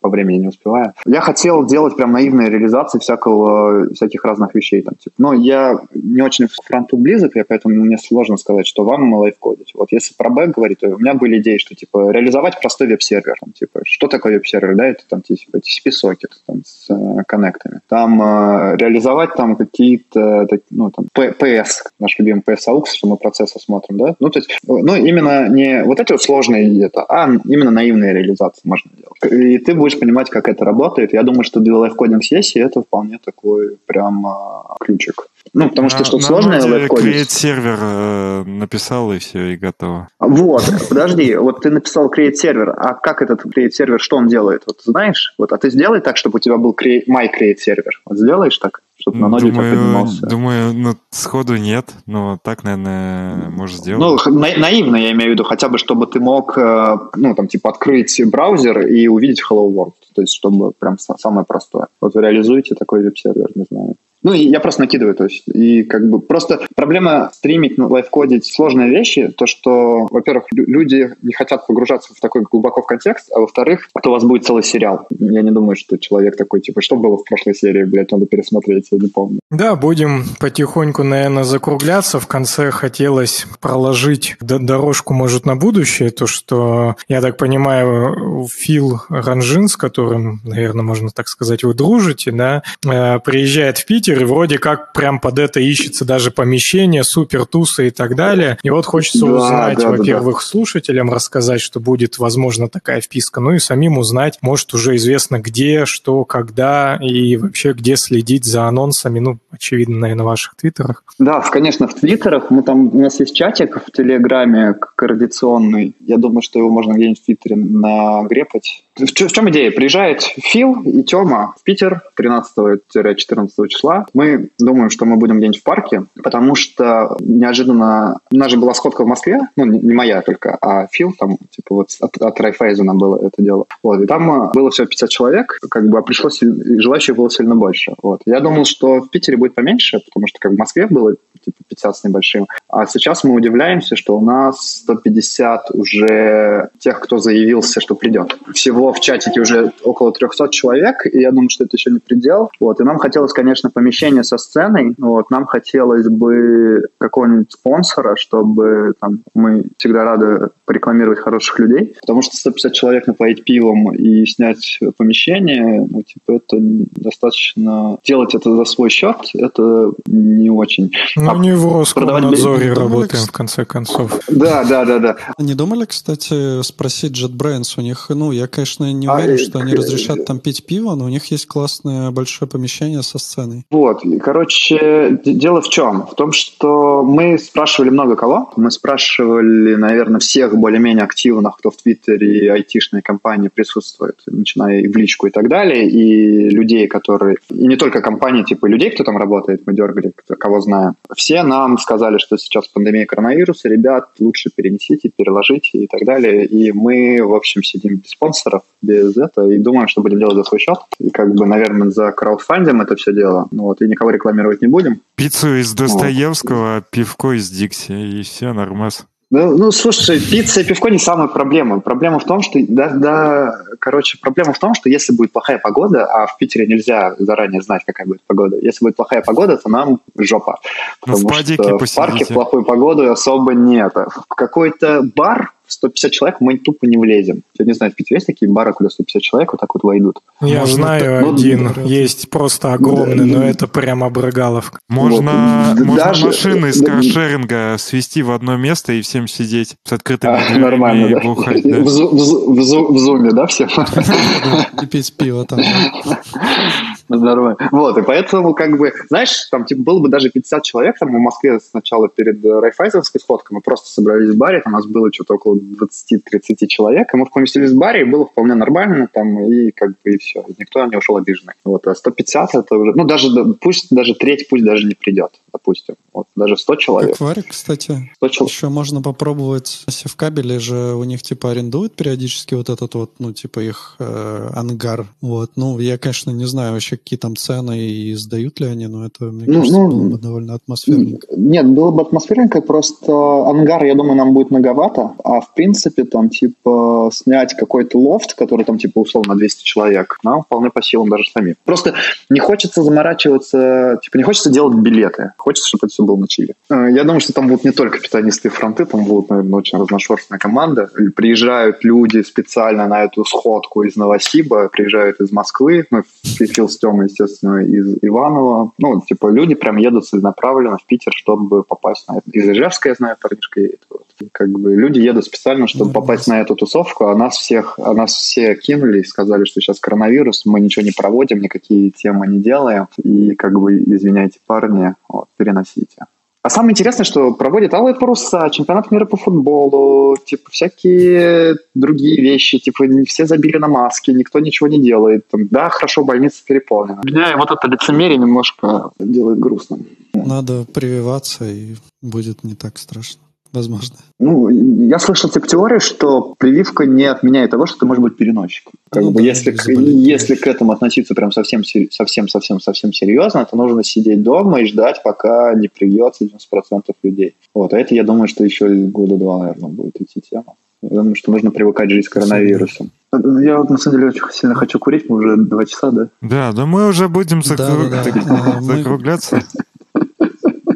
по времени не успеваю. Я хотел делать прям наивные реализации всякого, всяких разных вещей. Там, типа. Но я не очень к фронту близок, и поэтому мне сложно сказать, что вам лайфкодить. Вот если про бэк говорить, то у меня были идеи, что типа реализовать простой веб-сервер. Там, типа, что такое веб-сервер? Да, это там типа TCP-сокет там, с э, коннектами. Там э, реализовать там какие-то, ну, там, ps, наш любимый ps aux, что мы процессы смотрим, да? Ну, то есть, ну, именно не вот эти вот сложные это, а именно наивные реализации можно делать. И ты будешь понимать, как это работает. Я думаю, что для лайфкодинг сессии это вполне такой прям а, ключик. Ну, потому что что-то сложное лайфкодить. Сервер э, написал, и все, и готово. Вот, подожди, вот ты написал create сервер, а как этот create сервер, что он делает? Вот знаешь? Вот, а ты сделай так, чтобы у тебя был create, my create сервер. Вот сделаешь так? Чтобы на ноде думаю, поднимался. Думаю, ну, сходу нет, но так, наверное, можешь сделать. Ну, на- наивно я имею в виду, хотя бы, чтобы ты мог, э, ну, там, типа, открыть браузер и увидеть Hello World. То есть, чтобы прям самое простое. Вот вы реализуете такой веб-сервер, не знаю. Ну, я просто накидываю, то есть, и как бы просто проблема стримить, ну, лайфкодить сложные вещи, то, что, во-первых, люди не хотят погружаться в такой глубоко в контекст, а во-вторых, это у вас будет целый сериал. Я не думаю, что человек такой, типа, что было в прошлой серии, блядь, надо пересмотреть, я не помню. Да, будем потихоньку, наверное, закругляться. В конце хотелось проложить дорожку, может, на будущее, то, что, я так понимаю, Фил Ранжин, с которым, наверное, можно так сказать, вы дружите, да, э, приезжает в Питер, Питер, и вроде как прям под это ищется даже помещение, супер тусы и так далее. И вот хочется да, узнать, да, во-первых, да. слушателям рассказать, что будет, возможно, такая вписка, ну и самим узнать, может, уже известно где, что, когда и вообще где следить за анонсами, ну, очевидно, наверное, в ваших твиттерах. Да, конечно, в твиттерах. Мы там, у нас есть чатик в Телеграме координационный. Я думаю, что его можно где-нибудь в Твиттере нагрепать. В, в чем идея? Приезжает Фил и Тёма в Питер 13-14 числа Мы думаем, что мы будем где-нибудь в парке, потому что неожиданно... У нас же была сходка в Москве, ну, не моя только, а Фил, там, типа, вот от, от Райфайзена было это дело. Вот, и там э, было всего 50 человек, как бы, а пришло, желающих было сильно больше. Вот. Я думал, что в Питере будет поменьше, потому что, как в Москве было типа 50 с небольшим. А сейчас мы удивляемся, что у нас 150 уже тех, кто заявился, что придет. Всего в чатике уже около 300 человек, и я думаю, что это еще не предел. Вот. И нам хотелось, конечно, помещение со сценой. Вот. Нам хотелось бы какого-нибудь спонсора, чтобы там, мы всегда рады порекламировать хороших людей, потому что 150 человек напоить пивом и снять помещение, ну, типа, это достаточно... Делать это за свой счет, это не очень. Ну, а не в Роскомнадзоре работаем, в конце концов. Да, да, да, да. Не думали, кстати, спросить JetBrains? У них, ну, я, конечно, не а, уверен, а, что они разрешат там пить пиво, но у них есть классное большое помещение со сценой. Вот, короче, дело в чем? В том, что мы спрашивали много кого. Мы спрашивали, наверное, всех более-менее активных, кто в Твиттере и айтишной компании присутствует, начиная и в личку и так далее, и людей, которые... И не только компании, типа людей, кто там работает, мы дергали, кого знаем. Все нам сказали, что сейчас пандемия коронавируса, ребят, лучше перенесите, переложите и так далее. И мы, в общем, сидим без спонсоров, без этого, и думаем, что будем делать за свой счет. И как бы, наверное, за краудфандим это все дело. Ну, вот, и никого рекламировать не будем. Пиццу из Достоевского, вот. пивко из Дикси, и все, нормас. Ну, ну, слушай, пицца и пивко не самая проблема. Проблема в том, что, да, да, короче, проблема в том, что если будет плохая погода, а в Питере нельзя заранее знать, какая будет погода, если будет плохая погода, то нам жопа. Ну, потому в что в парке плохой погоды особо нет. В какой-то бар 150 человек мы тупо не влезем. Я не знаю, в Питере есть такие бары, куда 150 человек вот так вот войдут? Я Можно знаю ну, один, ну, есть просто огромный, да, но это прям обрыгаловка. Можно, вот. можно Даже, машины из каршеринга свести в одно место и всем сидеть с открытыми а, нормально, и да. бухать. Да. В, в, в, в, в зуме, да, всем? И пить пиво там. Нормально. Вот, и поэтому, как бы, знаешь, там, типа, было бы даже 50 человек, там, в Москве сначала перед Райфайзовской сходкой мы просто собрались в баре, там у нас было что-то около 20-30 человек, и мы поместились в баре, и было вполне нормально, там, и как бы, и все, и никто не ушел обиженный. Вот, а 150 это уже, ну, даже, пусть даже треть, пусть даже не придет, допустим. Вот, даже 100 человек. Как Варик, кстати, 100 чел... еще можно попробовать, если в кабеле же у них, типа, арендуют периодически вот этот вот, ну, типа, их э, ангар, вот, ну, я, конечно, не знаю вообще, какие там цены и сдают ли они, но это, мне ну, кажется, ну, было бы довольно атмосферненько. Нет, было бы атмосферненько, просто ангар, я думаю, нам будет многовато, а в принципе там типа снять какой-то лофт, который там типа условно 200 человек, нам вполне по силам даже сами. Просто не хочется заморачиваться, типа не хочется делать билеты, хочется, чтобы это все было на чили. Э, я думаю, что там будут не только питанисты и фронты, там будут, наверное, очень разношерстная команда. Приезжают люди специально на эту сходку из Новосиба, приезжают из Москвы, мы Фил с Тёмой, естественно, из Иванова. Ну, типа люди прям едут целенаправленно в Питер, чтобы попасть на это. Из Ижевска, я знаю, парнишка едет. Вот. Как бы люди едут специально, чтобы ну, попасть на эту тусовку, а нас всех, а нас все кинули и сказали, что сейчас коронавирус, мы ничего не проводим, никакие темы не делаем, и как бы, извиняйте, парни, вот, переносите. А самое интересное, что проводят алые паруса, чемпионат мира по футболу, типа всякие другие вещи, типа все забили на маски, никто ничего не делает. Там, да, хорошо, больница переполнена. Меня вот это лицемерие немножко делает грустно. Надо прививаться, и будет не так страшно возможно. Ну, я слышал типа теорию, что прививка не отменяет того, что ты можешь быть переносчиком. Как ну, бы, да, если, к, если к этому относиться прям совсем, совсем, совсем, совсем серьезно, то нужно сидеть дома и ждать, пока не привьется 90% людей. Вот, а это, я думаю, что еще года два, наверное, будет идти тема. Я думаю, что нужно привыкать жить с коронавирусом. Я вот на самом деле очень сильно хочу курить, мы уже два часа, да? Да, да мы уже будем закру... да, да, да. закругляться.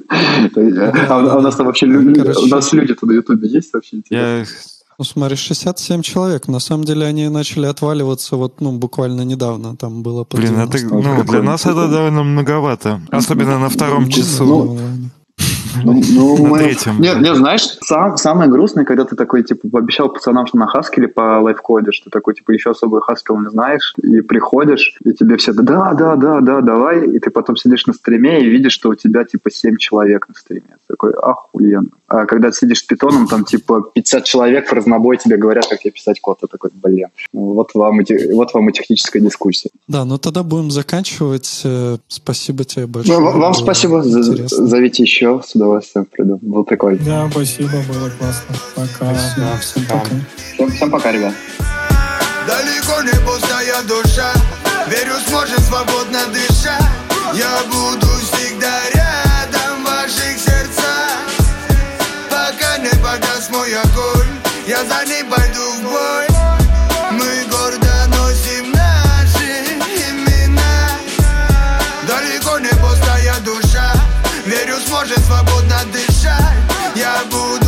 А у нас там вообще люди, у нас люди-то на Ютубе есть вообще интересно? Ну, смотри, 67 человек. На самом деле они начали отваливаться вот, ну, буквально недавно. Там было по Блин, это, ну, для нас это довольно многовато. Особенно на втором часу. Ну, ну, ну мы... третьем. Нет, нет, знаешь, сам, самое грустное, когда ты такой, типа, пообещал пацанам, что на Хаскеле по лайфкоде, что такой, типа, еще особый Хаскел не знаешь, и приходишь, и тебе все, да, да, да, да, давай, и ты потом сидишь на стриме и видишь, что у тебя, типа, 7 человек на стриме. Такой, охуенно. А когда ты сидишь с питоном, там типа 50 человек в разнобой тебе говорят, как тебе писать код. Ты такой, блин, вот вам, и, вот вам и техническая дискуссия. Да, ну тогда будем заканчивать. Э, спасибо тебе большое. Ну, вам спасибо. Зовите еще, с удовольствием приду. Был прикольно. Да, спасибо, было классно. Пока. Да, всем пока. Всем, всем пока, ребят. Далеко не пустая душа Верю, сможем свободно дышать Я буду всегда рядом подаст мой огонь Я за ней пойду в бой Мы гордо носим наши имена Далеко не пустая душа Верю, сможет свободно дышать Я буду